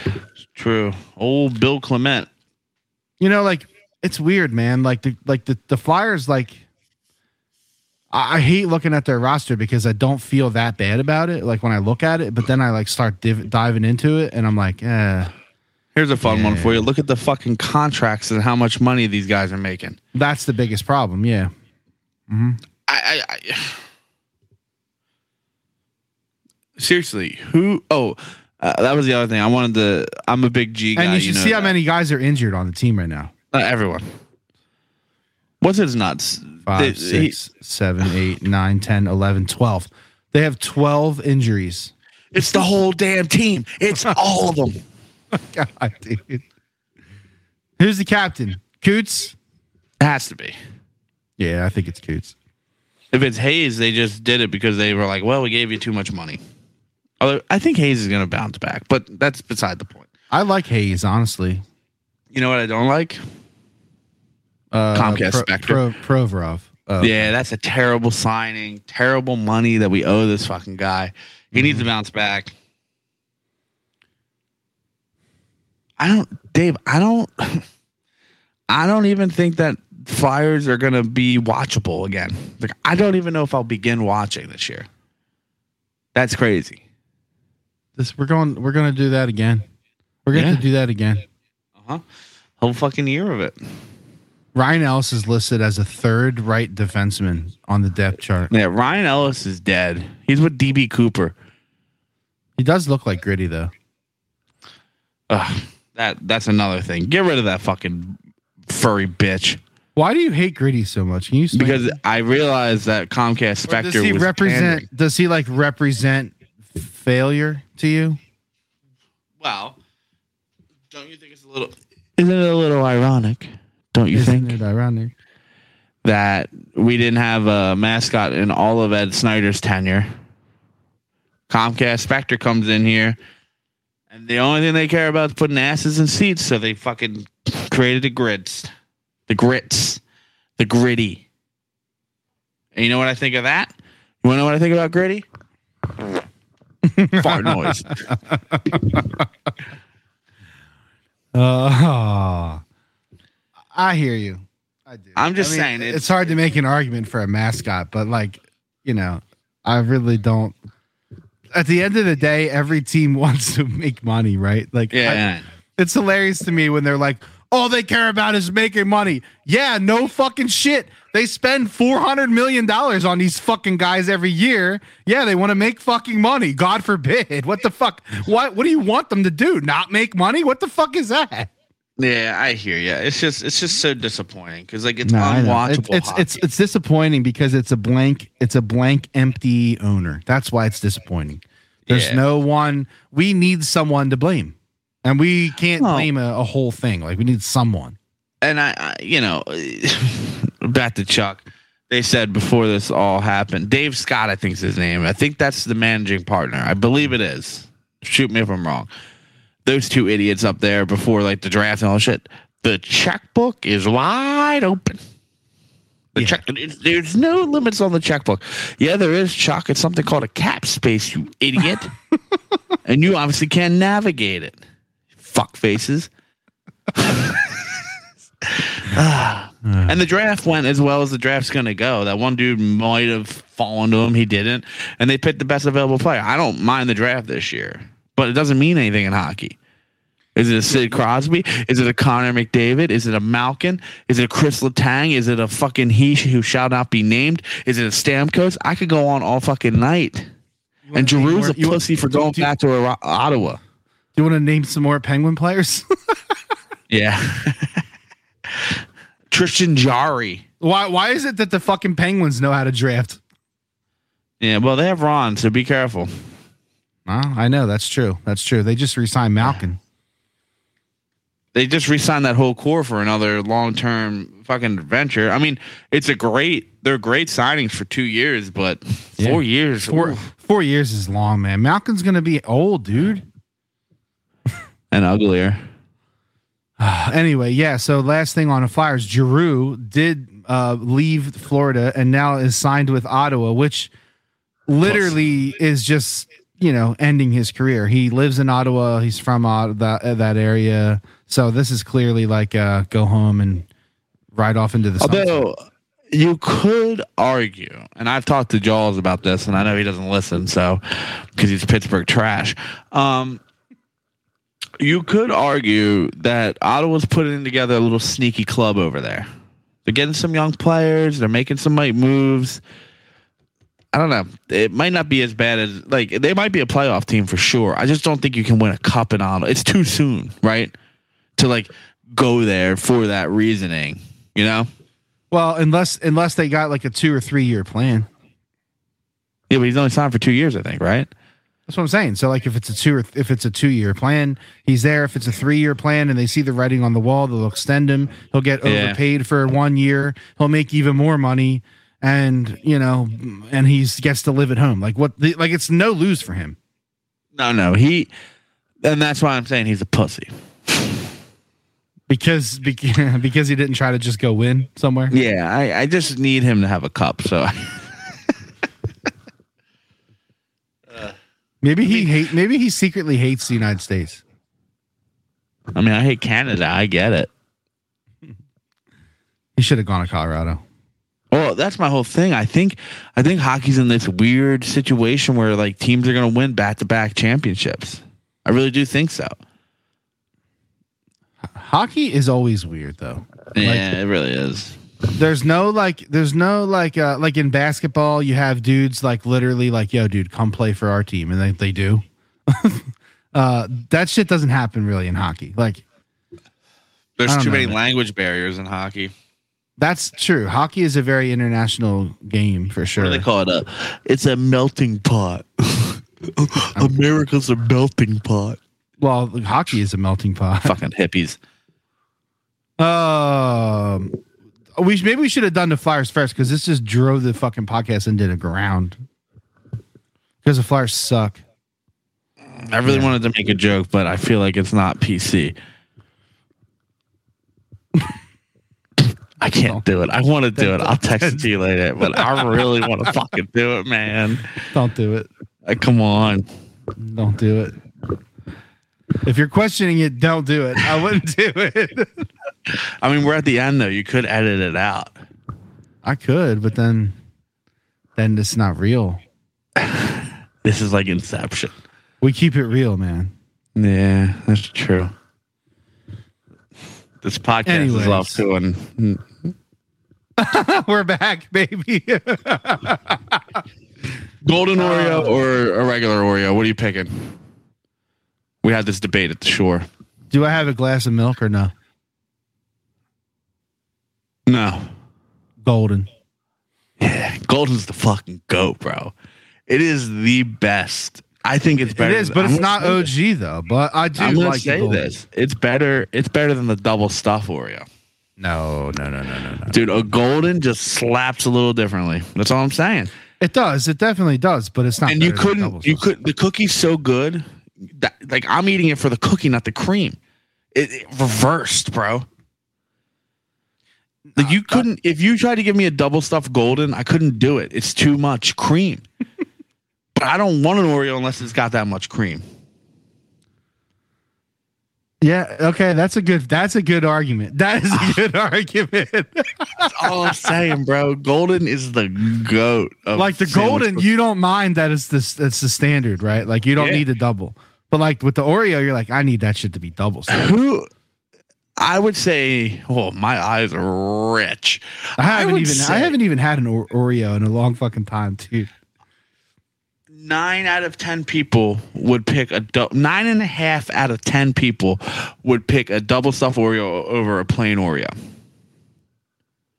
[SPEAKER 4] True. Old Bill Clement.
[SPEAKER 3] you know, like it's weird, man. Like the like the the Flyers, like I, I hate looking at their roster because I don't feel that bad about it. Like when I look at it, but then I like start div- diving into it, and I'm like, eh,
[SPEAKER 4] Here's a fun one for you. Look at the fucking contracts and how much money these guys are making.
[SPEAKER 3] that's the biggest problem. Yeah,
[SPEAKER 4] I, I, I seriously, who? Oh, uh, that was the other thing. I wanted to. I'm a big G guy.
[SPEAKER 3] and you should
[SPEAKER 4] know
[SPEAKER 3] see how
[SPEAKER 4] that.
[SPEAKER 3] many guys are injured on the team right now.
[SPEAKER 4] Not everyone. What's his nuts?
[SPEAKER 3] Five,
[SPEAKER 4] They- he-
[SPEAKER 3] six, seven, eight, nine, 10, 11, 12. They have 12 injuries.
[SPEAKER 4] it's the whole damn team. It's all of them.
[SPEAKER 3] God, dude. Who's the captain? Coots?
[SPEAKER 4] It has to be.
[SPEAKER 3] Yeah, I think it's Coots.
[SPEAKER 4] If it's Hayes, they just did it because they were like, "Well, we gave you too much money." Although I think Hayes is going to bounce back, but that's beside the point.
[SPEAKER 3] I like Hayes, honestly.
[SPEAKER 4] You know what I don't like?
[SPEAKER 3] Uh,
[SPEAKER 4] Comcast
[SPEAKER 3] Pro, Provorov. Oh,
[SPEAKER 4] Yeah, that's a terrible signing. Terrible money that we owe this fucking guy. He needs to bounce back. I don't, Dave. I don't. I don't even think that Flyers are gonna be watchable again. Like, I don't even know if I'll begin watching this year. That's crazy.
[SPEAKER 3] This, we're going. We're going to do that again. We're going to
[SPEAKER 4] Yeah.
[SPEAKER 3] do that again.
[SPEAKER 4] Uh huh. Whole fucking year of it.
[SPEAKER 3] Ryan Ellis is listed as a third right defenseman on the depth chart.
[SPEAKER 4] Yeah, Ryan Ellis is dead. He's with DB Cooper.
[SPEAKER 3] He does look like gritty though.
[SPEAKER 4] Ugh, that that's another thing. Get rid of that fucking furry bitch.
[SPEAKER 3] Why do you hate gritty so much? Can you explain
[SPEAKER 4] Because? I realized that Comcast
[SPEAKER 3] Or
[SPEAKER 4] Spectre
[SPEAKER 3] does he
[SPEAKER 4] was
[SPEAKER 3] represent?
[SPEAKER 4] pandering.
[SPEAKER 3] Does he like represent failure to you?
[SPEAKER 4] Well, Don't you think it's a little? Isn't it a little ironic? Don't you
[SPEAKER 3] Isn't
[SPEAKER 4] think
[SPEAKER 3] it ironic?
[SPEAKER 4] that we didn't have a mascot in all of Ed Snider's tenure? Comcast Spectacor comes in here, and the only thing they care about is putting asses in seats, so they fucking created the grits, the grits, the gritty. And you know what I think of that? You want to know what I think about gritty? Fart noise.
[SPEAKER 3] Uh, I hear you. I do.
[SPEAKER 4] I'm just
[SPEAKER 3] I mean,
[SPEAKER 4] saying,
[SPEAKER 3] it's,
[SPEAKER 4] it's-
[SPEAKER 3] hard to make an argument for a mascot, but like, you know, I really don't. At the end of the day, every team wants to make money, right? Like, I-
[SPEAKER 4] Yeah.
[SPEAKER 3] it's hilarious to me when they're like, all they care about is making money. Yeah, no fucking shit. They spend four hundred million dollars on these fucking guys every year. Yeah, they want to make fucking money. God forbid. What the fuck? What What do you want them to do? Not make money? What the fuck is that?
[SPEAKER 4] Yeah, I hear you. It's just it's just so disappointing because like it's
[SPEAKER 3] No,
[SPEAKER 4] unwatchable.
[SPEAKER 3] It- it's it's it's disappointing because it's a blank it's a blank empty owner. That's why it's disappointing. There's
[SPEAKER 4] Yeah.
[SPEAKER 3] no one. We need someone to blame, and we can't
[SPEAKER 4] Well-
[SPEAKER 3] blame a, a whole thing. Like we need someone.
[SPEAKER 4] and I, I you know back to Chuck. They said before this all happened, Dave Scott, I think is his name. I think that's the managing partner. I believe it is. Shoot me if I'm wrong. Those two idiots up there before like the draft and all shit. The checkbook is wide open. The check, it's- there's no limits on the checkbook. Yeah, there is, Chuck. It's something called a cap space, you idiot. and you obviously can't navigate it. Fuck faces. And the draft went as well as the draft's going to go. That one dude might have fallen to him. He didn't. And they picked the best available player. I don't mind the draft this year, but it doesn't mean anything in hockey. Is it a Sid Crosby? Is it a Connor McDavid? Is it a Malkin? Is it a Chris Letang? Is it a fucking he who shall not be named? Is it a Stamkos? I could go on all fucking night. And Giroux's a
[SPEAKER 3] you want-
[SPEAKER 4] pussy for going
[SPEAKER 3] you-
[SPEAKER 4] back to Ottawa.
[SPEAKER 3] Do you want to name some more Penguin players?
[SPEAKER 4] Yeah. Tristan Jarry.
[SPEAKER 3] why Why is it that the fucking Penguins know how to draft?
[SPEAKER 4] Yeah, well, they have Ron, so be careful.
[SPEAKER 3] Well, I know that's true. That's true. They just re-signed Malkin.
[SPEAKER 4] They just re-signed that whole core for another long-term fucking adventure. I mean, it's a great. They're great signings for two years, but four years.
[SPEAKER 3] Four
[SPEAKER 4] oof,
[SPEAKER 3] four years is long, man. Malkin's gonna be old, dude.
[SPEAKER 4] and uglier.
[SPEAKER 3] Anyway, yeah. So last thing on the Flyers, Giroux did uh, leave Florida and now is signed with Ottawa, which literally is just you know ending his career. He lives in Ottawa. He's from Ot- that uh, that area, so this is clearly like uh, go home and ride off into the.
[SPEAKER 4] Although you could argue, and I've talked to Jaws about this, and I know he doesn't listen, so because he's Pittsburgh trash. Um, you could argue that Ottawa's putting together a little sneaky club over there. They're getting some young players. They're making some right moves. I don't know. It might not be as bad as like they might be a playoff team for sure. I just don't think you can win a cup in Ottawa. It's too soon, right? To like go there for that reasoning, you know?
[SPEAKER 3] Well, unless unless they got like a two or three year plan.
[SPEAKER 4] Yeah, but he's only signed for two years, I think, right?
[SPEAKER 3] That's what I'm saying. So like if it's a two or if it's a two year plan, he's there. If it's a three year plan and they see the writing on the wall, they'll extend him. He'll get
[SPEAKER 4] Yeah.
[SPEAKER 3] overpaid for one year. He'll make even more money, and you know, and he's gets to live at home. Like what? The, like it's no lose for him.
[SPEAKER 4] No, no, he, and that's why I'm saying he's a pussy.
[SPEAKER 3] because beca- because he didn't try to just go win somewhere.
[SPEAKER 4] Yeah, I, I just need him to have a cup. So
[SPEAKER 3] Maybe he hate. Maybe he secretly hates the United States.
[SPEAKER 4] I mean, I hate Canada. I get it.
[SPEAKER 3] He should have gone to Colorado.
[SPEAKER 4] Well, that's my whole thing. I think I think hockey's in this weird situation where like teams are going to win back to back championships. I really do think so.
[SPEAKER 3] Hockey is always weird though.
[SPEAKER 4] Yeah, it really is.
[SPEAKER 3] There's no like. There's no like. Uh, like in basketball, you have dudes like literally like, "Yo, dude, come play for our team," and they they do. uh, that shit doesn't happen really in hockey. Like
[SPEAKER 4] There's too
[SPEAKER 3] know,
[SPEAKER 4] many
[SPEAKER 3] man.
[SPEAKER 4] language barriers in hockey.
[SPEAKER 3] That's true. Hockey is a very international game for
[SPEAKER 4] What
[SPEAKER 3] sure.
[SPEAKER 4] do they call it? A, it's a melting pot. America's a melting pot.
[SPEAKER 3] well, hockey is a melting pot.
[SPEAKER 4] Fucking hippies.
[SPEAKER 3] Um, we maybe we should have done the Flyers first because this just drove the fucking podcast into the ground. Because the Flyers suck.
[SPEAKER 4] I really wanted to make a joke, but I feel like it's not PC. I can't do it. I want to do it. I'll text it to you later, but I really want to fucking do it, man.
[SPEAKER 3] Don't do it.
[SPEAKER 4] Like, come on.
[SPEAKER 3] Don't do it. If you're questioning it, don't do it. I wouldn't do it.
[SPEAKER 4] I mean, we're at the end though. You could edit it out.
[SPEAKER 3] I could, but then, then it's not real.
[SPEAKER 4] This is like Inception.
[SPEAKER 3] We keep it real, man.
[SPEAKER 4] Yeah, that's true. This podcast
[SPEAKER 3] Anyways.
[SPEAKER 4] is off to an
[SPEAKER 3] We're back, baby.
[SPEAKER 4] golden Oreo uh, or a regular Oreo. What are you picking? We had this debate at the shore.
[SPEAKER 3] do I have a glass of milk or no?
[SPEAKER 4] No.
[SPEAKER 3] Golden.
[SPEAKER 4] Yeah, Golden's the fucking goat, bro. It is the best. I think it's
[SPEAKER 3] It
[SPEAKER 4] better.
[SPEAKER 3] is,
[SPEAKER 4] than-
[SPEAKER 3] but it's not OG though. But I do
[SPEAKER 4] I'm
[SPEAKER 3] like
[SPEAKER 4] say
[SPEAKER 3] golden.
[SPEAKER 4] this. It's better. It's better than the double stuff Oreo,
[SPEAKER 3] No, no, no, no, no, no.
[SPEAKER 4] dude. A golden just slaps a little differently. That's all I'm saying.
[SPEAKER 3] It does. It definitely does. But it's not.
[SPEAKER 4] and you
[SPEAKER 3] better than double
[SPEAKER 4] couldn't. You could. The cookie's so good. That like I'm eating it for the cookie, not the cream. It, it reversed, bro. Like you couldn't. If you tried to give me a double stuffed golden, I couldn't do it. It's too much cream. but I don't want an Oreo unless it's got that much cream.
[SPEAKER 3] Yeah. Okay. That's a good. That's a good argument. That is a good argument.
[SPEAKER 4] That's all I'm saying, bro. Golden is the goat. Of
[SPEAKER 3] like the golden, you don't mind that it's the that's the standard, right? Like you don't
[SPEAKER 4] Yeah.
[SPEAKER 3] need a double. But like with the Oreo, you're like, I need that shit to be double.
[SPEAKER 4] Who? I would say, oh, my eyes are rich.
[SPEAKER 3] I haven't
[SPEAKER 4] would
[SPEAKER 3] even
[SPEAKER 4] say
[SPEAKER 3] I haven't even had an Oreo in a long fucking time, dude.
[SPEAKER 4] Nine out of ten people would pick a du- nine and a half out of ten people would pick a double stuffed Oreo over a plain Oreo.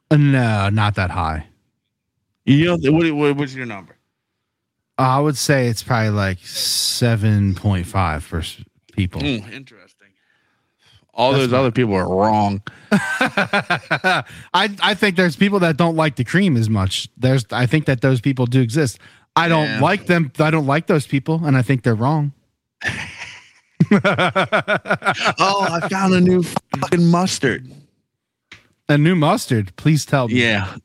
[SPEAKER 3] No, not that high.
[SPEAKER 4] You know what, what? What's your number?
[SPEAKER 3] I would say it's probably like seven point five for people.
[SPEAKER 4] Ooh, interesting. All those other people are wrong.
[SPEAKER 3] I I think there's people that don't like the cream as much. There's I think that those people do exist. I don't like them. I don't like those people, and I think they're wrong.
[SPEAKER 4] Oh, I found a new fucking mustard.
[SPEAKER 3] A new mustard. Please tell me.
[SPEAKER 4] Yeah.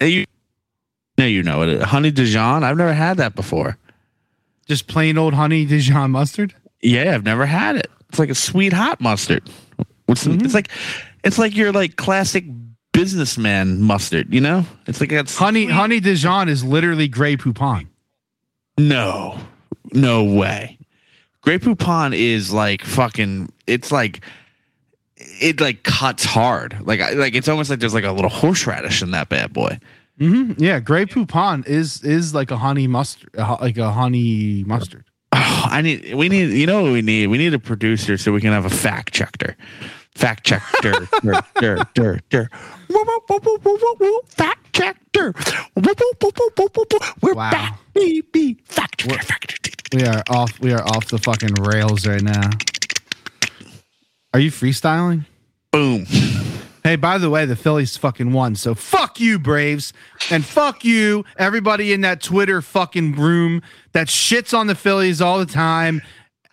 [SPEAKER 4] You, no, you know it. Honey Dijon. I've never had that before.
[SPEAKER 3] Just plain old honey Dijon mustard.
[SPEAKER 4] Yeah, I've never had it. It's like a sweet hot mustard. It's, it's like it's like your like classic businessman mustard, you know? It's like it's
[SPEAKER 3] Honey honey Dijon is literally Grey Poupon.
[SPEAKER 4] No. No way. Grey Poupon is like fucking it's like it like cuts hard. Like like it's almost like there's like a little horseradish in that bad boy.
[SPEAKER 3] hmm Yeah, Grey Poupon is is like a honey mustard, like a honey mustard.
[SPEAKER 4] Oh, I need we need you know what we need? We need a producer so we can have a fact checker. Fact checker. woo, woo, woo, woo. Fact checker. We're
[SPEAKER 3] Wow.
[SPEAKER 4] back, baby. Fact checker. Fact.
[SPEAKER 3] We are off. We are off the fucking rails right now. Are you freestyling?
[SPEAKER 4] Boom.
[SPEAKER 3] Hey, by the way, the Phillies fucking won. So fuck you, Braves. And fuck you, everybody in that Twitter fucking room that shits on the Phillies all the time.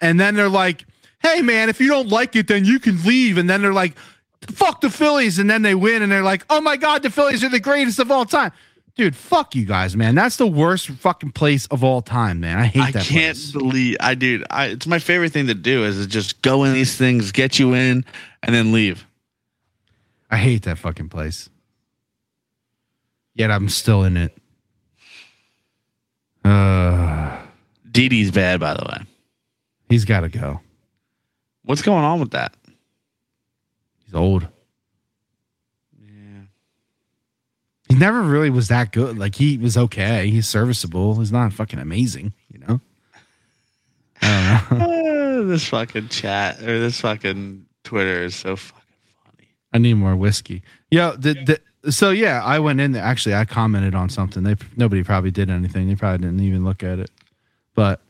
[SPEAKER 3] And then they're like, hey, man, if you don't like it, then you can leave. And then they're like, fuck the Phillies. And then they win. And they're like, oh my God, the Phillies are the greatest of all time. Dude, fuck you guys, man. That's the worst fucking place of all time, man. I hate
[SPEAKER 4] I
[SPEAKER 3] that I
[SPEAKER 4] can't
[SPEAKER 3] place.
[SPEAKER 4] believe I dude. I, it's my favorite thing to do is just go in these things, get you in, and then leave.
[SPEAKER 3] I hate that fucking place. Yet I'm still in it. Uh,
[SPEAKER 4] Didi's bad, by the way.
[SPEAKER 3] he's got to go.
[SPEAKER 4] What's going on with that?
[SPEAKER 3] He's old. Yeah. He never really was that good. Like he was okay. He's serviceable. He's not fucking amazing, you know. I don't know.
[SPEAKER 4] Uh, this fucking chat or this fucking Twitter is so fucking funny.
[SPEAKER 3] I need more whiskey. Yo, the, the, so yeah, I went in there. Actually, I commented on something. They nobody probably did anything. They probably didn't even look at it. But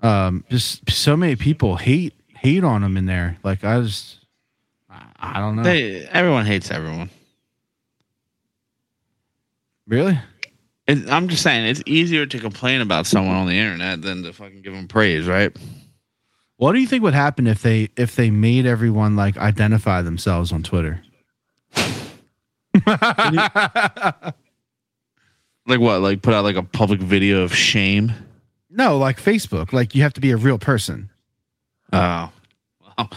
[SPEAKER 3] um, just so many people hate hate on him in there. Like I just, I, I don't know.
[SPEAKER 4] They everyone hates everyone.
[SPEAKER 3] really?
[SPEAKER 4] It, I'm just saying it's easier to complain about someone on the internet than to fucking give them praise, right?
[SPEAKER 3] What do you think would happen if they if they made everyone like identify themselves on Twitter?
[SPEAKER 4] Like what? Like put out like a public video of shame.
[SPEAKER 3] No, like Facebook. Like you have to be a real person.
[SPEAKER 4] Oh, well,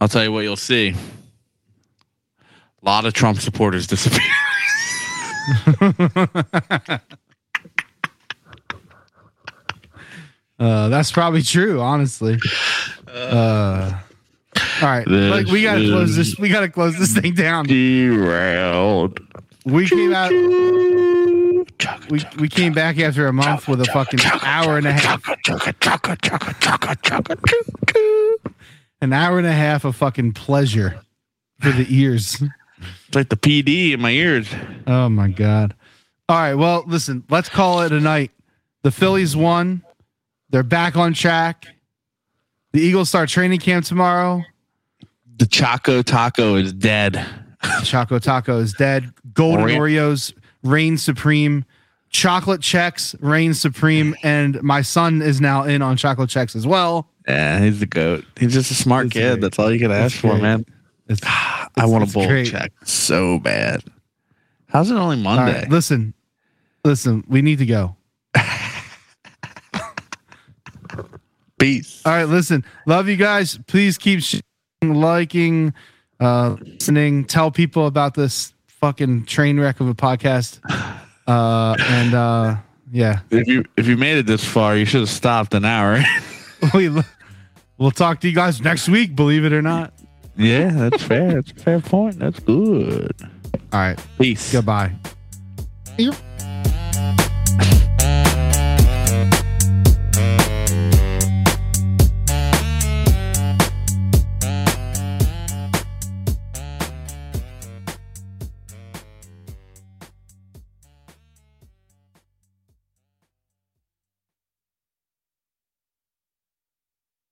[SPEAKER 4] I'll tell you what you'll see. A lot of Trump supporters disappear.
[SPEAKER 3] Uh, that's probably true, honestly. Uh, all right, like we gotta close this. We gotta close this thing down.
[SPEAKER 4] Derailed.
[SPEAKER 3] We came out. We we came back after a month with a fucking hour and a half, an hour and a half of fucking pleasure for the ears.
[SPEAKER 4] It's like the PD in my ears.
[SPEAKER 3] Oh my god! All right, well, listen. Let's call it a night. The Phillies won. They're back on track. The Eagles start training camp tomorrow.
[SPEAKER 4] The Choco Taco is dead.
[SPEAKER 3] Choco Taco is dead. Golden
[SPEAKER 4] Oreo.
[SPEAKER 3] Oreos reign supreme. Chocolate Chex reign supreme. And my son is now in on chocolate Chex as well.
[SPEAKER 4] Yeah, he's the goat. He's just a smart
[SPEAKER 3] It's
[SPEAKER 4] kid.
[SPEAKER 3] great.
[SPEAKER 4] That's all you can ask
[SPEAKER 3] It's
[SPEAKER 4] for,
[SPEAKER 3] great.
[SPEAKER 4] man.
[SPEAKER 3] It's,
[SPEAKER 4] I want a bowl
[SPEAKER 3] great.
[SPEAKER 4] check so bad. How's it only Monday?
[SPEAKER 3] right, listen, listen. We need to go.
[SPEAKER 4] Peace.
[SPEAKER 3] All right, listen. Love you guys. Please keep liking, uh, listening. Tell people about this fucking train wreck of a podcast. Uh, and uh, yeah,
[SPEAKER 4] If you if you made it this far, you should have stopped an hour.
[SPEAKER 3] we we'll talk to you guys next week. Believe it or not.
[SPEAKER 4] yeah, that's fair. That's a fair point. That's good.
[SPEAKER 3] All right.
[SPEAKER 4] Peace.
[SPEAKER 3] Goodbye. Yep.